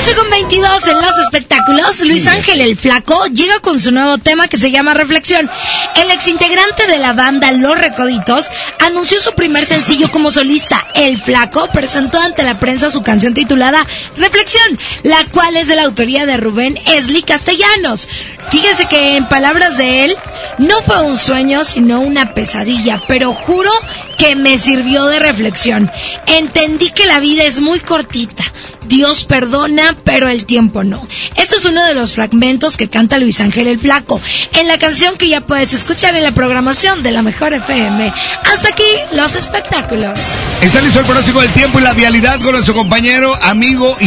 A las 8 con 22 en los espectáculos, Luis Ángel el Flaco llega con su nuevo tema que se llama Reflexión. El exintegrante de la banda Los Recoditos anunció su primer sencillo como solista. El Flaco presentó ante la prensa su canción titulada Reflexión, la cual es de la autoría de Rubén Esli Castellanos. Fíjense que en palabras de él, no fue un sueño, sino una pesadilla, pero juro que me sirvió de reflexión. Entendí que la vida es muy cortita. Dios perdona, pero el tiempo no. Esto es uno de los fragmentos que canta Luis Ángel el Flaco en la canción que ya puedes escuchar en la programación de la Mejor FM. Hasta aquí los espectáculos. Está listo el pronóstico del tiempo y la vialidad con nuestro compañero, amigo y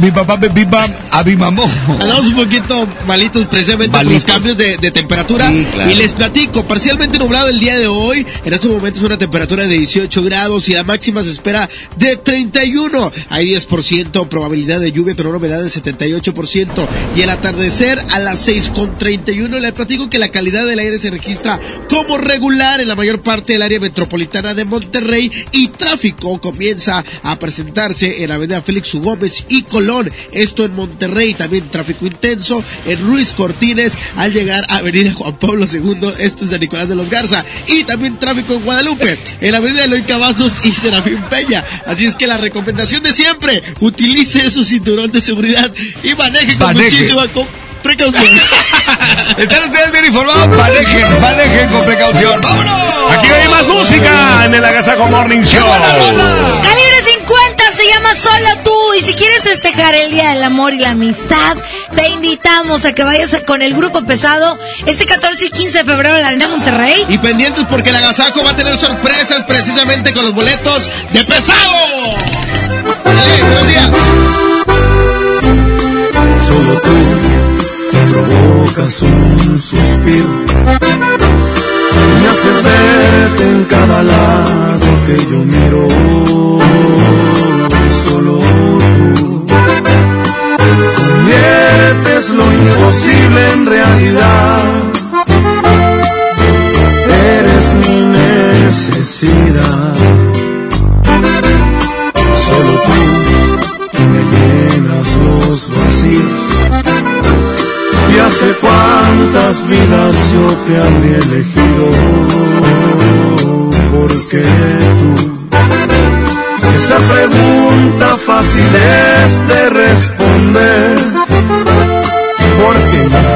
mi papá Viva Abimamó. Andamos un poquito malitos precisamente por los cambios de, de temperatura. Sí, claro. Y les platico, parcialmente nublado el día de hoy. En estos momentos una temperatura de 18 grados y la máxima se espera de 31. Hay 10% 50% probabilidad de lluvia con humedad del 78% y el atardecer a las 6.31 le platico que la calidad del aire se registra como regular en la mayor parte del área metropolitana de Monterrey y tráfico comienza a presentarse en Avenida Félix U. Gómez y Colón, esto en Monterrey, también tráfico intenso en Ruiz Cortines al llegar a Avenida Juan Pablo II, esto es de Nicolás de los Garza. Y también tráfico en Guadalupe, en Avenida Eloy Cavazos y Serafín Peña, así es que la recomendación de siempre, utilice su cinturón de seguridad y maneje con Maneje. muchísima co- precaución. Están ustedes bien informados, manejen, manejen con precaución. ¡Vámonos! Aquí hay más música en el Agasajo Morning Show. Calibre 50 se llama Solo tú. Y si quieres festejar el Día del Amor y la Amistad, te invitamos a que vayas con el grupo pesado este 14 y 15 de febrero en la Arena Monterrey. Y pendientes porque el agasajo va a tener sorpresas precisamente con los boletos de pesado. Solo tú provocas un suspiro. Me haces verte en cada lado que yo miro. Solo tú conviertes lo imposible en realidad. Eres mi necesidad. Solo tú me llenas los vacíos. Y hace cuántas vidas yo te habría elegido, porque tú, esa pregunta fácil es de responder, porque ya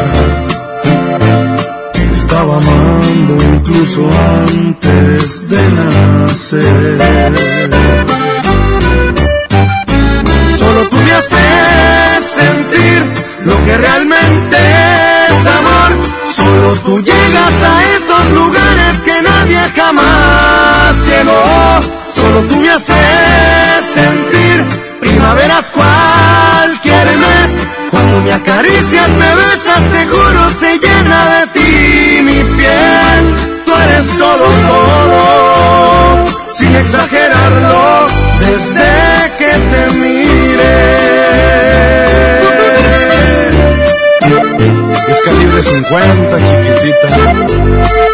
estaba amando incluso antes de nacer. Que realmente es amor. Solo tú llegas a esos lugares que nadie jamás llegó. Solo tú me haces sentir primaveras cualquier mes. Cuando me acaricias, me besas, te juro, se llena de ti mi piel. Tú eres todo, todo, sin exagerarlo, 50, chiquitita.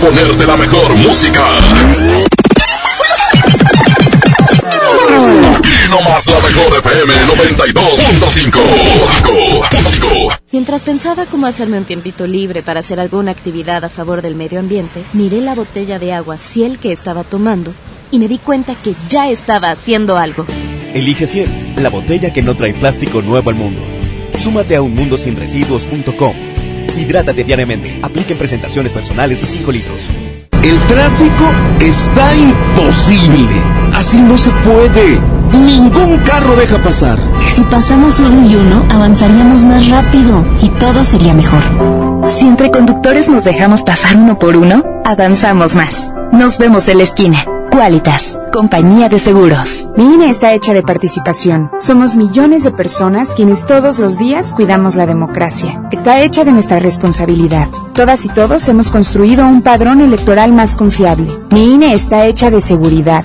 Ponerte la mejor música. Aquí nomás la mejor FM 92.5. Mientras pensaba cómo hacerme un tiempito libre para hacer alguna actividad a favor del medio ambiente, miré la botella de agua Ciel que estaba tomando y me di cuenta que ya estaba haciendo algo. Elige Ciel, la botella que no trae plástico nuevo al mundo. Súmate a unmundosinresiduos.com. Hidrátate diariamente. Apliquen presentaciones personales y 5 litros. El tráfico está imposible. Así no se puede. Ningún carro deja pasar. Si pasamos uno y uno, avanzaríamos más rápido y todo sería mejor. Si entre conductores nos dejamos pasar uno por uno, avanzamos más. Nos vemos en la esquina. Compañía de seguros. Mi INE está hecha de participación. Somos millones de personas quienes todos los días cuidamos la democracia. Está hecha de nuestra responsabilidad. Todas y todos hemos construido un padrón electoral más confiable. Mi INE está hecha de seguridad.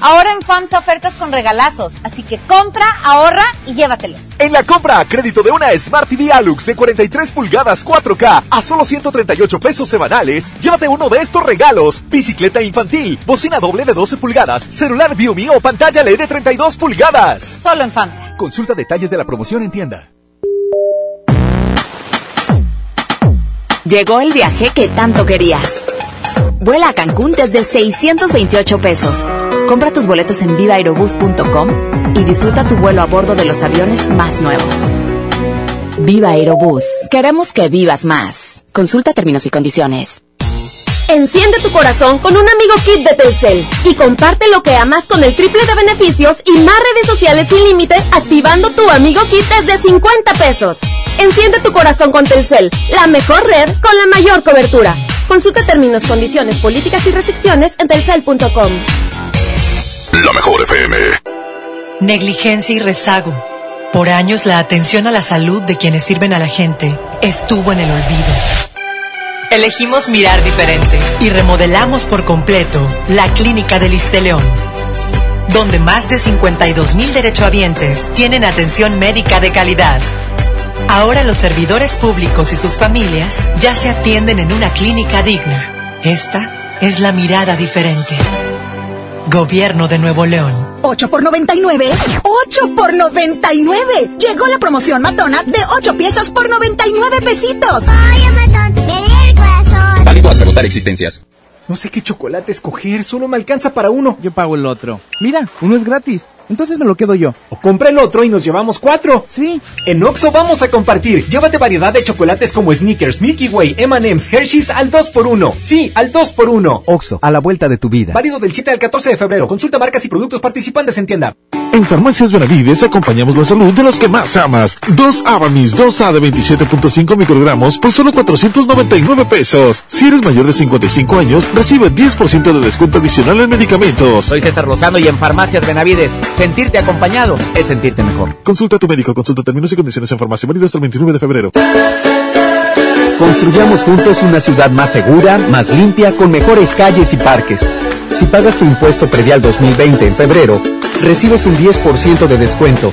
Ahora en FAMSA ofertas con regalazos, así que compra, ahorra y llévatelos. En la compra a crédito de una Smart TV Alux de 43 pulgadas 4K a solo 138 pesos semanales, llévate uno de estos regalos: bicicleta infantil, bocina doble de 12 pulgadas, celular Viumi o pantalla LED de 32 pulgadas. Solo en FAMSA. Consulta detalles de la promoción en tienda. Llegó el viaje que tanto querías. Vuela a Cancún desde 628 pesos. Compra tus boletos en vivaaerobus.com y disfruta tu vuelo a bordo de los aviones más nuevos. Viva Aerobús. Queremos que vivas más. Consulta términos y condiciones. Enciende tu corazón con un amigo kit de Telcel y comparte lo que amas con el triple de beneficios y más redes sociales sin límite activando tu amigo kit desde 50 pesos. Enciende tu corazón con Telcel, la mejor red con la mayor cobertura. Consulta términos, condiciones, políticas y restricciones en telcel.com. La mejor FM. Negligencia y rezago. Por años la atención a la salud de quienes sirven a la gente estuvo en el olvido. Elegimos mirar diferente y remodelamos por completo la Clínica del León, donde más de 52 mil derechohabientes tienen atención médica de calidad. Ahora los servidores públicos y sus familias ya se atienden en una clínica digna. Esta es la mirada diferente. Gobierno de Nuevo León. 8 por 99. 8 por 99. Llegó la promoción matona de 8 piezas por 99 pesitos. Ay, Amazon, me lee el corazón. Válido hasta agotar existencias. No sé qué chocolate escoger, solo me alcanza para uno. Yo pago el otro. Mira, uno es gratis. Entonces me lo quedo yo. O compra el otro y nos llevamos cuatro. Sí. En Oxo vamos a compartir. Llévate variedad de chocolates como Snickers, Milky Way, M&M's, Hershey's al 2x1. Sí, al 2x1. Oxo, a la vuelta de tu vida. Válido del 7 al 14 de febrero. Consulta marcas y productos participantes en tienda. En Farmacias Benavides acompañamos la salud de los que más amas. Dos Avamis 2A de 27.5 microgramos por solo 499 pesos. Si eres mayor de 55 años, recibe 10% de descuento adicional en medicamentos. Soy César Lozano y en Farmacias Benavides, sentirte acompañado es sentirte mejor. Consulta a tu médico, consulta términos y condiciones en farmacia válido hasta el 29 de febrero. Construyamos juntos una ciudad más segura, más limpia, con mejores calles y parques. Si pagas tu impuesto predial 2020 en febrero, recibes un 10% de descuento,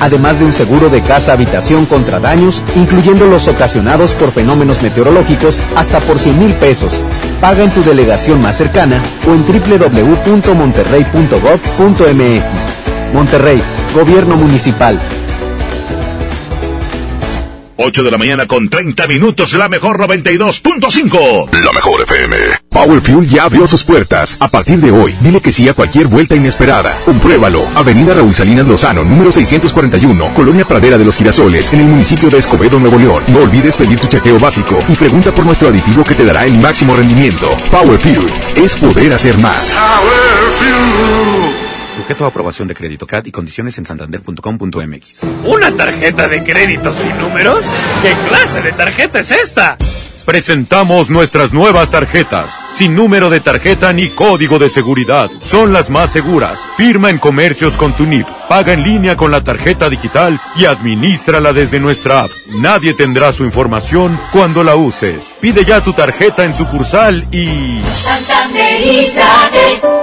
además de un seguro de casa-habitación contra daños, incluyendo los ocasionados por fenómenos meteorológicos, hasta por 100 mil pesos. Paga en tu delegación más cercana o en www.monterrey.gov.mx. Monterrey, Gobierno Municipal. 8 de la mañana con 30 minutos, la mejor 92.5. La mejor FM. Power Fuel ya abrió sus puertas. A partir de hoy, dile que sí a cualquier vuelta inesperada. Compruébalo. Avenida Raúl Salinas Lozano, número 641, Colonia Pradera de los Girasoles, en el municipio de Escobedo, Nuevo León. No olvides pedir tu chequeo básico y pregunta por nuestro aditivo que te dará el máximo rendimiento. Power Fuel es poder hacer más. Power Fuel. Sujeto a aprobación de crédito CAD y condiciones en santander.com.mx. ¿Una tarjeta de crédito sin números? ¿Qué clase de tarjeta es esta? Presentamos nuestras nuevas tarjetas, sin número de tarjeta ni código de seguridad. Son las más seguras. Firma en comercios con tu NIP, paga en línea con la tarjeta digital y administrala desde nuestra app. Nadie tendrá su información cuando la uses. Pide ya tu tarjeta en sucursal y... Santanderízate.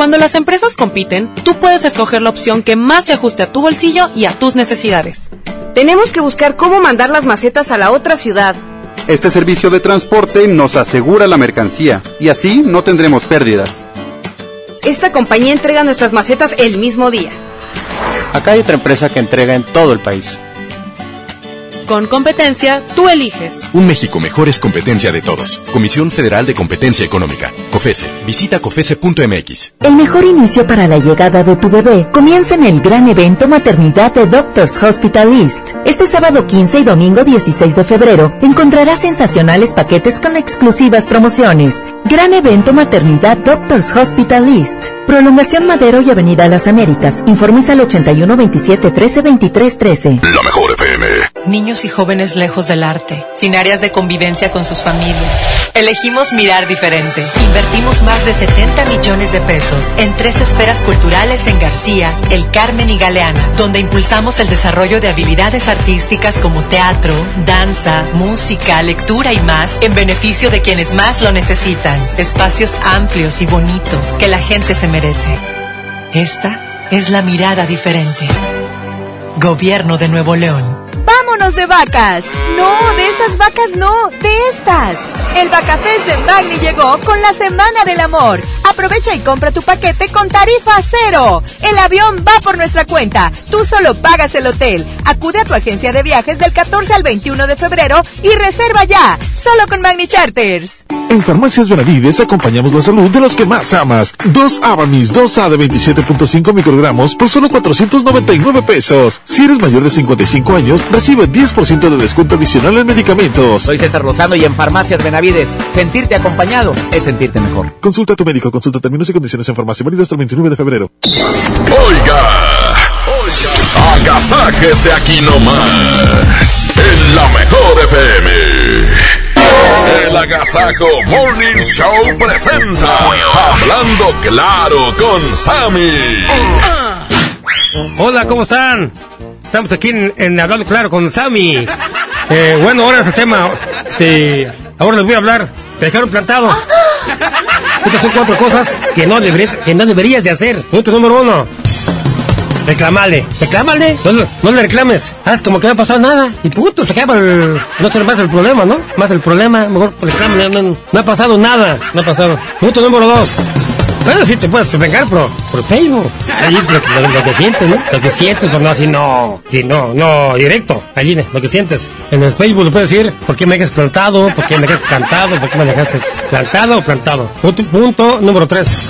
Cuando las empresas compiten, tú puedes escoger la opción que más se ajuste a tu bolsillo y a tus necesidades. Tenemos que buscar cómo mandar las macetas a la otra ciudad. Este servicio de transporte nos asegura la mercancía y así no tendremos pérdidas. Esta compañía entrega nuestras macetas el mismo día. Acá hay otra empresa que entrega en todo el país. Con competencia, tú eliges. Un México mejor es competencia de todos. Comisión Federal de Competencia Económica. COFESE. Visita COFESE.mx. El mejor inicio para la llegada de tu bebé comienza en el gran evento Maternidad de Doctors Hospital East. Este sábado 15 y domingo 16 de febrero encontrarás sensacionales paquetes con exclusivas promociones. Gran evento Maternidad Doctors Hospital East. Prolongación Madero y Avenida Las Américas. Informes al 81 27 13 23 13. La mejor FM. Niños y jóvenes lejos del arte, sin áreas de convivencia con sus familias. Elegimos mirar diferente. Invertimos más de 70 millones de pesos en tres esferas culturales en García, El Carmen y Galeana, donde impulsamos el desarrollo de habilidades artísticas como teatro, danza, música, lectura y más en beneficio de quienes más lo necesitan. Espacios amplios y bonitos que la gente se merece. Esta es la mirada diferente. Gobierno de Nuevo León. ¡Vámonos de vacas! No, de esas vacas no, de estas. El Vacafest de Magni llegó con la Semana del Amor. Aprovecha y compra tu paquete con tarifa cero. El avión va por nuestra cuenta. Tú solo pagas el hotel. Acude a tu agencia de viajes del 14 al 21 de febrero y reserva ya. Solo con Magni Charters. En Farmacias Benavides acompañamos la salud de los que más amas. Dos Avamis 2A de 27.5 microgramos por solo 499 pesos. Si eres mayor de 55 años, recibe 10% de descuento adicional en medicamentos. Soy César Lozano y en Farmacias Benavides, sentirte acompañado es sentirte mejor. Consulta a tu médico, consulta términos y condiciones en farmacia válido hasta el 29 de febrero. Oiga, oiga, agasáquese aquí nomás, en la mejor FM. El Agasajo Morning Show presenta Hablando Claro con Sammy. Hola, ¿cómo están? Estamos aquí en, Hablando Claro con Sammy. Eh, bueno, ahora es el tema. Este, ahora les voy a hablar. Te dejaron plantado. Estas son cuatro cosas que no deberías, que no deberías de hacer. Punto número uno. Reclamale, reclámale, no, no le reclames, haz como que no ha pasado nada y puto, se acaba el, no será más el problema, ¿no? Más el problema, mejor reclámale, no, no ha pasado nada, no ha pasado. Punto número dos, bueno, sí te puedes vengar por, por Facebook, ahí es lo, que- sientes, ¿no? Lo que sientes, pero no así, no, di- no, no, directo, allí, lo que sientes. En el Facebook lo puedes decir, ¿por qué me dejas plantado? ¿Por qué me dejas plantado? ¿Por qué me dejaste plantado o plantado? Punto, punto número tres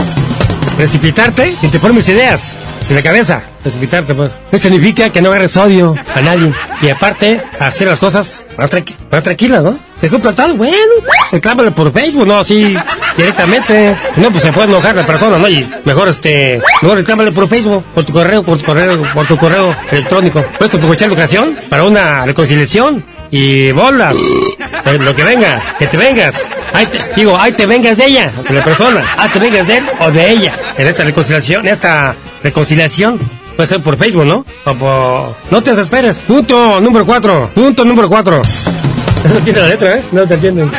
precipitarte y te ponen mis ideas en la cabeza. Precipitarte, pues. Eso significa que no agarres odio a nadie. Y aparte, hacer las cosas más, tranqui- más tranquilas, ¿no? Dejó plantado, bueno, reclámale por Facebook, no así directamente. No, pues se puede enojar la persona, ¿no? Y mejor este, mejor reclámale por Facebook, por tu correo, por tu correo, por tu correo electrónico. Puedes aprovechar la ocasión para una reconciliación y bolas. Eh, Lo que venga, que te vengas. Ahí te, digo, ahí te vengas de ella, de la persona. Ahí te vengas de él o de ella. En esta reconciliación, en esta reconciliación. Puede ser por Facebook, ¿no? O por... No te desesperes. Punto número cuatro. Punto número cuatro. No entiende la letra, ¿eh? No te entienden.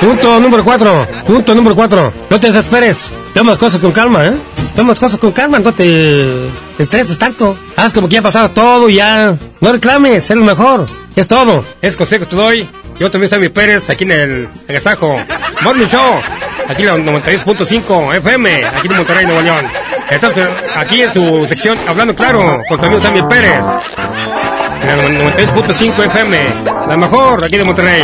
Punto número cuatro. Punto número cuatro. No te desesperes. Toma cosas con calma, ¿eh? Toma cosas con calma, no te estreses tanto. Haz como que ya ha pasado todo y ya. No reclames, es lo mejor. Es todo. Es consejo que te doy. Yo también soy mi Pérez, aquí en el Agasajo. Morning Show. Aquí en la 92.5 FM, aquí en Monterrey, Nuevo León. Entonces, aquí en su sección Hablando Claro, con su amigo Sammy Pérez. En el 92.5 FM. La mejor, aquí de Monterrey.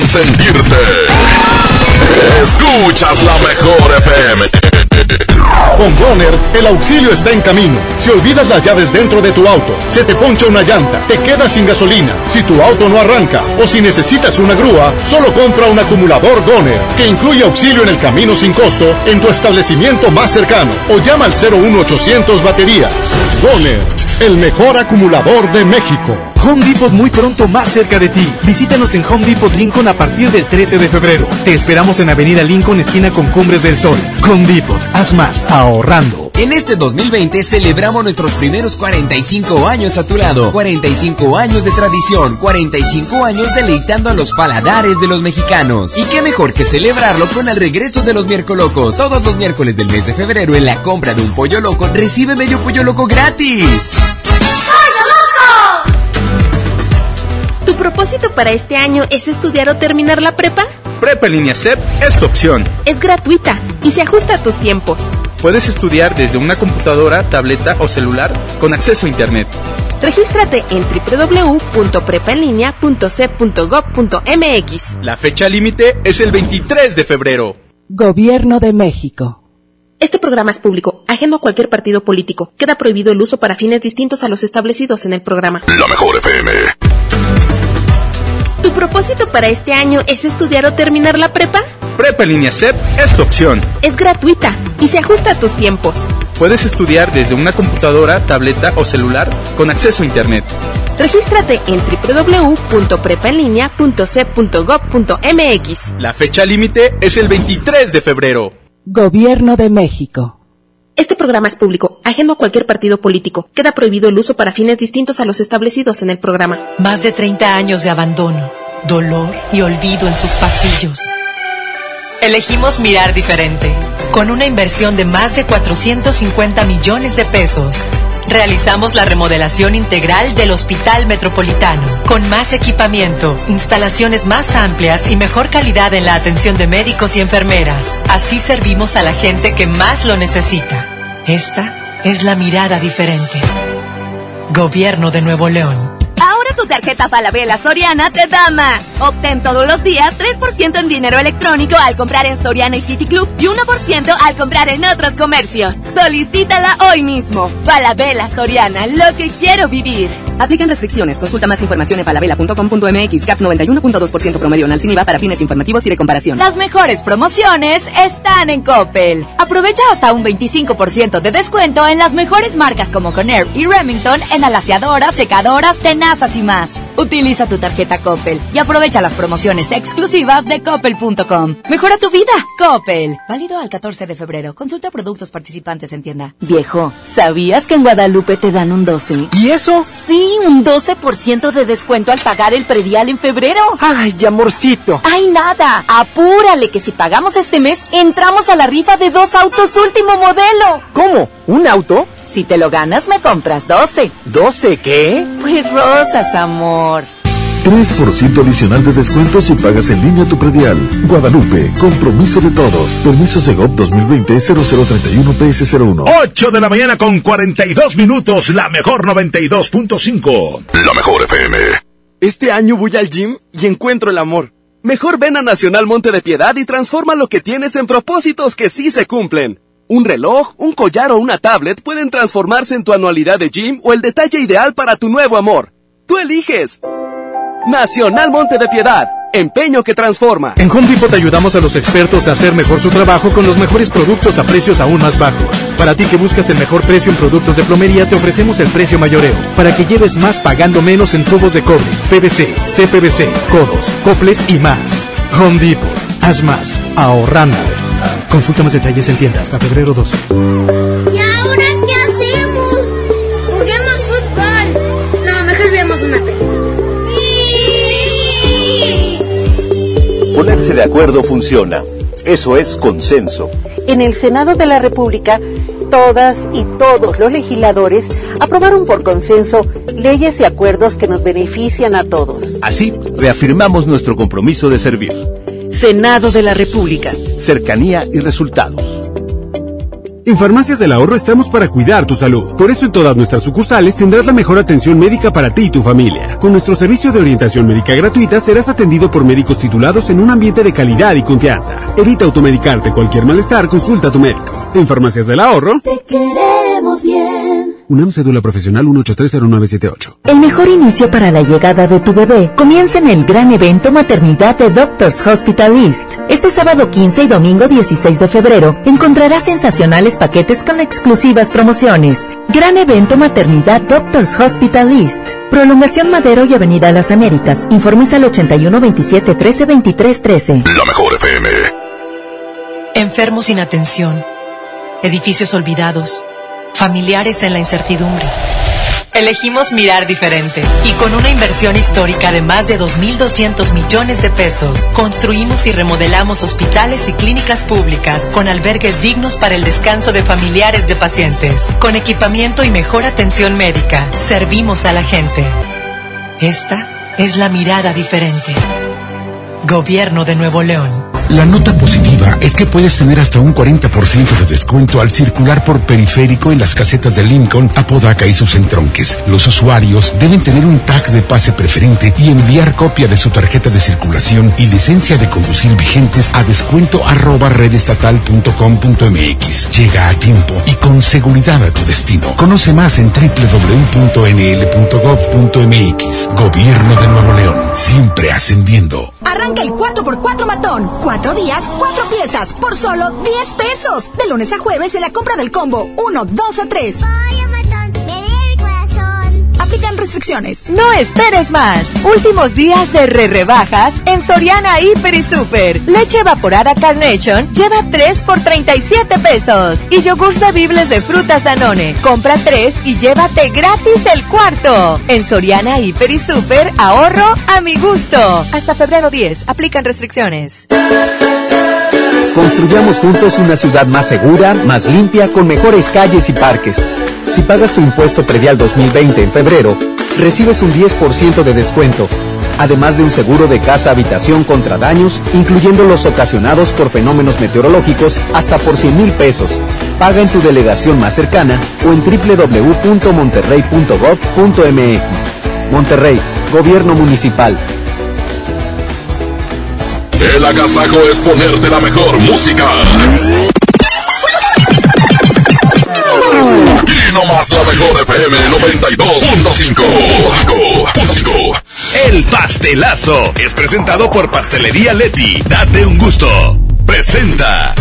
Consentirte. Escuchas la mejor FM. Con Goner, el auxilio está en camino. Si olvidas las llaves dentro de tu auto, se te poncha una llanta, te quedas sin gasolina, si tu auto no arranca o si necesitas una grúa, solo compra un acumulador Goner, que incluye auxilio en el camino sin costo en tu establecimiento más cercano o llama al 01800 baterías. Goner, el mejor acumulador de México. Home Depot muy pronto más cerca de ti. Visítanos en Home Depot Lincoln a partir del 13 de febrero. Te esperamos en Avenida Lincoln, esquina con Cumbres del Sol. Home Depot, haz más ahorrando. En este 2020 celebramos nuestros primeros 45 años a tu lado. 45 años de tradición, 45 años deleitando a los paladares de los mexicanos. Y qué mejor que celebrarlo con el regreso de los miércoles locos. Todos los miércoles del mes de febrero en la compra de un pollo loco recibe medio pollo loco gratis. ¿Tu propósito para este año es estudiar o terminar la prepa? Prepa en línea CEP es tu opción. Es gratuita y se ajusta a tus tiempos. Puedes estudiar desde una computadora, tableta o celular con acceso a Internet. Regístrate en www.prepaenlinea.cep.gov.mx. La fecha límite es el 23 de febrero. Gobierno de México. Este programa es público, ajeno a cualquier partido político. Queda prohibido el uso para fines distintos a los establecidos en el programa. La mejor FM. ¿Tu propósito para este año es estudiar o terminar la prepa? Prepa en línea CEP es tu opción. Es gratuita y se ajusta a tus tiempos. Puedes estudiar desde una computadora, tableta o celular con acceso a Internet. Regístrate en www.prepaenlinea.cep.gov.mx. La fecha límite es el 23 de febrero. Gobierno de México. Este programa es público, ajeno a cualquier partido político. Queda prohibido el uso para fines distintos a los establecidos en el programa. Más de 30 años de abandono, dolor y olvido en sus pasillos. Elegimos mirar diferente. Con una inversión de más de 450 millones de pesos, realizamos la remodelación integral del Hospital Metropolitano, con más equipamiento, instalaciones más amplias y mejor calidad en la atención de médicos y enfermeras. Así servimos a la gente que más lo necesita. Esta es la mirada diferente. Gobierno de Nuevo León. Tu tarjeta Falabella Soriana te da más. Obtén todos los días 3% en dinero electrónico al comprar en Soriana y City Club y 1% al comprar en otros comercios. Solicítala hoy mismo. Falabella Soriana, lo que quiero vivir. Aplican restricciones. Consulta más información en falabella.com.mx. CAP 91.2% promedio anual sin IVA para fines informativos y de comparación. Las mejores promociones están en Coppel. Aprovecha hasta un 25% de descuento en las mejores marcas como Conair y Remington en alaciadoras, secadoras, tenazas y más. Utiliza tu tarjeta Coppel y aprovecha las promociones exclusivas de coppel.com. Mejora tu vida, Coppel. Válido al 14 de febrero. Consulta productos participantes en tienda. Viejo, ¿sabías que en Guadalupe te dan un 12? ¿Y eso? Sí, un 12% de descuento al pagar el predial en febrero. Ay, amorcito. Ay, nada. Apúrale que si pagamos este mes, entramos a la rifa de dos autos último modelo. ¿Cómo? ¿Un auto? Si te lo ganas, me compras 12. ¿12 qué? Pues rosas, amor. 3% adicional de descuento si pagas en línea tu predial. Guadalupe, compromiso de todos. Permiso Segov 2020-0031-PS01. 8 de la mañana con 42 minutos, la mejor 92.5. La mejor FM. Este año voy al gym y encuentro el amor. Mejor ven a Nacional Monte de Piedad y transforma lo que tienes en propósitos que sí se cumplen. Un reloj, un collar o una tablet pueden transformarse en tu anualidad de gym o el detalle ideal para tu nuevo amor. Tú eliges. Nacional Monte de Piedad. Empeño que transforma. En Home Depot te ayudamos a los expertos a hacer mejor su trabajo con los mejores productos a precios aún más bajos. Para ti que buscas el mejor precio en productos de plomería, te ofrecemos el precio mayoreo. Para que lleves más pagando menos en tubos de cobre, PVC, CPVC, codos, coples y más. Home Depot. Haz más. Ahorrando. Consulta más detalles en tienda hasta febrero 12. ¿Y ahora qué hacemos? Juguemos fútbol. No, mejor veamos una peli. Ponerse de acuerdo funciona. Eso es consenso. En el Senado de la República, todas y todos los legisladores aprobaron por consenso leyes y acuerdos que nos benefician a todos. Así, reafirmamos nuestro compromiso de servir. Senado de la República. Cercanía y resultados. En Farmacias del Ahorro estamos para cuidar tu salud. Por eso en todas nuestras sucursales tendrás la mejor atención médica para ti y tu familia. Con nuestro servicio de orientación médica gratuita serás atendido por médicos titulados en un ambiente de calidad y confianza. Evita automedicarte cualquier malestar, consulta a tu médico. En Farmacias del Ahorro, Te queremos bien. UNAM Cédula Profesional 1830978. El mejor inicio para la llegada de tu bebé comienza en el gran evento Maternidad de Doctors Hospital East. Este sábado 15 y domingo 16 de febrero encontrarás sensacionales paquetes con exclusivas promociones. Gran evento Maternidad Doctors Hospital East. Prolongación Madero y Avenida Las Américas. Informes al 81 27 13 23 13. La mejor FM. Enfermos sin atención, edificios olvidados, familiares en la incertidumbre. Elegimos mirar diferente y con una inversión histórica de más de 2.200 millones de pesos, construimos y remodelamos hospitales y clínicas públicas con albergues dignos para el descanso de familiares de pacientes. Con equipamiento y mejor atención médica, servimos a la gente. Esta es la mirada diferente. Gobierno de Nuevo León. La nota positiva es que puedes tener hasta un 40% de descuento al circular por periférico en las casetas de Lincoln, Apodaca y sus entronques. Los usuarios deben tener un tag de pase preferente y enviar copia de su tarjeta de circulación y licencia de conducir vigentes a descuento arroba redestatal.com.mx. Llega a tiempo y con seguridad a tu destino. Conoce más en www.nl.gov.mx. Gobierno de Nuevo León, siempre ascendiendo. Arranca el 4x4 matón. Cuatro días, cuatro piezas, por solo 10 pesos. De lunes a jueves en la compra del combo 1, 2 o 3. Aplican restricciones. No esperes más. Últimos días de re rebajas en Soriana Hiper y Super. Leche evaporada Carnation lleva 3 por 37 pesos. Y yogur bebibles de frutas Danone. Compra 3 y llévate gratis el cuarto. En Soriana Hiper y Super, ahorro a mi gusto. Hasta febrero 10. Aplican restricciones. Construyamos juntos una ciudad más segura, más limpia, con mejores calles y parques. Si pagas tu impuesto predial 2020 en febrero, recibes un 10% de descuento, además de un seguro de casa-habitación contra daños, incluyendo los ocasionados por fenómenos meteorológicos, hasta por 100 mil pesos. Paga en tu delegación más cercana o en www.monterrey.gov.mx. Monterrey, Gobierno Municipal. El agasajo es ponerte la mejor música. Nomás la mejor FM 92.5. El pastelazo es presentado por Pastelería Leti. Date un gusto. Presenta.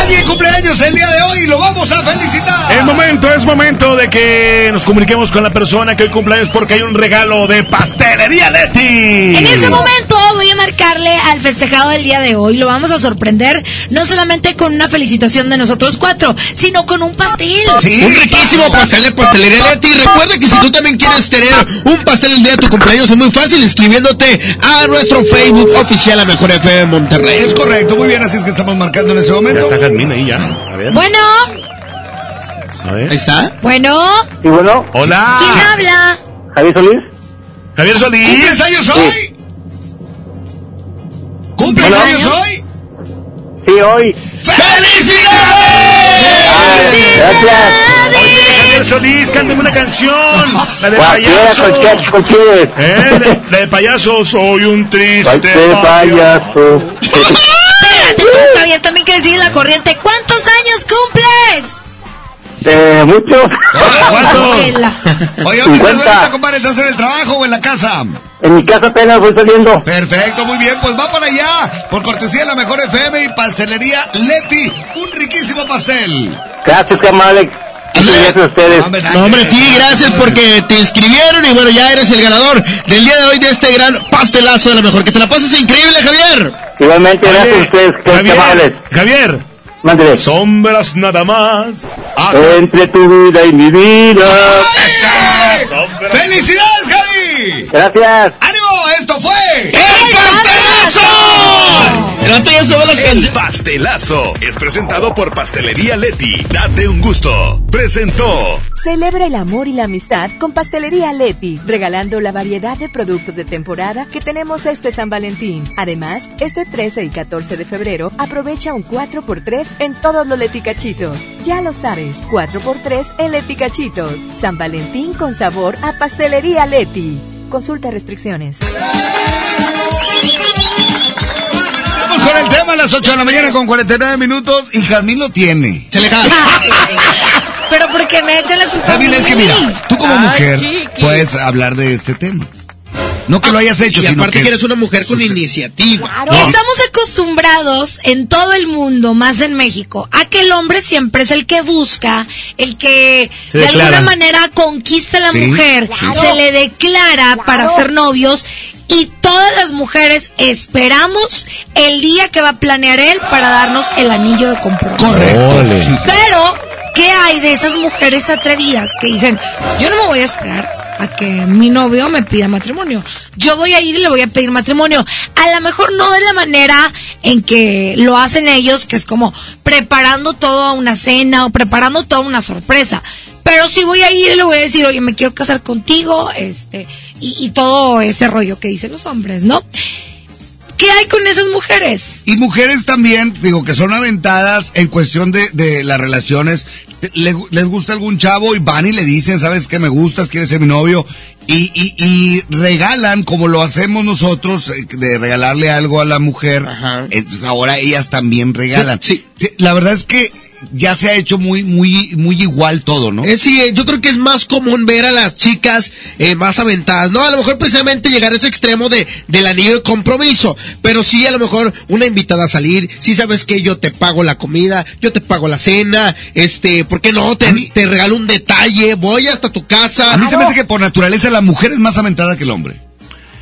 Alguien cumpleaños el día de hoy y lo vamos a felicitar. El momento es momento de que nos comuniquemos con la persona que hoy cumpleaños porque hay un regalo de Pastelería Leti. En ese momento voy a marcarle al festejado del día de hoy. Lo vamos a sorprender no solamente con una felicitación de nosotros cuatro, sino con un pastel. Sí, un riquísimo pastel de pastelería Leti. Recuerda que si tú también quieres tener un pastel el día de tu cumpleaños es muy fácil inscribiéndote a nuestro Facebook oficial, la Mejor FM Monterrey. Es correcto, muy bien, así es que estamos marcando en ese momento. Ya está Jazmín ahí ya. A ver. Bueno, A ver. Ahí está. bueno. Y bueno, Hola. ¿Quién habla? Javier Solís. Javier Solís. ¿Cumples años hoy? ¿Cumples Hola. años hoy? Sí, hoy. Gracias. Oye, Javier Solís, cántame una canción. La de Cualquiera, payaso. cualquiera, cualquiera. ¿Eh? La, de payaso, soy un triste payaso. También quieres seguir la corriente. ¿Cuántos años cumples? Eh, mucho. Vela. Oye, ¿dónde estás 50. ahorita, compadre? ¿Estás en el trabajo o en la casa? En mi casa apenas voy saliendo. Perfecto, muy bien, pues va para allá. Por cortesía de la mejor FM y pastelería Leti, un riquísimo pastel. Gracias, qué amable. Gracias a ustedes. No, hombre, a ti, gracias porque te inscribieron y bueno, ya eres el ganador del día de hoy de este gran pastelazo de la mejor. Que te la pases increíble, Javier. Igualmente, gracias a ustedes, qué qué amables. Javier. Mándele. Sombras nada más. Entre tu vida y mi vida. ¡Felicidades, Javi! Gracias. ¡Ánimo! ¡Esto fue ¡El Pastelazo! Vato ya sabe la El canción. pastelazo es presentado por Pastelería Leti. Date un gusto. Presentó. Celebra el amor y la amistad con Pastelería Leti, regalando la variedad de productos de temporada que tenemos este San Valentín. Además, este 13 y 14 de febrero, aprovecha un 4x3 en todos los leticachitos. Ya lo sabes, 4x3 en leticachitos. San Valentín con sabor a Pastelería Leti. Consulta restricciones. Con el tema a las 8 de la mañana con 49 minutos y Jazmín lo tiene. Se le Pero porque me echan la culpa. a Jazmín, mí. es que mira, tú como Ay, mujer chiqui. puedes hablar de este tema. No que lo hayas hecho, y sino aparte que... que eres una mujer con iniciativa. Estamos acostumbrados en todo el mundo, más en México, a que el hombre siempre es el que busca, el que Se de alguna manera conquista a la Sí, mujer, claro. se le declara para ser novios y todas las mujeres esperamos el día que va a planear él para darnos el anillo de compromiso. Pero, ¿qué hay de esas mujeres atrevidas que dicen, yo no me voy a esperar a que mi novio me pida matrimonio? Yo voy a ir y le voy a pedir matrimonio. A lo mejor no de la manera en que lo hacen ellos, que es como preparando toda una cena o preparando toda una sorpresa. Pero sí voy a ir y le voy a decir, oye, me quiero casar contigo, este, y, y todo ese rollo que dicen los hombres, ¿no? ¿Qué hay con esas mujeres? Y mujeres también, digo, que son aventadas en cuestión de, de las relaciones. Le- les gusta algún chavo y van y le dicen, ¿sabes qué me gustas? ¿Quieres ser mi novio? Y, y, y regalan, como lo hacemos nosotros, eh, de regalarle algo a la mujer. Entonces ahora ellas también regalan. Sí, La verdad es que ya se ha hecho muy, muy, muy igual todo, ¿no? Eh, sí, eh, yo creo que es más común ver a las chicas eh, más aventadas, ¿no? A lo mejor precisamente llegar a ese extremo de, del anillo de compromiso, pero sí a lo mejor una invitada a salir, sí sabes que yo te pago la comida, yo te pago la cena, este, ¿por qué no? Te, te regalo un detalle, voy hasta tu casa. A mí se me hace que por naturaleza la mujer es más aventada que el hombre.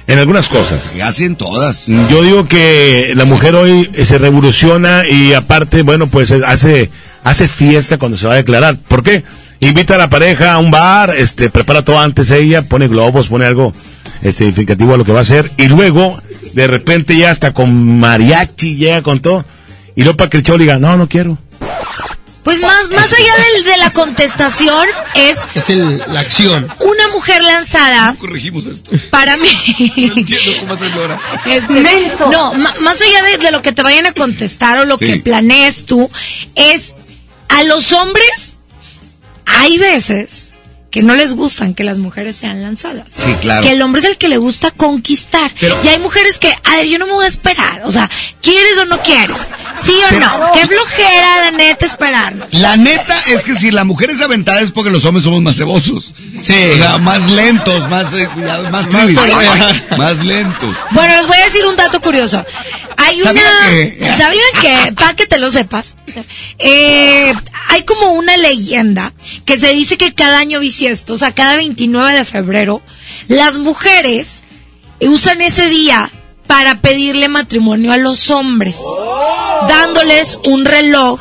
En algunas cosas. Y así en todas. Yo digo que la mujer hoy se revoluciona y aparte, bueno, pues hace, hace fiesta cuando se va a declarar. ¿Por qué? Invita a la pareja a un bar, este, prepara todo antes ella, pone globos, pone algo este, significativo a lo que va a hacer y luego, de repente ya hasta con mariachi llega con todo y luego para que el chavo diga, no, no quiero. Pues más, más allá del- de la contestación es Es el, la acción. una mujer lanzada Corregimos esto. para mí. No entiendo cómo hacerlo ahora. Este, no, ma- más allá de, de lo que te vayan a contestar o lo Sí. que planees tú, es a los hombres, hay veces que no les gustan que las mujeres sean lanzadas. Sí, claro. Que el hombre es el que le gusta conquistar. y hay mujeres que, a ver, yo no me voy a esperar. O sea, ¿quieres o no quieres? ¿Sí o no? Qué flojera, la neta, esperarnos. La neta es que si la mujer es aventada es porque los hombres somos más cebosos. Sí. O sea, más lentos, más, eh, más, tibis. más lentos. Bueno, les voy a decir un dato curioso. Hay una... ¿Sabían que? ¿Sabían que? Para que te lo sepas. eh, hay como una leyenda que se dice que cada año bisiesto, o sea, cada 29 de febrero, las mujeres usan ese día para pedirle matrimonio a los hombres, dándoles un reloj,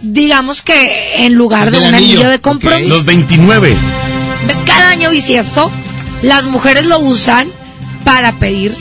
digamos que en lugar de un anillo de compromiso. Los 29. Cada año bisiesto, las mujeres lo usan para pedir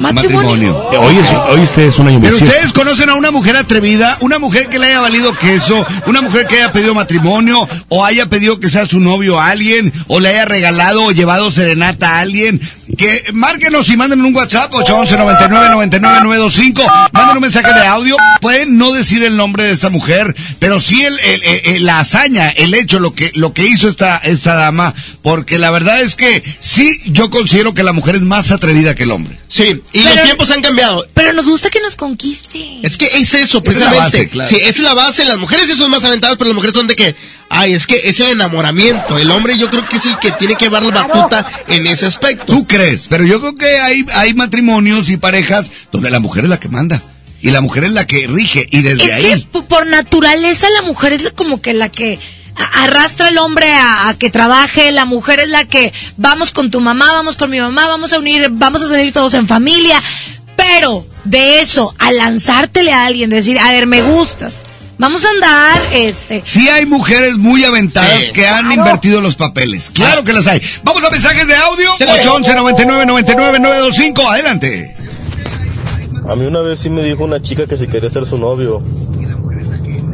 matrimonio. Hoy, es, hoy este es un año Pero ustedes conocen a una mujer atrevida, una mujer que le haya valido queso, una mujer que haya pedido matrimonio, o haya pedido que sea su novio a alguien, o le haya regalado o llevado serenata a alguien. Que márquenos y manden un WhatsApp, 811 99 99 925 manden un mensaje de audio. Pueden no decir el nombre de esta mujer, pero sí el, el- el- el- la hazaña, el hecho, lo que, lo que hizo esta, esta dama, porque la verdad es que sí, yo considero que la mujer es más atrevida que el hombre. Sí, y Pero- los tiempos han cambiado. Pero nos gusta que nos conquiste. Es que es eso, Esa es la precisamente. base, claro. Sí, es la base. Las mujeres sí son más aventadas, pero las mujeres son de que, ay, es que es el enamoramiento. El hombre yo creo que es el que tiene que llevar la batuta en ese aspecto. Tú crees, pero yo creo que hay, hay matrimonios y parejas donde la mujer es la que manda. Y la mujer es la que rige. Y desde Es ahí. que por naturaleza la mujer es como que la que arrastra al hombre a, a que trabaje, la mujer es la que vamos con tu mamá, vamos con mi mamá, vamos a unir, vamos a salir todos en familia, pero de eso a lanzártele a alguien, decir, a ver, me gustas, vamos a andar, este, Sí hay mujeres muy aventadas que han invertido los papeles. Claro que las hay. Vamos a mensajes de audio. 811 99 99 925. Adelante. A mí una vez sí me dijo una chica que si quería ser su novio.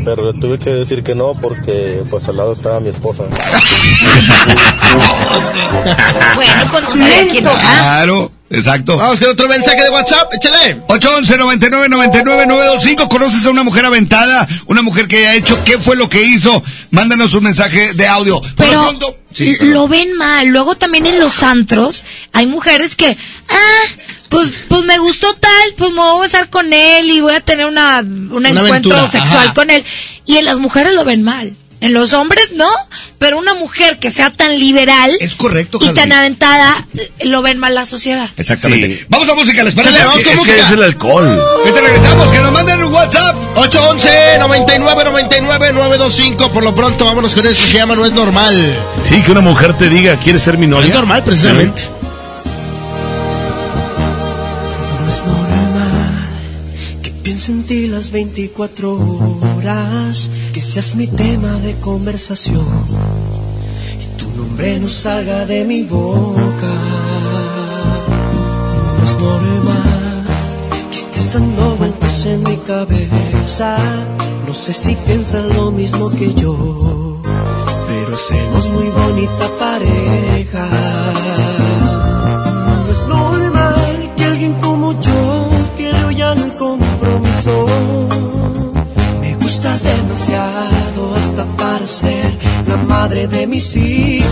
Pero le tuve que decir que no porque pues al lado estaba mi esposa. bueno, pues no sabía quién era. Claro. Exacto. Vamos con otro mensaje de WhatsApp, échale. 811 99 99 925. ¿Conoces a una mujer aventada? Una mujer que ha hecho, ¿qué fue lo que hizo? Mándanos un mensaje de audio. Por Pero lo pronto, sí, lo ven mal. Luego también en los antros hay mujeres que, ah, pues, pues me gustó tal, pues me voy a besar con él y voy a tener una, un Una encuentro aventura, sexual ajá. con él. Y en las mujeres lo ven mal. En los hombres no, pero una mujer que sea tan liberal es correcto, y Javi. tan aventada eh, lo ven mal la sociedad. Exactamente. Vamos a música, ¿les parece? Chale, Vamos es con que música. es el alcohol. Que te regresamos, que nos manden un WhatsApp. 811 99 99 925. Por lo pronto, vámonos con eso que se llama No es normal. Sí, que una mujer te diga, ¿quieres ser mi novia? Es normal, precisamente. No es normal ti las 24 horas, que seas mi tema de conversación y tu nombre no salga de mi boca. No es normal que estés dando vueltas en mi cabeza. No sé si piensas lo mismo que yo, pero somos muy bonita pareja. Ser la madre de mis hijos.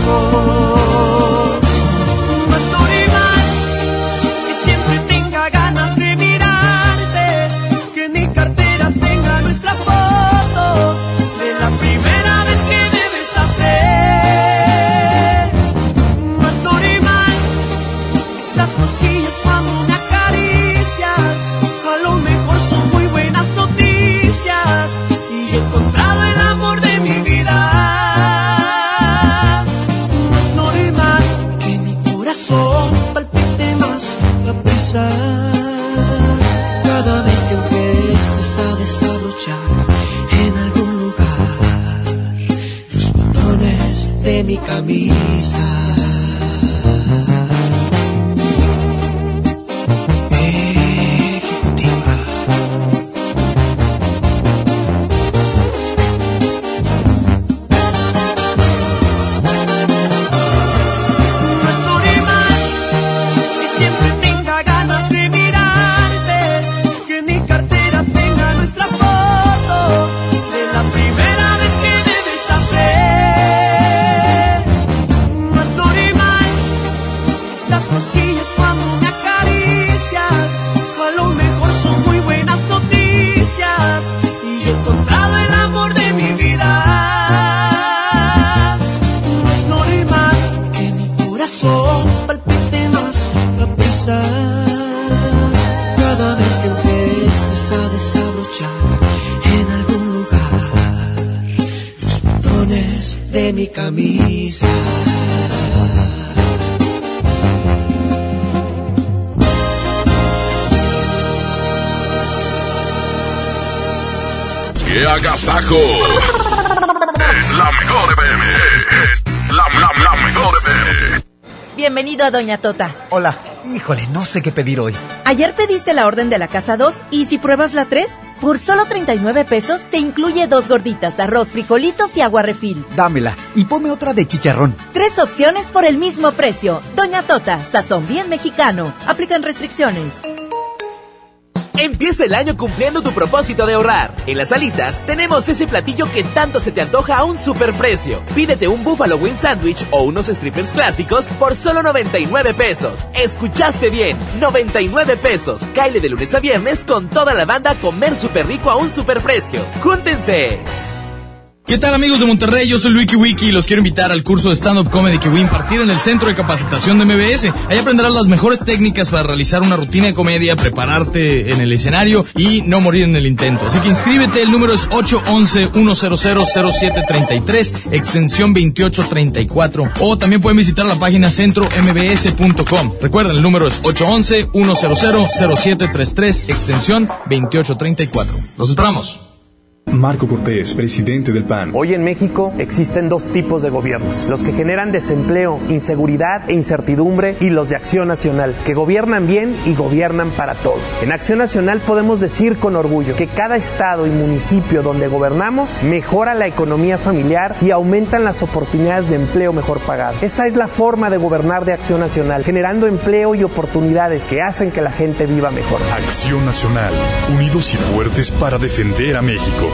Cada vez que empieces a desabrochar en algún lugar los botones de mi camisa. Camisa. ¡Qué agasajo! Es la mejor. Es la, la, la mejor FM. Bienvenido a Doña Tota. Hola. Híjole, no sé qué pedir hoy. Ayer pediste la orden de la casa 2 y si pruebas la 3, por solo 39 pesos te incluye dos gorditas, arroz, frijolitos y agua refil. Dámela y ponme otra de chicharrón. Tres opciones por el mismo precio. Doña Tota, sazón bien mexicano. Aplican restricciones. Empieza el año cumpliendo tu propósito de ahorrar. En las alitas tenemos ese platillo que tanto se te antoja a un superprecio. Pídete un Buffalo Wing Sandwich o unos strippers clásicos por solo 99 pesos. Escuchaste bien, 99 pesos. Caile de lunes a viernes con toda la banda comer súper rico a un superprecio. ¡Júntense! ¿Qué tal amigos de Monterrey? Yo soy Luiki Wiki y los quiero invitar al curso de stand-up comedy que voy a impartir en el Centro de Capacitación de MBS. Ahí aprenderás las mejores técnicas para realizar una rutina de comedia, prepararte en el escenario y no morir en el intento. Así que inscríbete, el número es 811-100-0733, extensión 2834. O también pueden visitar la página centrombs.com. Recuerden, el número es 811-100-0733, extensión 2834. Los esperamos. Marco Cortés, presidente del PAN. Hoy en México existen dos tipos de gobiernos, los que generan desempleo, inseguridad e incertidumbre y los de Acción Nacional, que gobiernan bien y gobiernan para todos. En Acción Nacional podemos decir con orgullo que cada estado y municipio donde gobernamos mejora la economía familiar y aumentan las oportunidades de empleo mejor pagado. Esa es la forma de gobernar de Acción Nacional, generando empleo y oportunidades que hacen que la gente viva mejor. Acción Nacional, unidos y fuertes para defender a México.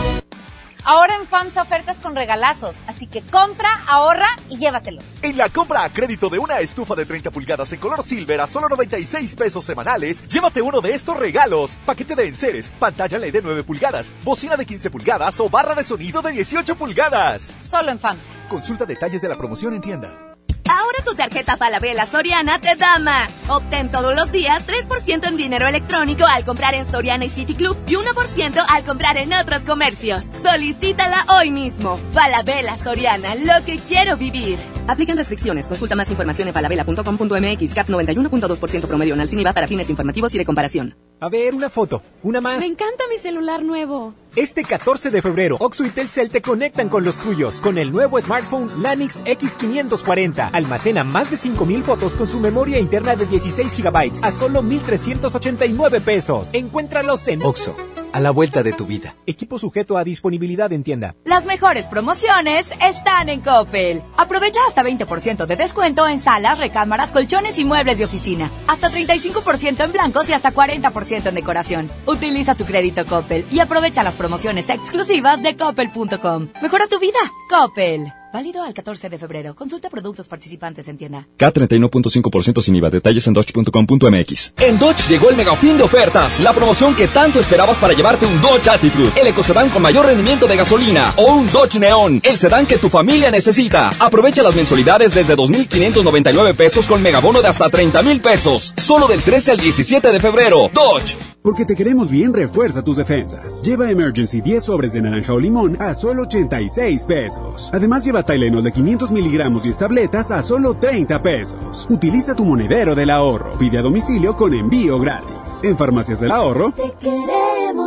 Ahora en FAMSA ofertas con regalazos, así que compra, ahorra y llévatelos. En la compra a crédito de una estufa de 30 pulgadas en color silver a solo 96 pesos semanales, llévate uno de estos regalos. Paquete de enseres, pantalla LED de 9 pulgadas, bocina de 15 pulgadas o barra de sonido de 18 pulgadas. Solo en FAMSA. Consulta detalles de la promoción en tienda. Ahora tu tarjeta Falabella Soriana te da más. Obtén todos los días 3% en dinero electrónico al comprar en Soriana y City Club y 1% al comprar en otros comercios. Solicítala hoy mismo. Falabella Soriana, lo que quiero vivir. Aplican restricciones. Consulta más información en falabella.com.mx. CAP 91.2% promedio en IVA para fines informativos y de comparación. A ver, una foto. Una más. Me encanta mi celular nuevo. Este 14 de febrero, Oxo y Telcel te conectan con los tuyos con el nuevo smartphone Lanix X540. Almacena más de 5000 fotos con su memoria interna de 16 GB a solo 1389 pesos. Encuéntralos en Oxo. A la vuelta de tu vida. Equipo sujeto a disponibilidad en tienda. Las mejores promociones están en Coppel. Aprovecha hasta 20% de descuento en salas, recámaras, colchones y muebles de oficina. Hasta 35% en blancos y hasta 40% en decoración. Utiliza tu crédito Coppel y aprovecha las promociones exclusivas de coppel.com. Mejora tu vida. Coppel. Válido al 14 de febrero. Consulta productos participantes en tienda. K31.5% sin IVA. Detalles en dodge.com.mx. En Dodge llegó el mega fin de ofertas. La promoción que tanto esperabas para llevarte un Dodge Attitude. El ecocedán con mayor rendimiento de gasolina. O un Dodge Neon. El sedán que tu familia necesita. Aprovecha las mensualidades desde 2.599 pesos con megabono de hasta 30.000 pesos. Solo del 13 al 17 de febrero. Dodge. Porque te queremos bien, refuerza tus defensas. Lleva Emergency 10 sobres de naranja o limón a solo 86 pesos. Además, lleva Tylenol de 500 miligramos y tabletas a solo 30 pesos. Utiliza tu monedero del ahorro. Pide a domicilio con envío gratis. En Farmacias del Ahorro. Te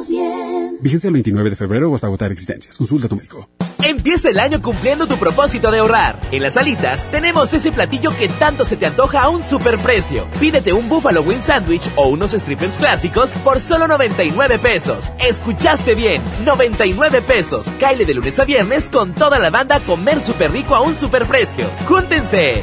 bien. Fíjense el 29 de febrero o hasta agotar existencias. Consulta a tu médico. Empieza el año cumpliendo tu propósito de ahorrar. En las alitas tenemos ese platillo que tanto se te antoja a un superprecio. Pídete un Buffalo Wing Sandwich o unos strippers clásicos por solo 99 pesos. Escuchaste bien, 99 pesos. Caile de lunes a viernes con toda la banda a comer súper rico a un superprecio. ¡Júntense!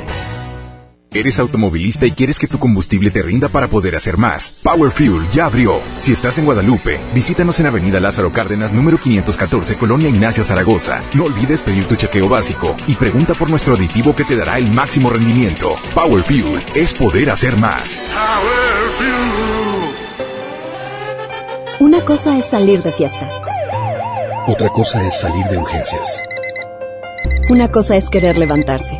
¿Eres automovilista y quieres que tu combustible te rinda para poder hacer más? Power Fuel ya abrió. Si estás en Guadalupe, visítanos en Avenida Lázaro Cárdenas, número 514, Colonia Ignacio Zaragoza. No olvides pedir tu chequeo básico y pregunta por nuestro aditivo que te dará el máximo rendimiento. Power Fuel es poder hacer más. Una cosa es salir de fiesta. Otra cosa es salir de urgencias. Una cosa es querer levantarse.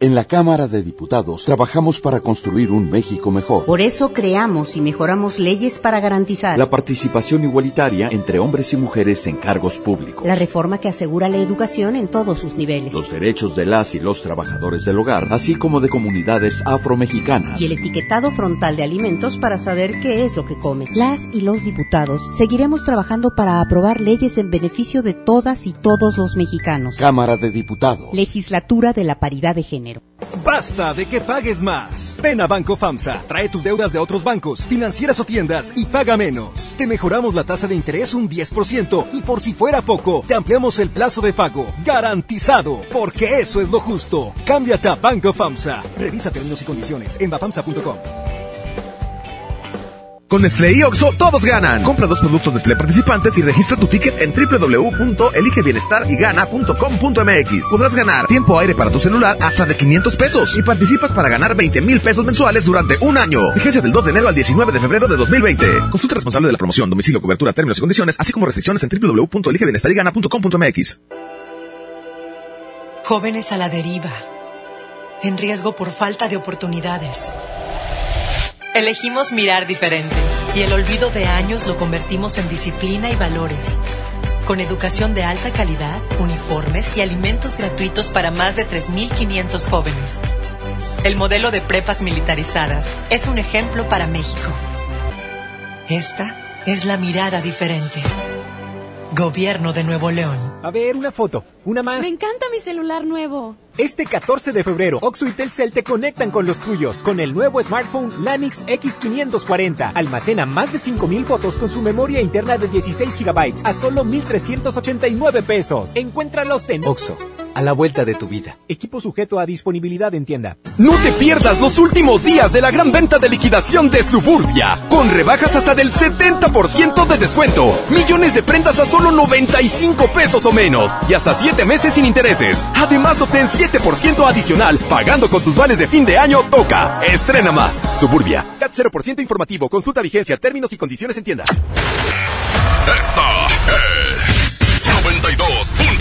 En la Cámara de Diputados trabajamos para construir un México mejor. Por eso creamos y mejoramos leyes para garantizar la participación igualitaria entre hombres y mujeres en cargos públicos. La reforma que asegura la educación en todos sus niveles. Los derechos de las y los trabajadores del hogar, así como de comunidades afromexicanas. Y el etiquetado frontal de alimentos para saber qué es lo que comes. Las y los diputados seguiremos trabajando para aprobar leyes en beneficio de todas y todos los mexicanos. Cámara de Diputados. Legislatura de la Paridad de Género. Basta de que pagues más. Ven a Banco FAMSA, trae tus deudas de otros bancos, financieras o tiendas y paga menos. Te mejoramos la tasa de interés un 10% y por si fuera poco, te ampliamos el plazo de pago. Garantizado, porque eso es lo justo. Cámbiate a Banco FAMSA. Revisa términos y condiciones en bafamsa.com. Con Nestlé y Oxo, todos ganan. Compra dos productos Nestlé participantes y registra tu ticket en www.eligebienestarygana.com.mx. Podrás ganar tiempo aire para tu celular hasta de 500 pesos y participas para ganar 20 mil pesos mensuales durante un año. Vigencia del 2 de enero al 19 de febrero de 2020. Consulta responsable de la promoción, domicilio, cobertura, términos y condiciones, así como restricciones en www.eligebienestarygana.com.mx. Jóvenes a la deriva. En riesgo por falta de oportunidades. Elegimos mirar diferente y el olvido de años lo convertimos en disciplina y valores. Con educación de alta calidad, uniformes y alimentos gratuitos para más de 3.500 jóvenes. El modelo de prepas militarizadas es un ejemplo para México. Esta es la mirada diferente. Gobierno de Nuevo León. A ver, una foto, una más. Me encanta mi celular nuevo. Este 14 de febrero, Oxo y Telcel te conectan con los tuyos con el nuevo smartphone Lanix X540. Almacena más de 5000 fotos con su memoria interna de 16 GB a solo 1389 pesos. Encuéntralos en Oxo, a la vuelta de tu vida. Equipo sujeto a disponibilidad en tienda. No te pierdas los últimos días de la gran venta de liquidación de Suburbia, con rebajas hasta del 70% de descuento, millones de prendas a solo 95 pesos o menos y hasta 7 meses sin intereses. Además obtén 7% adicional pagando con tus vales de fin de año Toca. Estrena más. Suburbia. CAT 0% informativo. Consulta vigencia, términos y condiciones en tienda. Esta es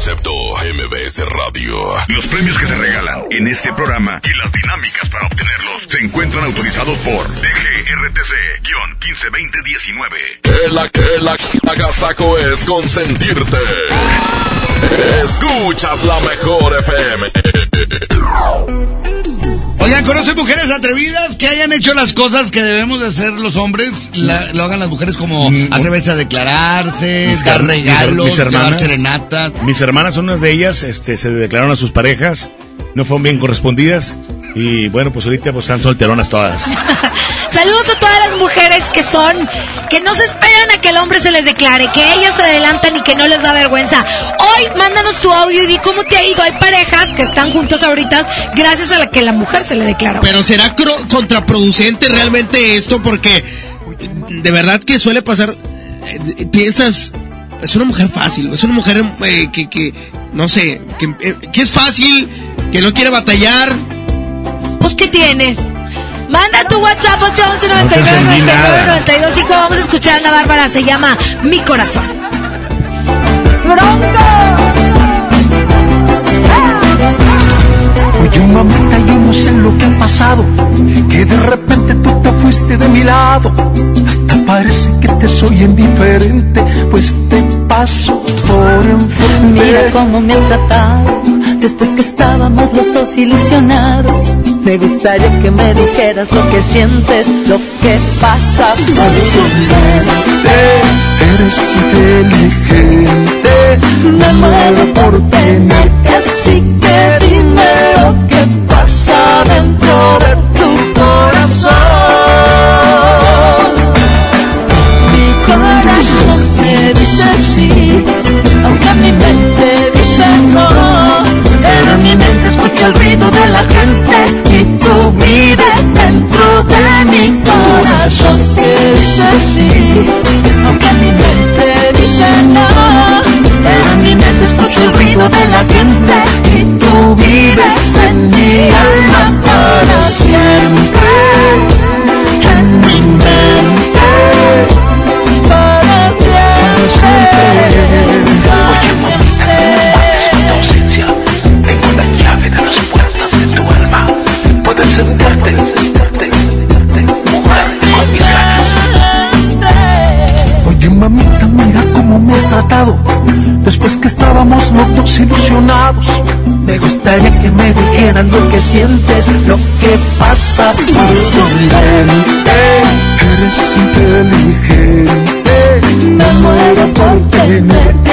Concepto MBS Radio. Los premios que se regalan en este programa y las dinámicas para obtenerlos se encuentran autorizados por DGRTC-152019. El, el, el agasaco es consentirte. Escuchas la mejor FM. Oigan, ¿conocen mujeres atrevidas que hayan hecho las cosas que debemos de hacer los hombres? La- lo hagan las mujeres como atreverse a declararse, Mis dar regalos, mis hermanas, llevar serenata. mis hermanas, unas de ellas, este, se declararon a sus parejas, no fueron bien correspondidas y bueno, pues ahorita pues están solteronas todas. Saludos a todas las mujeres que son, que no se esperan a que el hombre se les declare, que ellas se adelantan y que no les da vergüenza. Hoy mándanos tu audio y di cómo te ha ido. Hay parejas que están juntas ahorita gracias a la que la mujer se le declara. Pero será contraproducente realmente esto porque de verdad que suele pasar, eh, piensas, es una mujer fácil, es una mujer eh, que, que, no sé, que, eh, que es fácil, que no quiere batallar. Pues, ¿qué tienes? Manda tu WhatsApp 811 99 entendí 99 nada. 92 5. Vamos a escuchar a Ana Bárbara. Se llama Mi Corazón. Oye mamita, yo no sé lo que ha pasado, que de repente tú te fuiste de mi lado. Hasta parece que te soy indiferente, pues te paso por enfrente. Mira cómo me has tratado después que estábamos los dos ilusionados. Me gustaría que me dijeras lo que sientes, lo que pasa por tu mente. Eres inteligente, Me muero por tenerte así que dime lo que pasa dentro de tu corazón. Mi corazón me dice sí, aunque mi mente el ruido de la gente dijeran lo que sientes, lo que pasa por tu mente. Eres inteligente. Me muero por tenerte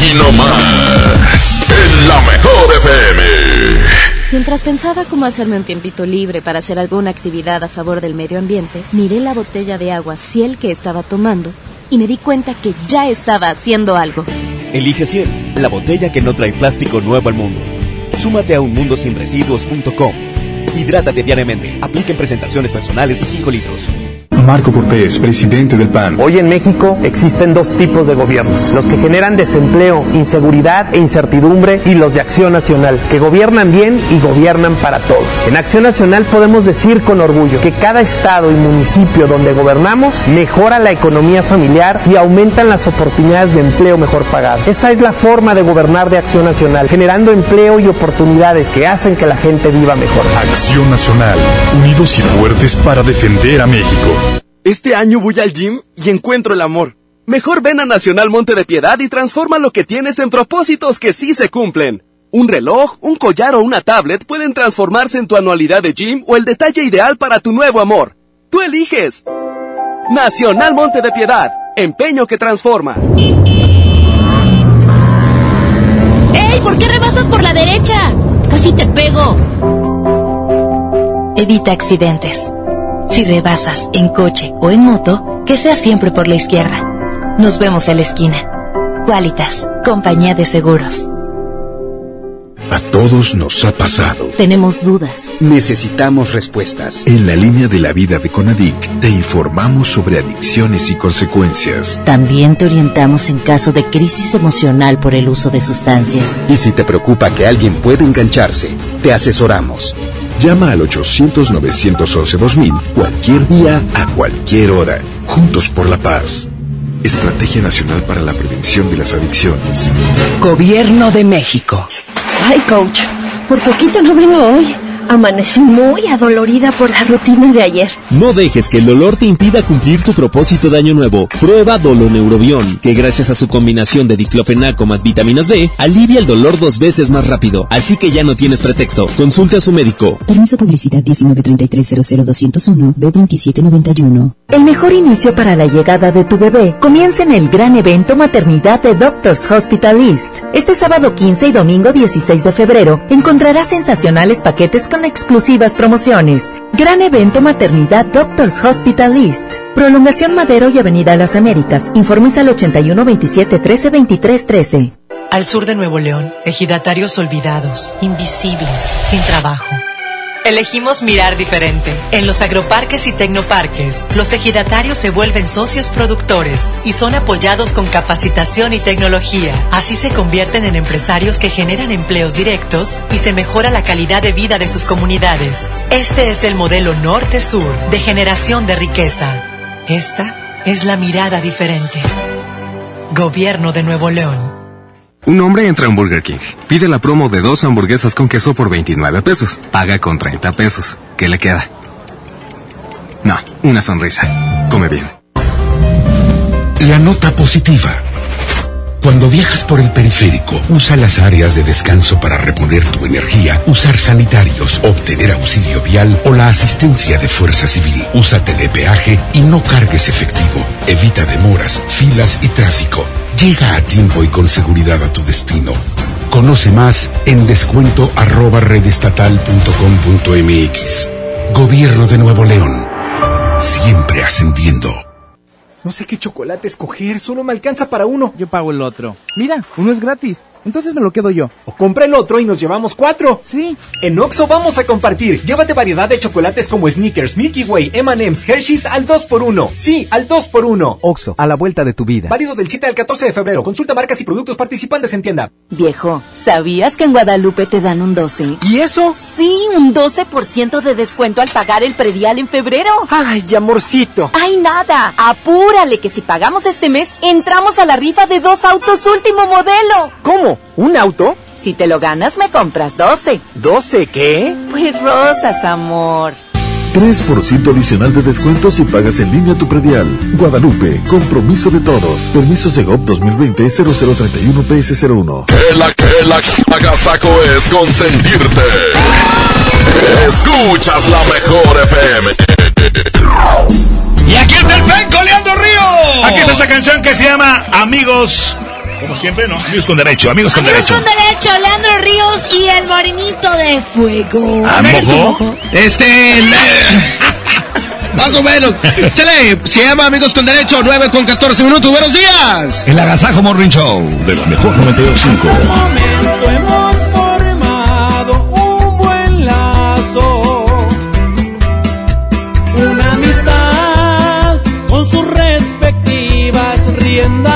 aquí nomás. En la mejor FM. Mientras pensaba cómo hacerme un tiempito libre para hacer alguna actividad a favor del medio ambiente, miré la botella de agua Ciel que estaba tomando y me di cuenta que ya estaba haciendo algo. Elige Ciel, la botella que no trae plástico nuevo al mundo. Súmate a unmundosinresiduos.com. Hidrátate diariamente. Apliquen presentaciones personales y 5 litros. Marco Cortés, presidente del PAN. Hoy en México existen dos tipos de gobiernos, los que generan desempleo, inseguridad e incertidumbre y los de Acción Nacional, que gobiernan bien y gobiernan para todos. En Acción Nacional podemos decir con orgullo que cada estado y municipio donde gobernamos mejora la economía familiar y aumentan las oportunidades de empleo mejor pagado. Esa es la forma de gobernar de Acción Nacional, generando empleo y oportunidades que hacen que la gente viva mejor. Acción Nacional, unidos y fuertes para defender a México. Este año voy al gym y encuentro el amor. Mejor ven a Nacional Monte de Piedad y transforma lo que tienes en propósitos que sí se cumplen. Un reloj, un collar o una tablet pueden transformarse en tu anualidad de gym o el detalle ideal para tu nuevo amor. Tú eliges. Nacional Monte de Piedad. Empeño que transforma. ¡Ey! ¿Por qué rebasas por la derecha? Casi te pego. Evita accidentes. Si rebasas en coche o en moto, que sea siempre por la izquierda. Nos vemos en la esquina. Qualitas, compañía de seguros. A todos nos ha pasado. Tenemos dudas. Necesitamos respuestas. En la línea de la vida de Conadic te informamos sobre adicciones y consecuencias. También te orientamos en caso de crisis emocional por el uso de sustancias. Y si te preocupa que alguien pueda engancharse, te asesoramos. Llama al 800-911-2000 cualquier día, a cualquier hora. Juntos por la paz. Estrategia Nacional para la Prevención de las Adicciones. Gobierno de México. Ay, coach, por poquito no vengo hoy. Amanecí muy adolorida por la rutina de ayer. No dejes que el dolor te impida cumplir tu propósito de año nuevo. Prueba Doloneurobión, que gracias a su combinación de diclofenaco más vitaminas B, alivia el dolor dos veces más rápido. Así que ya no tienes pretexto. Consulte a su médico. Permiso publicidad 193300201 B2791. El mejor inicio para la llegada de tu bebé comienza en el gran evento Maternidad de Doctors Hospital East. Este sábado 15 y domingo 16 de febrero encontrarás sensacionales paquetes con exclusivas promociones. Gran evento Maternidad Doctors Hospital East. Prolongación Madero y Avenida Las Américas. Informes al 81 27 13 23 13. Al sur de Nuevo León, ejidatarios olvidados, invisibles, sin trabajo. Elegimos mirar diferente. En los agroparques y tecnoparques, los ejidatarios se vuelven socios productores y son apoyados con capacitación y tecnología. Así se convierten en empresarios que generan empleos directos y se mejora la calidad de vida de sus comunidades. Este es el modelo norte-sur de generación de riqueza. Esta es la mirada diferente. Gobierno de Nuevo León. Un hombre entra a un Burger King, pide la promo de dos hamburguesas con queso por 29 pesos, paga con 30 pesos. ¿Qué le queda? No, una sonrisa. Come bien. La nota positiva. Cuando viajas por el periférico, usa las áreas de descanso para reponer tu energía, usar sanitarios, obtener auxilio vial o la asistencia de Fuerza Civil. Usa telepeaje y no cargues efectivo. Evita demoras, filas y tráfico. Llega a tiempo y con seguridad a tu destino. Conoce más en descuento arroba redestatal.com.mx. Gobierno de Nuevo León. Siempre ascendiendo. No sé qué chocolate escoger, solo me alcanza para uno. Yo pago el otro. Mira, uno es gratis. Entonces me lo quedo yo. O compra el otro y nos llevamos cuatro. Sí. En Oxo vamos a compartir. Llévate variedad de chocolates como Snickers, Milky Way, M&M's, Hershey's al 2x1. Sí, al 2x1. Oxo, a la vuelta de tu vida. Válido del 7 al 14 de febrero. Consulta marcas y productos participantes en tienda. Viejo, ¿sabías que en Guadalupe te dan un 12? ¿Y eso? Sí, un 12% de descuento al pagar el predial en febrero. Ay, amorcito. Ay, nada. Apúrale que si pagamos este mes, entramos a la rifa de dos autos último modelo. ¿Cómo? ¿Un auto? Si te lo ganas, me compras 12. ¿12 qué? Pues rosas, amor. 3% adicional de descuento si pagas en línea tu predial. Guadalupe, compromiso de todos. Permiso Segov 2020-0031-PS01. El, el agasaco es consentirte. Escuchas la mejor FM. Y aquí está el pen coleando río. Aquí está esta canción que se llama Amigos Como siempre, ¿no? Amigos con derecho, amigos con Amigos derecho. con derecho, Leandro Ríos y el morenito de fuego. ¿Ah, mojo? Este. eh, Más o menos. Chale, se llama Amigos con Derecho, 9 con 14 minutos. Buenos días. El Agasajo Morning Show. De la mejor 925. hemos formado un buen lazo, una amistad con sus respectivas riendas.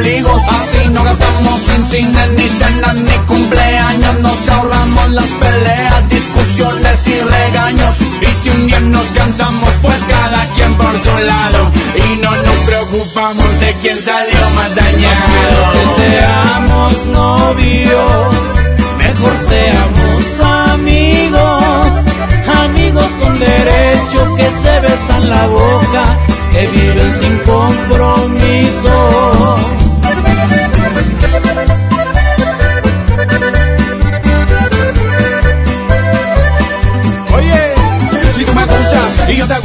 Así no gastamos en cine, ni cenas, ni cumpleaños. Nos ahorramos las peleas, discusiones y regaños. Y si un día nos cansamos, pues cada quien por su lado. Y no nos preocupamos de quién salió más dañado. que seamos novios, mejor seamos amigos, amigos con derecho que se besan la boca, que viven sin compromiso.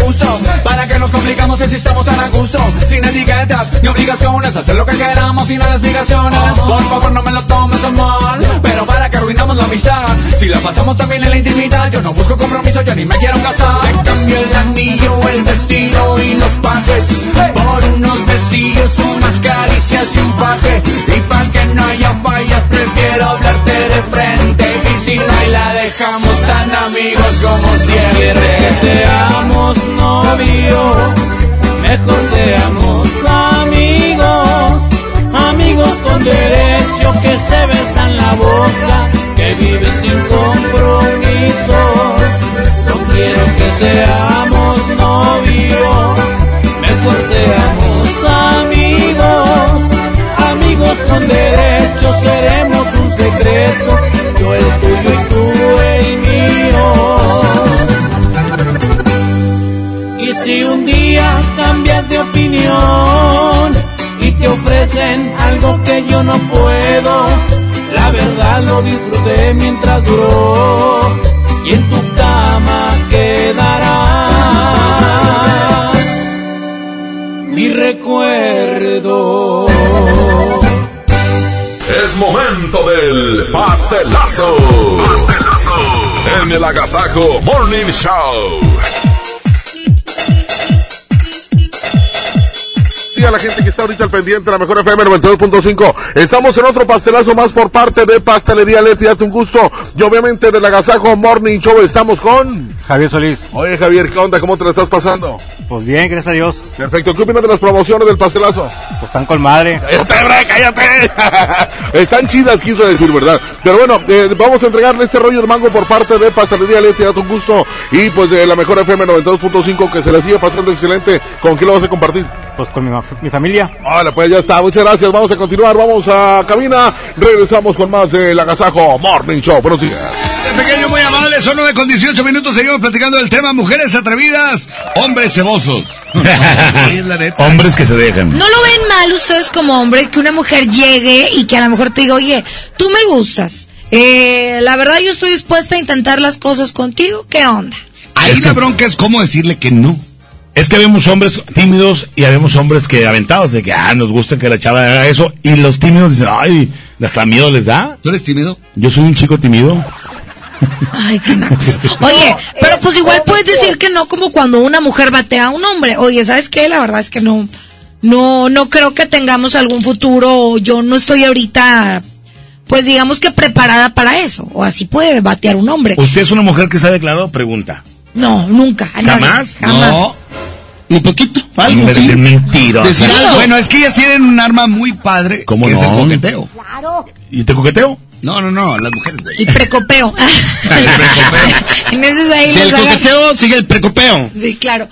Gusto, ¿para que nos complicamos si estamos tan a gusto? Sin etiquetas ni obligaciones, hacer lo que queramos sin las explicaciones. Por favor, no me lo tomes a mal, pero para que arruinamos la amistad. Si la pasamos también en la intimidad, yo no busco compromiso, yo ni me quiero casar. Te cambio el anillo, el vestido y los pajes por unos besillos, unas caricias y un faje. Y para que no haya fallas, prefiero hablarte de frente. Y si no hay, la dejamos tan amigos como siempre. que seamos novios, mejor seamos amigos, amigos con derecho que se besan la boca, que viven sin compromiso. No quiero que seamos novios, mejor seamos amigos, amigos con derecho seremos si un día cambias de opinión y te ofrecen algo que yo no puedo, la verdad lo disfruté mientras duró y en tu cama quedará mi recuerdo. Es momento del pastelazo. Pastelazo. En el Agasajo Morning Show. A la gente que está ahorita al pendiente de la mejor FM 92.5. Estamos en otro pastelazo más por parte de Pastelería Leti. Date un gusto. Y obviamente del Agasajo Morning Show estamos con Javier Solís. Oye Javier, ¿qué onda? ¿Cómo te la estás pasando? Pues bien, gracias a Dios. Perfecto. ¿Qué opinas de las promociones del pastelazo? Pues están con madre. ¡Cállate, bre, cállate! Están chidas, quiso decir, ¿verdad? Pero bueno, eh, vamos a entregarle este rollo de mango por parte de Pastelería Leti. Date un gusto. Y pues de la mejor FM 92.5 que se le sigue pasando excelente. ¿Con qué lo vas a compartir? Pues con mi, familia. Hola, pues ya está. Muchas gracias. Vamos a continuar. Vamos a cabina. Regresamos con más del Agasajo Morning Show. Buenos días. Muy amable, son 9 con 18 minutos. Seguimos platicando del tema mujeres atrevidas, hombres cebosos. Hombres que se dejan. ¿No lo ven mal ustedes como hombre que una mujer llegue y que a lo mejor te diga, oye, tú me gustas? Eh, la verdad yo estoy dispuesta a intentar las cosas contigo. ¿Qué onda? Ahí la bronca es cómo decirle que no. Es que habemos hombres tímidos y habemos hombres que aventados de que, ah, nos gusta que la chava haga eso. Y los tímidos dicen, ay, hasta miedo les da. ¿Tú eres tímido? Yo soy un chico tímido. Ay, qué nacos. Oye, pero pues igual puedes decir que no como cuando una mujer batea a un hombre. Oye, ¿sabes qué? La verdad es que no, no, no creo que tengamos algún futuro, o yo no estoy ahorita, pues digamos que preparada para eso, o así puede batear un hombre. ¿Usted es una mujer que se ha declarado? Pregunta. No, nunca. a nadie, ¿Jamás? Jamás. No. Un poquito, algo, sí. mentira. Decir algo. Bueno, es que ellas tienen un arma muy padre, ¿Cómo que es el no? coqueteo. ¿Y te coqueteo? No, no, no, las mujeres, güey. Y precopeo. en ese ahí Del coqueteo sigue el precopeo. Sí, claro.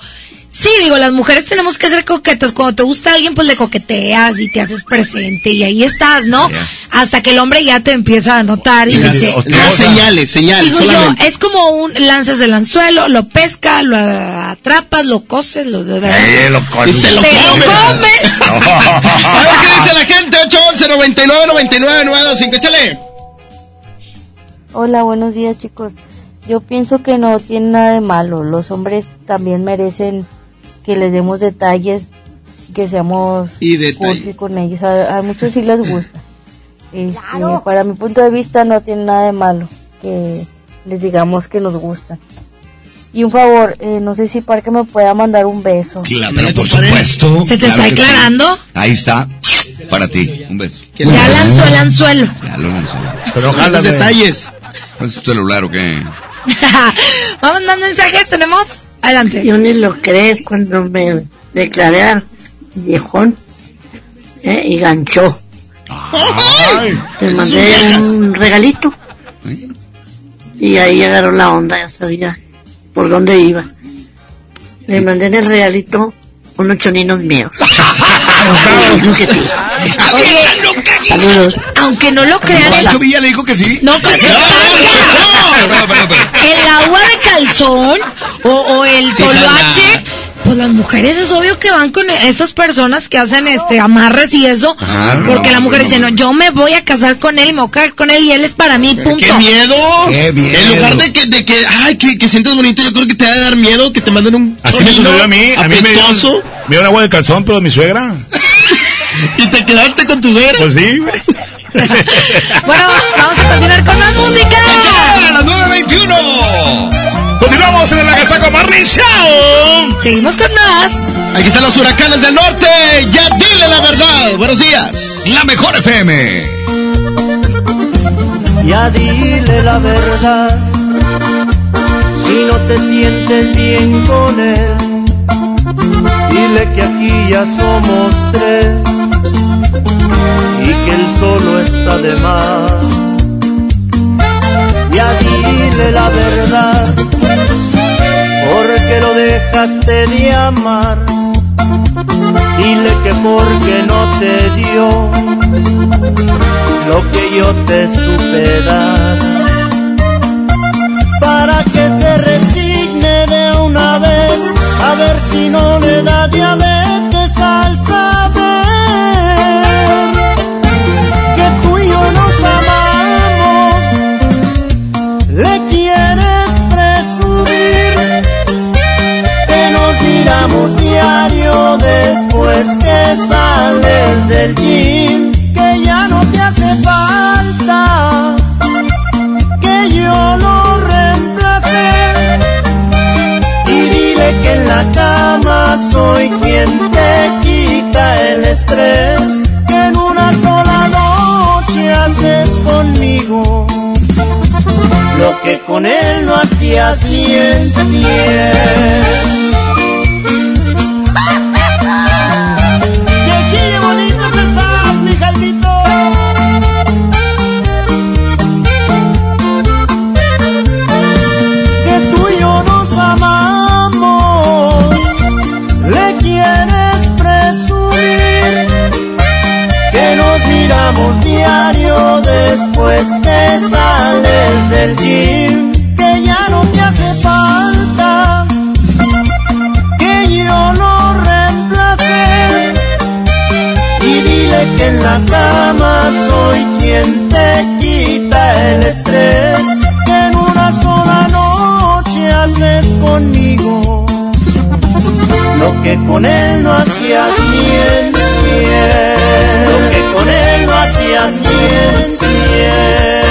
Sí, digo, las mujeres tenemos que ser coquetas. Cuando te gusta alguien, pues le coqueteas y te haces presente y ahí estás, ¿no? Hasta que el hombre ya te empieza a notar y Y las- dice... las señales, señales, Digo yo, es como un lanzas el anzuelo, lo pesca, lo atrapas, lo coces, lo... Eh, lo coces. Y te lo Te lo comes. comes. A ver qué dice la gente. 811 99 99 925. Échale. Hola, buenos días chicos. Yo pienso que no tiene nada de malo. Los hombres también merecen que les demos detalles, que seamos Y detalle. con ellos. A, a muchos sí les gusta. Este, Para mi punto de vista no tiene nada de malo que les digamos que nos gusta. Y un favor, eh, no sé si Parque me pueda mandar un beso. Claro, pero por supuesto. ¿Se te claro está sí. declarando? Ahí está. Para ti. Un beso. Ya lanzó el anzuelo. Ya lo lanzó. Pero Los detalles. ¿Es tu celular o qué? Vamos dando mensajes, ¿tenemos? Adelante. Yo ni lo crees cuando me declaré viejón ¿eh? y ganchó. Te mandé un regalito y ahí agarró la onda, ya sabía por dónde iba. Le mandé en el regalito unos choninos míos. Oye, Saludos. aunque no lo crean, Pancho Villa le dijo que sí. No, que- el agua de calzón o, o el Sí, toloache, pues las mujeres es obvio que van con estas personas que hacen este amarres y eso, Ah, no, porque la mujer no, dice, no, yo me voy a casar con él y me voy a casar con él y él es para mí, punto. ¡Qué miedo! Qué miedo. En lugar de que, de que ay, que, que sientas bonito, yo creo que te va a dar miedo que te manden un Así me sucedió a mí. A mí me apestoso. me dieron agua de calzón, pero mi suegra. ¿Y te quedaste con tu suegra? Pues sí. Bueno, vamos a continuar con más música. ¡A las 9.21! Continuamos en el Agasaco Morning Show. Seguimos con más. Aquí están los huracanes del norte. Ya dile la verdad. Buenos días. La mejor FM. Ya dile la verdad, si no te sientes bien con él, dile que aquí ya somos tres solo está de más. Ya dile la verdad, porque lo dejaste de amar, dile que porque no te dio lo que yo te supe dar. Para que se resigne de una vez a ver si no le da diabetes sales del gym que ya no te hace falta que yo lo reemplacé. Y dile que en la cama soy quien te quita el estrés que en una sola noche haces conmigo lo que con él no hacías ni en cien después que sales del gym, que ya no te hace falta que yo lo reemplacé. Y dile que en la cama soy quien te quita el estrés que en una sola noche haces conmigo lo que con él no hacías ni en cien.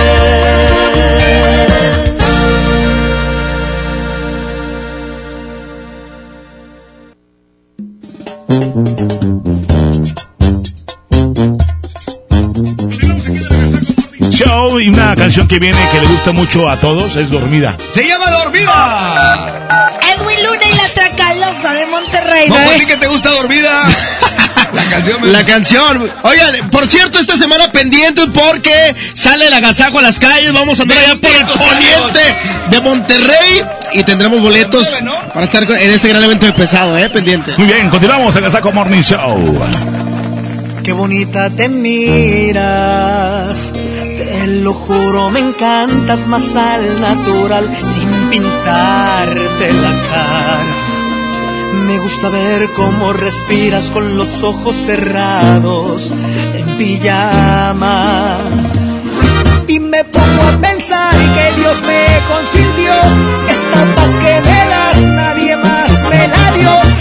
Show y una canción que viene que le gusta mucho a todos es Dormida. Se llama Dormida. Edwin Luna y la Tracalosa de Monterrey. ¿no a decir que te gusta Dormida. La canción. La canción. Oigan, por cierto, esta semana pendientes porque sale el agasajo a las calles. Vamos a andar allá por el poniente de Monterrey y tendremos boletos para estar en este gran evento de pesado, ¿eh? Pendiente. Muy bien, continuamos en Agasajo Morning Show. Qué bonita te miras, te lo juro, me encantas más al natural, sin pintarte la cara. Me gusta ver cómo respiras con los ojos cerrados, en pijama. Y me pongo a pensar que Dios me consintió, esta paz que me das nadie más me la dio.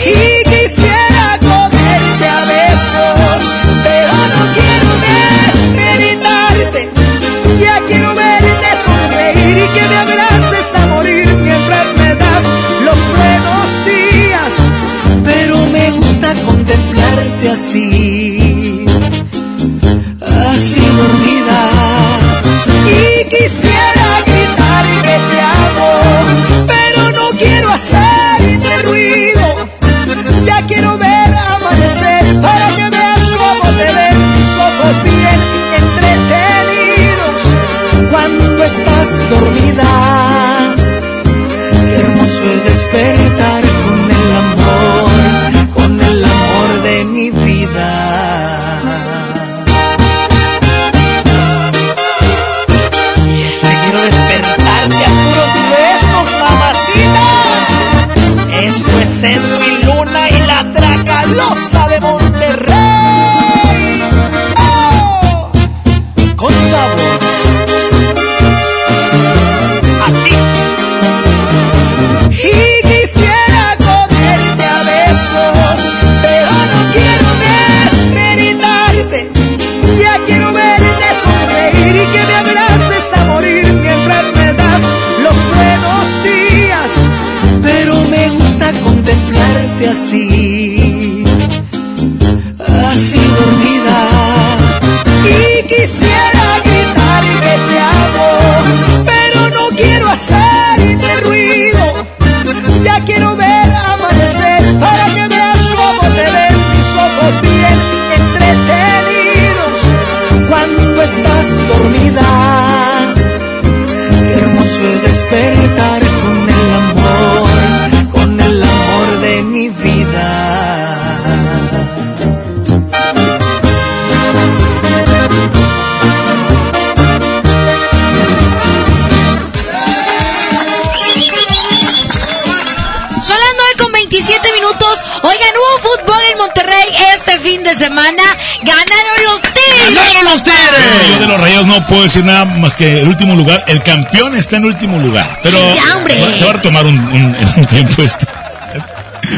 De semana. Ganaron los Tigres. ¡Ganaron los Tigres! Yo de los Rayos no puedo decir nada más que el último lugar. El campeón está en último lugar. Pero Ya, hombre. se va a retomar un, un- en un tiempo esto.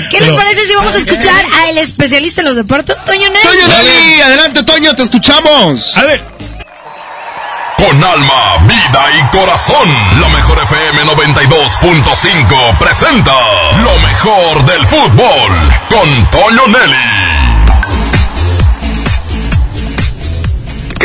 ¿Qué les parece si vamos a escuchar al especialista en los deportes, Toño Nelly? Toño Nelly, adelante Toño, te escuchamos. A ver. Con alma, vida y corazón, la mejor FM 92.5 presenta lo mejor del fútbol con Toño Nelly.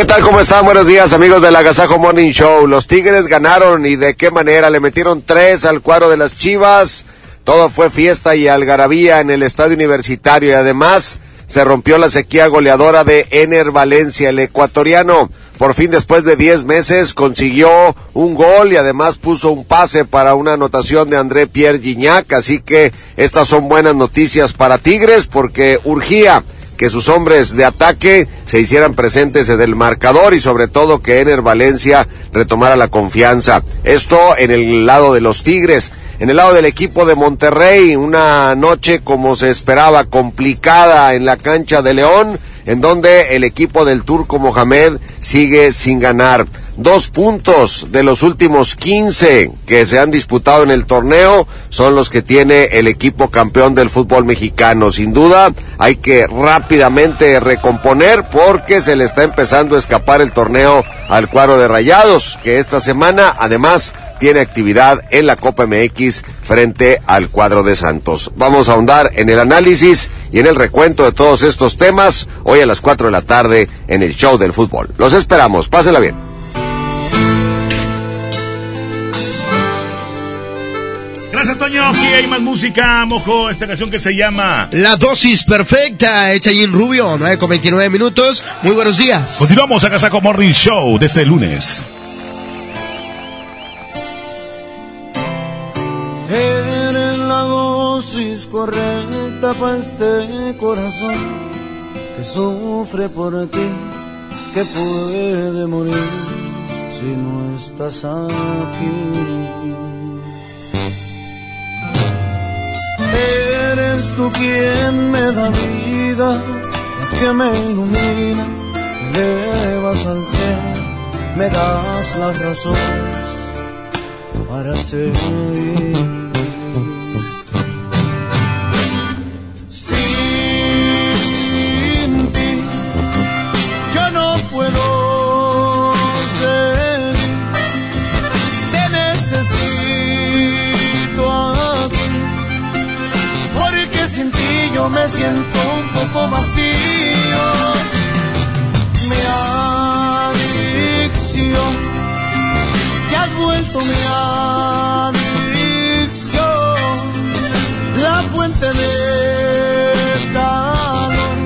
¿Qué tal? ¿Cómo están? Buenos días, amigos del Agasajo Morning Show. Los Tigres ganaron y de qué manera. Le metieron tres al cuadro de las Chivas. Todo fue fiesta y algarabía en el estadio universitario y además se rompió la sequía goleadora de Ener Valencia, el ecuatoriano. Por fin, después de 10 meses, consiguió un gol y además puso un pase para una anotación de André Pierre Gignac. Así que estas son buenas noticias para Tigres porque urgía que sus hombres de ataque se hicieran presentes en el marcador y sobre todo que Ener Valencia retomara la confianza. Esto en el lado de los Tigres. En el lado del equipo de Monterrey, una noche como se esperaba, complicada en la cancha de León, en donde el equipo del Turco Mohamed sigue sin ganar. Dos puntos de los últimos 15 que se han disputado en el torneo son los que tiene el equipo campeón del fútbol mexicano. Sin duda, hay que rápidamente recomponer porque se le está empezando a escapar el torneo al cuadro de Rayados, que esta semana además tiene actividad en la Copa MX frente al cuadro de Santos. Vamos a ahondar en el análisis y en el recuento de todos estos temas hoy a las 4 de la tarde en el show del fútbol. Los esperamos, pásenla bien. Gracias, Toño. Sí, hay más música, mojo. Esta canción que se llama La dosis perfecta, hecha allí en Rubio, 9 con 29 minutos. Muy buenos días. Continuamos a Casa Morning Show desde el este lunes. Correcta para este corazón que sufre por ti, que puede morir si no estás aquí. Eres tú quien me da vida, que me ilumina, me elevas al cielo, me das las razones para seguir. Siento un poco vacío. Mi adicción te has vuelto mi adicción, la fuente de calor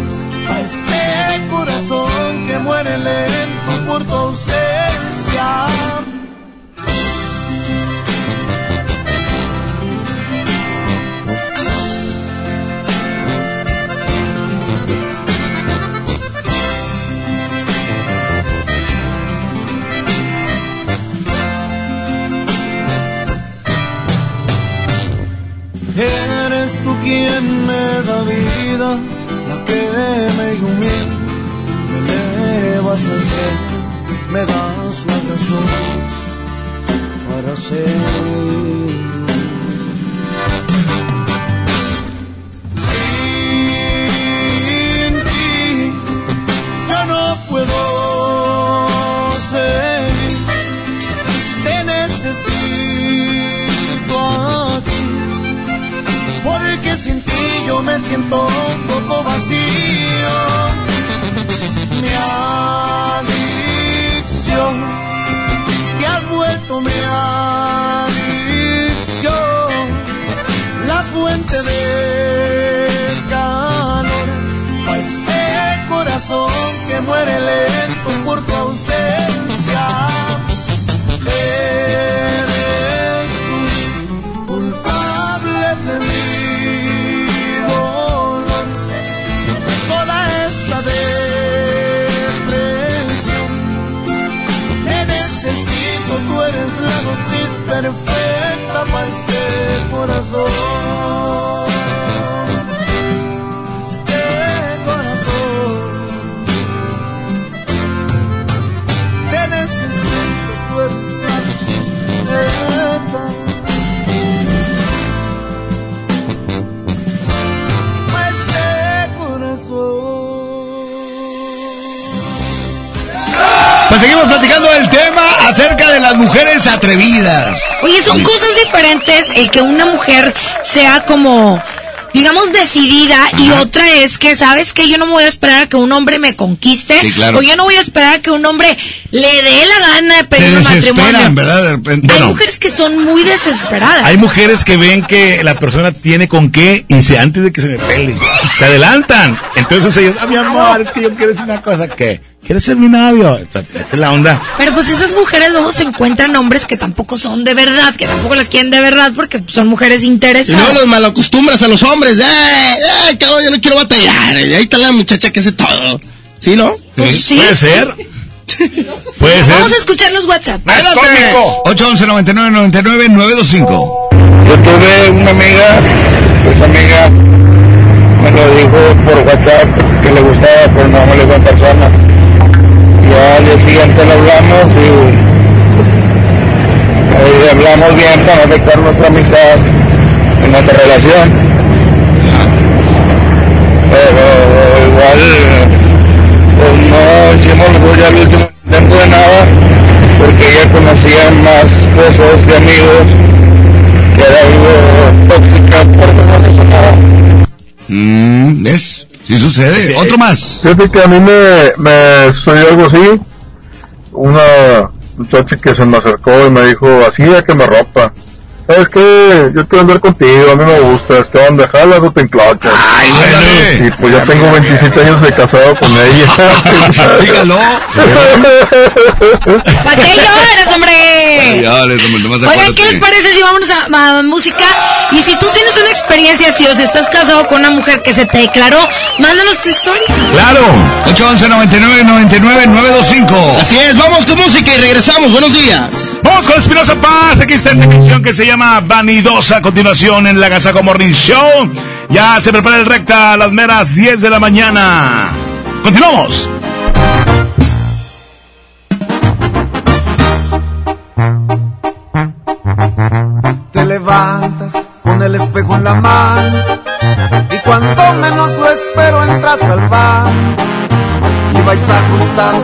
a este corazón que muere lento por tu ausencia. La que me ilumina, me elevas al cielo, me das las razones para seguir. Yo me siento un poco vacío. Mi adicción, te has vuelto mi adicción, la fuente de calor a este corazón que muere lento por tu ausencia. Dosis perfecta para este corazón. Seguimos platicando del tema acerca de las mujeres atrevidas. Oye, son cosas diferentes el que una mujer sea como, digamos, decidida y otra es que, ¿sabes que Yo no me voy a esperar a que un hombre me conquiste Sí, claro. o yo no voy a esperar a que un hombre le dé la gana de pedir matrimonio. desesperan, ¿verdad? De repente. Hay Bueno, mujeres que son muy desesperadas. Hay mujeres que ven que la persona tiene con qué y se antes de que se me pele, se adelantan. Entonces ellos, ah, mi amor, es que yo quiero decir una cosa que ¿Quieres ser mi novio? Esa es la onda. Pero pues esas mujeres luego se encuentran hombres que tampoco son de verdad, que tampoco las quieren de verdad porque son mujeres Y interesadas. no los malacostumbras a los hombres. ¡Ay, ay, cabrón, yo no quiero batallar! Y ahí está la muchacha que hace todo. ¿Sí, no? Pues sí. Puede ser. Puede ser. Vamos a escuchar los WhatsApp. ¡Es cómico! 811 99 99 925. Yo tuve una amiga, esa amiga me lo dijo por WhatsApp que le gustaba, pero no me lo dijo en persona. Ya al día siguiente lo hablamos y, y hablamos bien para no afectar nuestra amistad y nuestra relación. Pero igual, pues no hicimos ya el último intento de nada, porque ella conocía más cosas de amigos que era algo tóxica porque no se sonaba. Mm, ¿Ves? Sí sucede. Otro más. Fíjate que a mí me, me sucedió algo así. Una muchacha que se me acercó y me dijo, así ya que me ropa. ¿Sabes qué? Yo quiero andar contigo, a mí me gustas. ¿Qué onda? ¿Jalas o te enclochas? Ay, Sí, pues ya tengo 27 años de casado con ella. Sígalo. ¿Para qué lloras, hombre? Dale, nomás- nomás Oigan. ¿qué les parece si vámonos a, a música? Y si tú tienes una experiencia así o si estás casado con una mujer que se te declaró, mándanos tu historia. Claro. 811 99 99 925. Así es, vamos con música y regresamos. Buenos días. Vamos con Espinosa Paz. Aquí está esta canción que se llama Vanidosa. A continuación en la Gazaco Morning Show. Ya se prepara el recta a las meras 10 de la mañana. Continuamos. Te levantas con el espejo en la mano y cuando menos lo espero entras al bar y vais ajustado,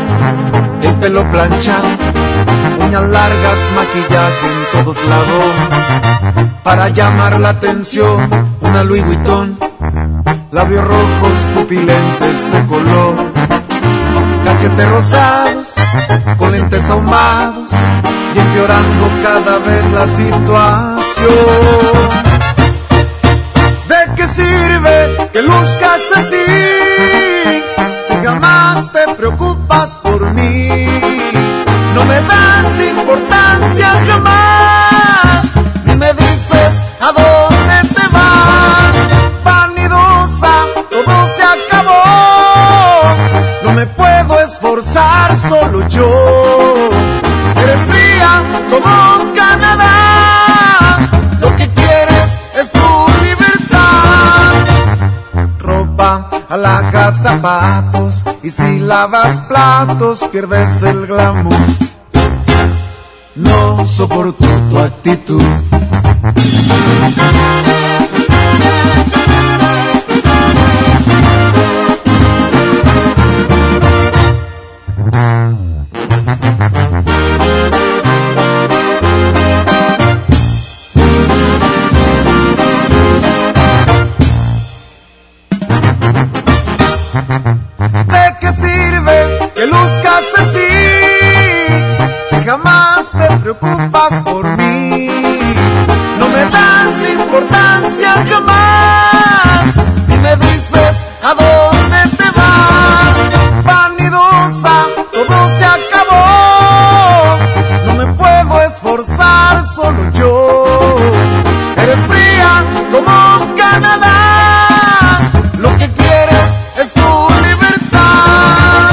el pelo planchado, largas, maquillaje en todos lados para llamar la atención, una Louis Vuitton, labios rojos, pupilentes de color, cachetes rosados, con lentes ahumados y empeorando cada vez la situación. ¿De qué sirve que luzcas así si jamás te preocupas por mí? Me das importancia jamás, ni me dices a dónde te vas. Vanidosa, todo se acabó, no me puedo esforzar solo yo. Eres fría como Canadá, lo que quieres es tu libertad. Ropa, alhajas, zapatos, y si lavas platos pierdes el glamour. No soporto tu actitud. ¿De qué sirve que luzcas preocupas por mí? No me das importancia jamás y me dices a dónde te vas. Vanidosa, todo se acabó. No me puedo esforzar solo yo. Eres fría como Canadá. Lo que quieres es tu libertad.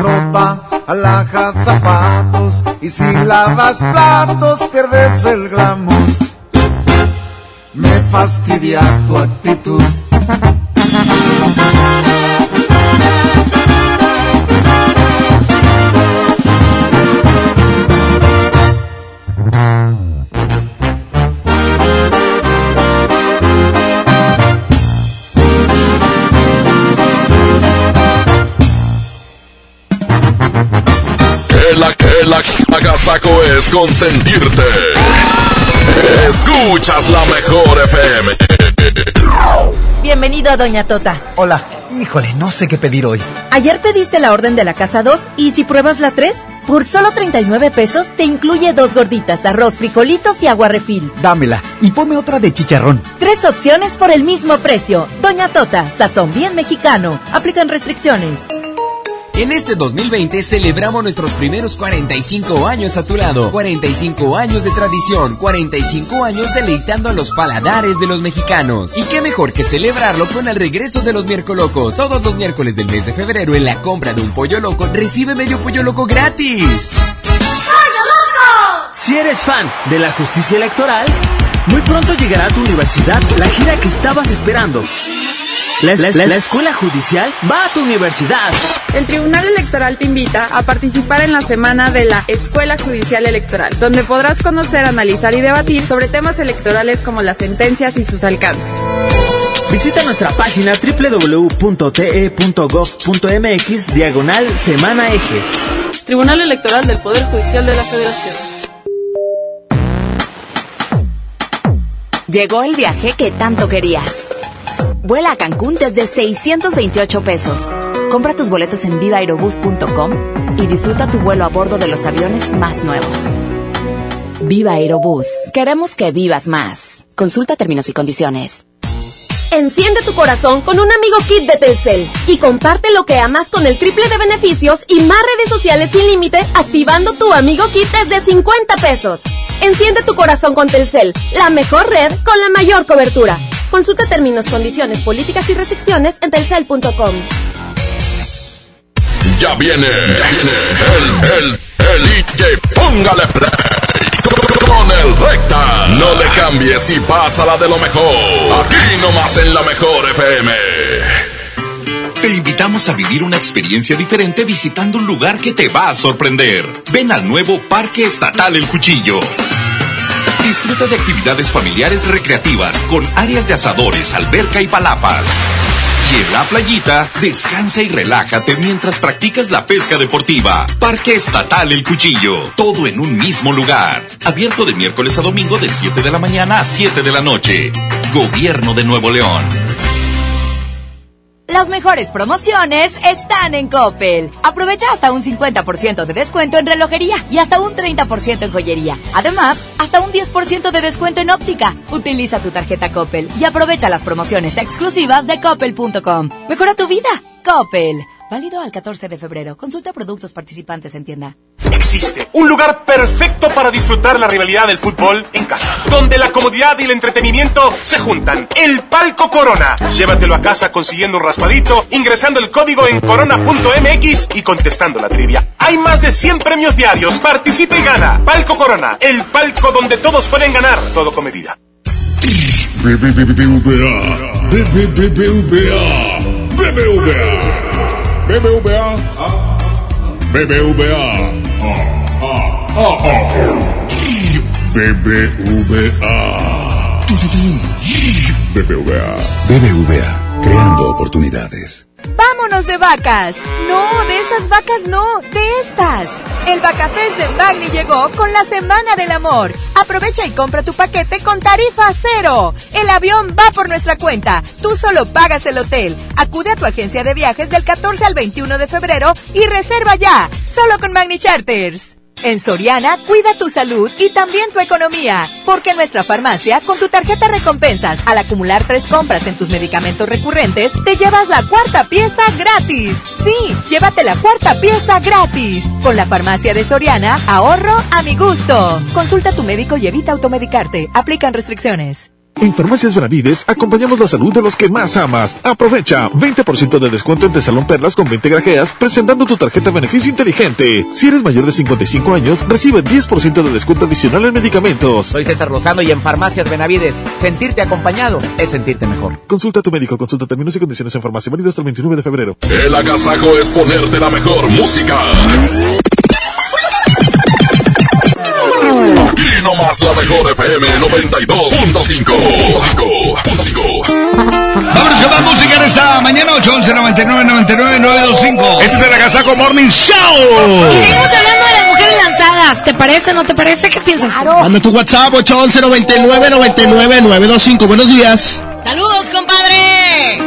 Ropa, alhajas, zapatos. Y si lavas platos, pierdes el glamour. Me fastidia tu actitud. Consentirte. Escuchas la mejor FM. Bienvenido a Doña Tota. Hola. Híjole, no sé qué pedir hoy. Ayer pediste la orden de la casa 2 y si pruebas la 3, por solo 39 pesos te incluye dos gorditas, arroz, frijolitos y agua refil. Dámela y ponme otra de chicharrón. Tres opciones por el mismo precio. Doña Tota, sazón bien mexicano. Aplican restricciones. En este 2020 celebramos nuestros primeros 45 años a tu lado. 45 años de tradición, 45 años deleitando a los paladares de los mexicanos. Y qué mejor que celebrarlo con el regreso de los miércolocos. Todos los miércoles del mes de febrero en la compra de un pollo loco recibe medio pollo loco gratis. Si eres fan de la justicia electoral, muy pronto llegará a tu universidad la gira que estabas esperando. La, la- la escuela judicial va a tu universidad. El Tribunal Electoral te invita a participar en la semana de la Escuela Judicial Electoral, donde podrás conocer, analizar y debatir sobre temas electorales como las sentencias y sus alcances. Visita nuestra página www.te.gov.mx diagonal semana eje. Tribunal Electoral del Poder Judicial de la Federación. Llegó el viaje que tanto querías. Vuela a Cancún desde 628 pesos. Compra tus boletos en vivaaerobus.com y disfruta tu vuelo a bordo de los aviones más nuevos. Viva Aerobús. Queremos que vivas más. Consulta términos y condiciones. Enciende tu corazón con un amigo kit de Telcel y comparte lo que amas con el triple de beneficios y más redes sociales sin límite activando tu amigo kit desde 50 pesos. Enciende tu corazón con Telcel, la mejor red con la mayor cobertura. Consulta términos, condiciones, políticas y restricciones en telcel.com. Ya viene, ya viene el, el, el DJ, póngale play con el recta. No le cambies y pásala de lo mejor. Aquí nomás en la mejor FM. Te invitamos a vivir una experiencia diferente visitando un lugar que te va a sorprender. Ven al nuevo Parque Estatal El Cuchillo. Disfruta de actividades familiares recreativas con áreas de asadores, alberca y palapas. En la playita, descansa y relájate mientras practicas la pesca deportiva. Parque Estatal El Cuchillo. Todo en un mismo lugar. Abierto de miércoles a domingo de 7 de la mañana a 7 de la noche. Gobierno de Nuevo León. Las mejores promociones están en Coppel. Aprovecha hasta un 50% de descuento en relojería y hasta un 30% en joyería. Además, hasta un 10% de descuento en óptica. Utiliza tu tarjeta Coppel y aprovecha las promociones exclusivas de coppel.com. Mejora tu vida. Coppel. Válido al 14 de febrero. Consulta productos participantes en tienda. Existe un lugar perfecto para disfrutar la rivalidad del fútbol en casa, donde la comodidad y el entretenimiento se juntan. El Palco Corona. Llévatelo a casa consiguiendo un raspadito, ingresando el código en corona.mx y contestando la trivia. Hay más de 100 premios diarios. Participa y gana. Palco Corona, el palco donde todos pueden ganar, todo con medida. BBVA, BBVA, BBVA, BBVA, BBVA, BBVA, BBVA, BBVA, creando oportunidades. ¡Vámonos de vacas! No, de esas vacas no, de estas. El Vacafest de Magni llegó con la Semana del Amor. Aprovecha y compra tu paquete con tarifa cero. El avión va por nuestra cuenta. Tú solo pagas el hotel. Acude a tu agencia de viajes del 14 al 21 de febrero y reserva ya. Solo con Magni Charters. En Soriana, cuida tu salud y también tu economía, porque en nuestra farmacia, con tu tarjeta recompensas, al acumular tres compras en tus medicamentos recurrentes, te llevas la cuarta pieza gratis. Sí, llévate la cuarta pieza gratis. Con la farmacia de Soriana, ahorro a mi gusto. Consulta a tu médico y evita automedicarte. Aplican restricciones. En Farmacias Benavides acompañamos la salud de los que más amas. Aprovecha 20% de descuento en Salón Perlas con 20 grajeas presentando tu tarjeta beneficio inteligente. Si eres mayor de 55 años, recibe 10% de descuento adicional en medicamentos. Soy César Lozano y en Farmacias Benavides, sentirte acompañado es sentirte mejor. Consulta a tu médico, consulta términos y condiciones en farmacia válido hasta el 29 de febrero. El agasajo es ponerte la mejor música. Aquí nomás la mejor FM 92.5. Vámonos con más música en esta mañana, 811 99 99 925. Ese es el Agasajo Morning Show. Y seguimos hablando de las mujeres lanzadas. ¿Te parece? ¿No te parece? ¿Qué piensas tú? Manda tu WhatsApp 811 99 99 925. Buenos días. ¡Saludos, compadre!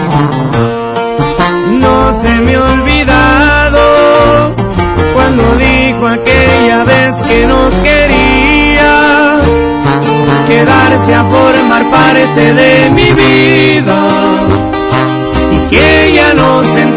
Me ha olvidado cuando dijo aquella vez que no quería quedarse a formar parte de mi vida y que ella no sentía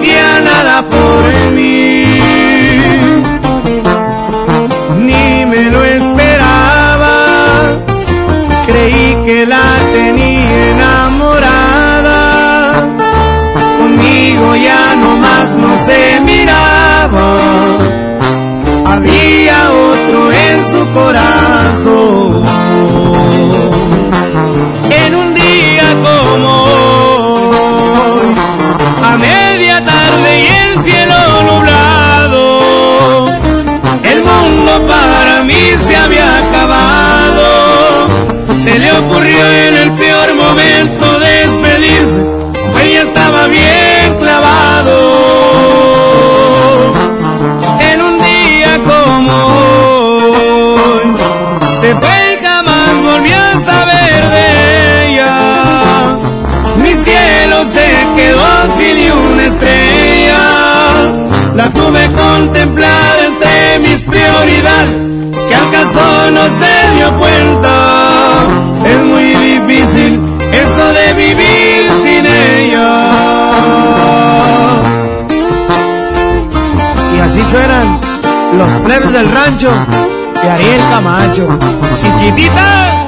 En un día como hoy, a media tarde y el cielo nublado, el mundo para mí se había acabado. Se le ocurrió en el se fue y jamás volvió a saber de ella. Mi cielo se quedó sin una estrella. La tuve contemplada entre mis prioridades, que al no se dio cuenta. Es muy difícil eso de vivir sin ella. Y así suenan los plebes del rancho de Ariel Camacho. Chiquitita.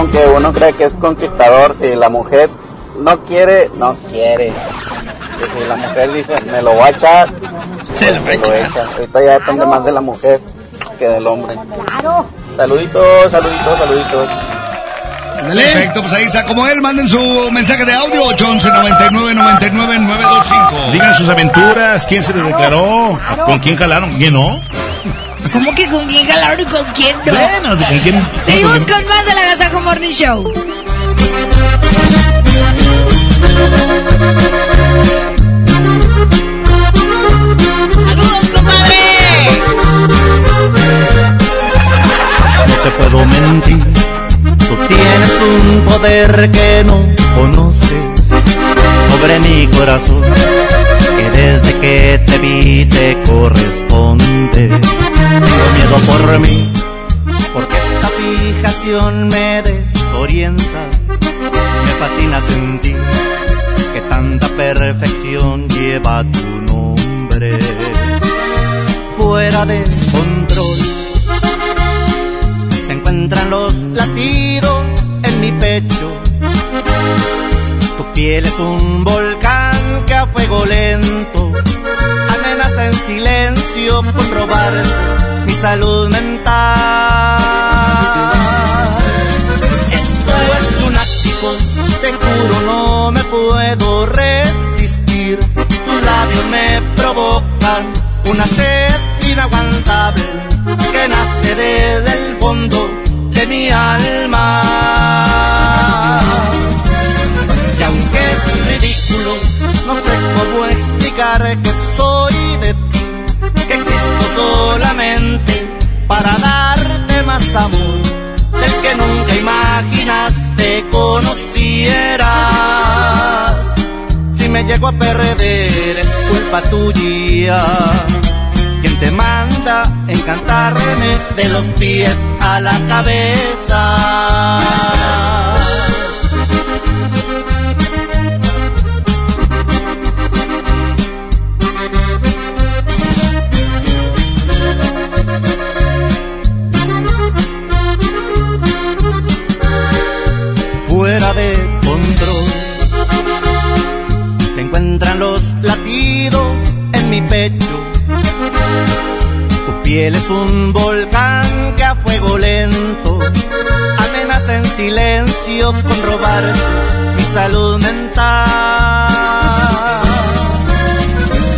Aunque uno cree que es conquistador, si la mujer no quiere, no quiere. Y si la mujer dice, me lo voy a echar, se lo echa. Ahorita ya depende más de la mujer que del hombre. Claro. Saluditos, saluditos, saluditos. Perfecto, pues ahí está. Como él, manden su mensaje de audio 811 99 99 925. Digan sus aventuras, quién se les declaró, con quién jalaron, quién no. ¿Cómo que con quién jalaron y con quién no? Bueno, ¿con quién? Seguimos con más de la Gazaco Morning Show. ¡Saludos, compadre! No te puedo mentir, tú tienes un poder que no conoces sobre mi corazón, desde que te vi te corresponde. Tengo miedo por mí, porque esta fijación me desorienta. Me fascina sentir que tanta perfección lleva tu nombre fuera de control se encuentran los latidos en mi pecho. Tu piel es un volcán que a fuego lento amenaza en silencio con robar mi salud mental. Esto es lunático, te juro no me puedo resistir. Tus labios me provocan una sed inaguantable que nace desde el fondo de mi alma. No sé cómo explicar que soy de ti, que existo solamente para darte más amor del que nunca imaginaste conocieras. Si me llego a perder es culpa tuya. Quien te manda encantarme de los pies a la cabeza. Piel es un volcán que a fuego lento amenaza en silencio con robar mi salud mental.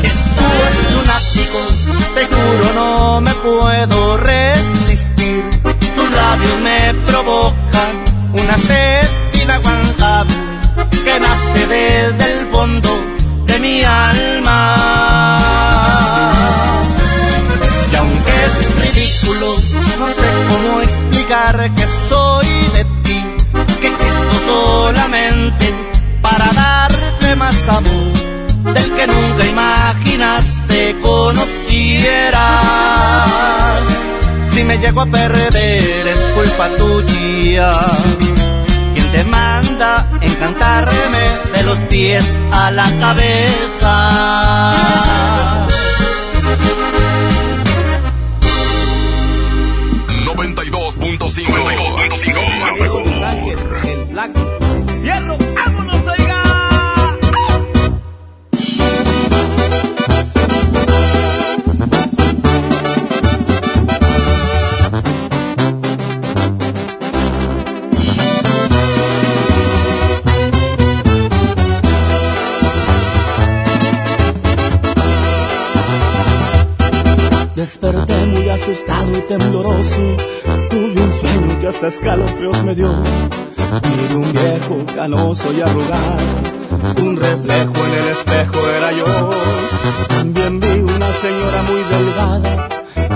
Esto es lunático, te juro no me puedo resistir. Tus labios me provocan una sed inaguantable que nace desde el fondo de mi alma. No sé cómo explicar que soy de ti, que existo solamente para darte más amor del que nunca imaginaste conocieras. Si me llego a perder es culpa tuya. Quien te manda encantarme de los pies a la cabeza. 92.5 ¡Fierro! ¡Vámonos, oiga! Desperté muy asustado y tembloroso. Hasta escalofríos me dio. Miré un viejo canoso y arrugado. Un reflejo en el espejo era yo. También vi una señora muy delgada,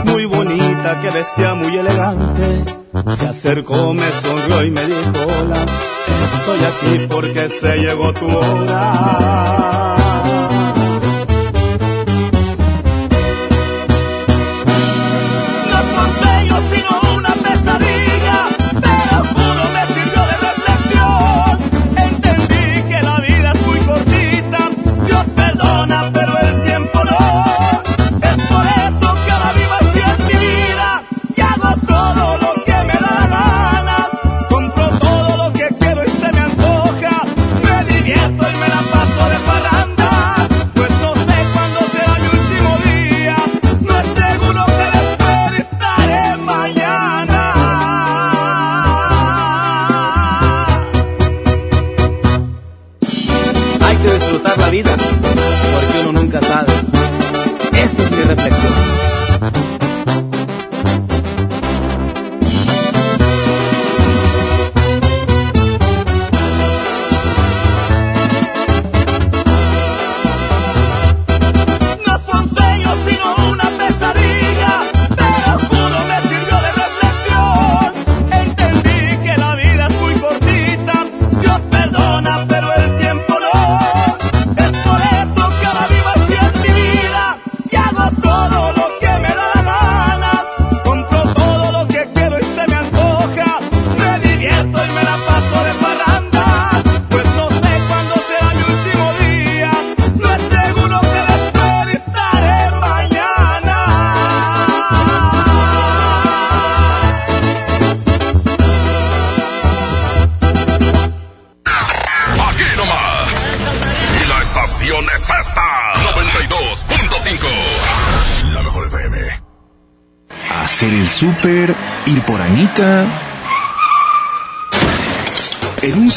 muy bonita, que vestía muy elegante. Se acercó, me sonrió y me dijo hola. Estoy aquí porque se llegó tu hora.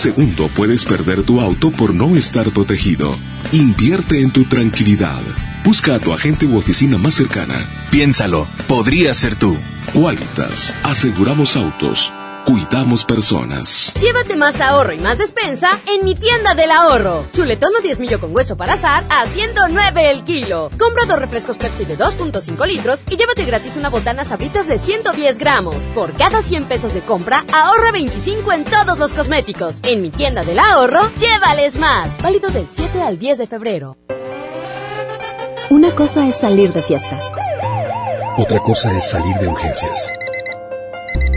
Segundo puedes perder tu auto por no estar protegido. Invierte en tu tranquilidad. Busca a tu agente u oficina más cercana. Piénsalo, podría ser tú. Qualitas. Aseguramos autos. Cuidamos personas. Llévate más ahorro y más despensa en mi tienda del ahorro. Chuletón o 10 millo con hueso para azar a 109 el kilo. Compra dos refrescos Pepsi de 2.5 litros y llévate gratis una botana sabritas de 110 gramos. Por cada 100 pesos de compra, ahorra 25 en todos los cosméticos. En mi tienda del ahorro, llévales más. Válido del 7 al 10 de febrero. Una cosa es salir de fiesta. Otra cosa es salir de urgencias.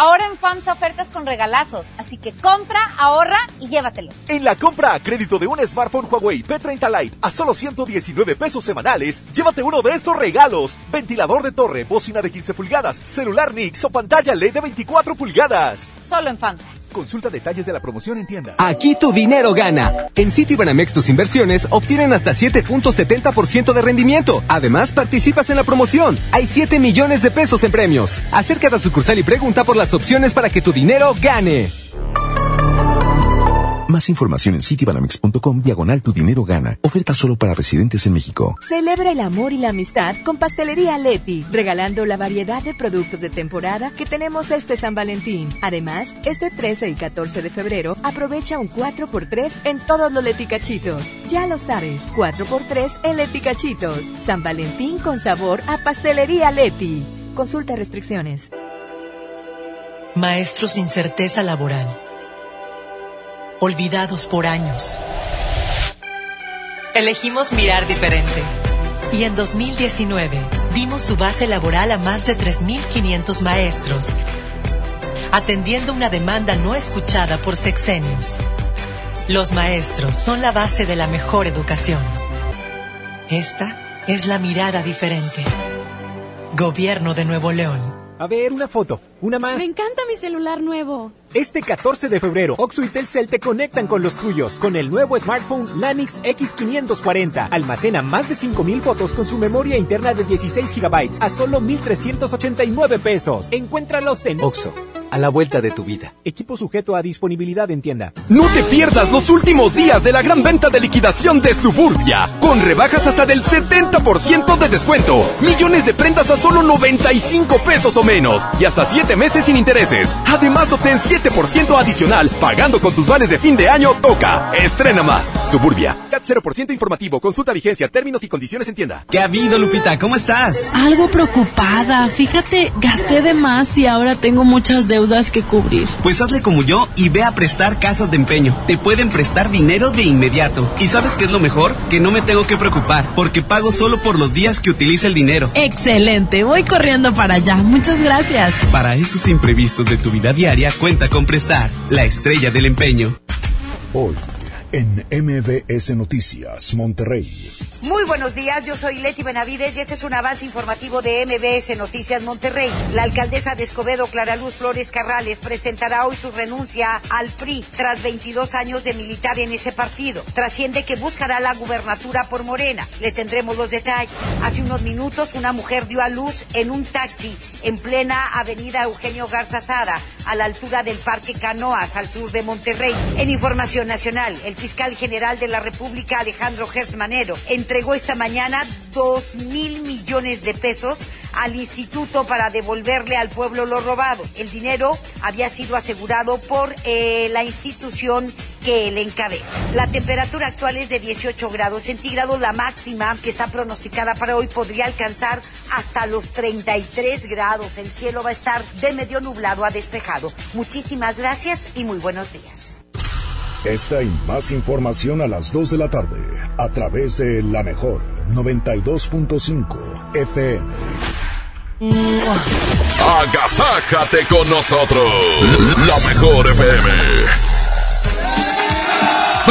Ahora en FAMSA ofertas con regalazos, así que compra, ahorra y llévatelos. En la compra a crédito de un smartphone Huawei P30 Lite a solo 119 pesos semanales, llévate uno de estos regalos. Ventilador de torre, bocina de 15 pulgadas, celular Nix o pantalla LED de 24 pulgadas. Solo en FAMSA. Consulta detalles de la promoción en tienda. Aquí tu dinero gana. En Citibanamex tus inversiones obtienen hasta 7.70% de rendimiento. Además, participas en la promoción. Hay 7 millones de pesos en premios. Acércate a sucursal y pregunta por las opciones para que tu dinero gane. Más información en citibanamex.com diagonal tu dinero gana. Oferta solo para residentes en México. Celebra el amor y la amistad con Pastelería Leti, regalando la variedad de productos de temporada que tenemos este San Valentín. Además, este 13 y 14 de febrero aprovecha un 4x3 en todos los leticachitos. Ya lo sabes, 4x3 en leticachitos. San Valentín con sabor a Pastelería Leti. Consulta restricciones. Maestros sin certeza laboral. Olvidados por años. Elegimos mirar diferente. Y en 2019 dimos su base laboral a más de 3.500 maestros, atendiendo una demanda no escuchada por sexenios. Los maestros son la base de la mejor educación. Esta es la mirada diferente. Gobierno de Nuevo León. A ver, una foto. Una más. Me encanta mi celular nuevo. Este 14 de febrero, Oxo y Telcel te conectan con los tuyos con el nuevo smartphone Lanix X540. Almacena más de 5000 fotos con su memoria interna de 16 GB a solo 1389 pesos. Encuéntralos en Oxo a la vuelta de tu vida. Equipo sujeto a disponibilidad en tienda. No te pierdas los últimos días de la gran venta de liquidación de Suburbia, con rebajas hasta del 70% de descuento, millones de prendas a solo 95 pesos o menos y hasta 7 meses sin intereses. Además obtén 7% adicional pagando con tus vales de fin de año Toca. Estrena más. Suburbia. CAT 0% informativo. Consulta vigencia, términos y condiciones en tienda. ¿Qué ha habido, Lupita? ¿Cómo estás? Algo preocupada. Fíjate, gasté de más y ahora tengo muchas deudas deudas que cubrir. Pues hazle como yo y ve a prestar casas de empeño. Te pueden prestar dinero de inmediato. ¿Y sabes qué es lo mejor? Que no me tengo que preocupar, porque pago solo por los días que utilice el dinero. Excelente, voy corriendo para allá. Muchas gracias. Para esos imprevistos de tu vida diaria, cuenta con prestar, la estrella del empeño. Hoy, en MBS Noticias, Monterrey. Muy buenos días, yo soy Leti Benavides y este es un avance informativo de MBS Noticias Monterrey. La alcaldesa de Escobedo, Clara Luz Flores Carrales, presentará hoy su renuncia al PRI tras 22 años de militar en ese partido. Trasciende que buscará la gubernatura por Morena. Le tendremos los detalles. Hace unos minutos una mujer dio a luz en un taxi en plena avenida Eugenio Garza Sada, a la altura del Parque Canoas, al sur de Monterrey. En información nacional, el fiscal general de la República, Alejandro Gersmanero, entregó esta mañana dos mil millones de pesos al instituto para devolverle al pueblo lo robado. El dinero había sido asegurado por eh, la institución que él encabeza. La temperatura actual es de 18 grados centígrados. La máxima que está pronosticada para hoy podría alcanzar hasta los 33 grados. El cielo va a estar de medio nublado a despejado. Muchísimas gracias y muy buenos días. Esta y más información a las 2 de la tarde a través de la mejor 92.5 FM. Agasájate con nosotros, la mejor FM.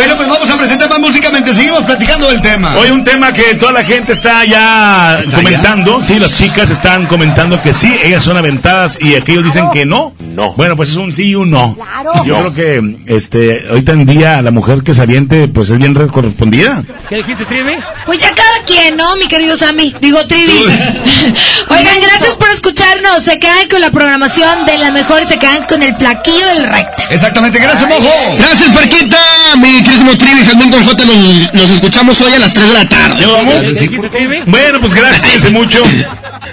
Bueno, pues vamos a presentar más músicamente. Seguimos platicando del tema. Hoy un tema que toda la gente está ya comentando. Sí, las chicas están comentando que sí, ellas son aventadas y aquellos dicen que no. No. Bueno, pues es un sí y un no. Claro. Yo creo que este ahorita en día la mujer que se aviente pues es bien correspondida. ¿Qué dijiste, Trivi? Pues ya cada quien, ¿no, mi querido Sammy? Digo, Trivi. Oigan, gracias por escucharnos. Se quedan con la programación de la mejor y se quedan con el plaquillo del recta. Exactamente, gracias, Mojo. Gracias, Perquita. Mi querísimo Trivi, Jazmín con J, nos, nos escuchamos hoy a las 3 de la tarde. ¿Ya vamos? Bueno, pues gracias, cuídense mucho.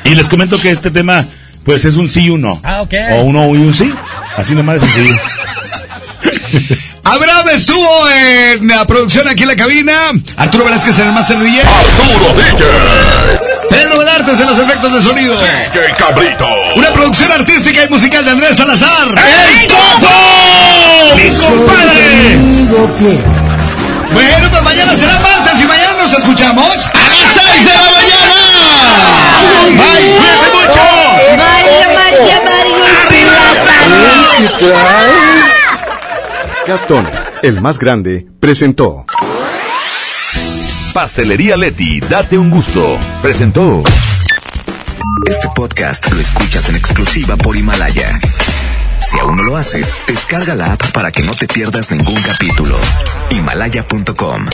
Y les comento que este tema, pues es un sí y un no. Ah, ok. O un no y un sí. Así nomás es sencillo. Abraham estuvo en la producción aquí en la cabina. Arturo Velázquez en el Master DJ. Arturo DJ. Pedro Velartes en los efectos de sonido. DJ Cabrito. Una producción artística y musical de Andrés Salazar. ¡El Copo! ¡Mi compadre! Bueno, pues mañana será martes y mañana nos escuchamos a las 6 de la mañana. Bye, cuídense mucho. María, María, María. Catón, el más grande, presentó. Pastelería Leti, date un gusto. Presentó. Este podcast lo escuchas en exclusiva por Himalaya. Si aún no lo haces, descarga la app para que no te pierdas ningún capítulo. Himalaya.com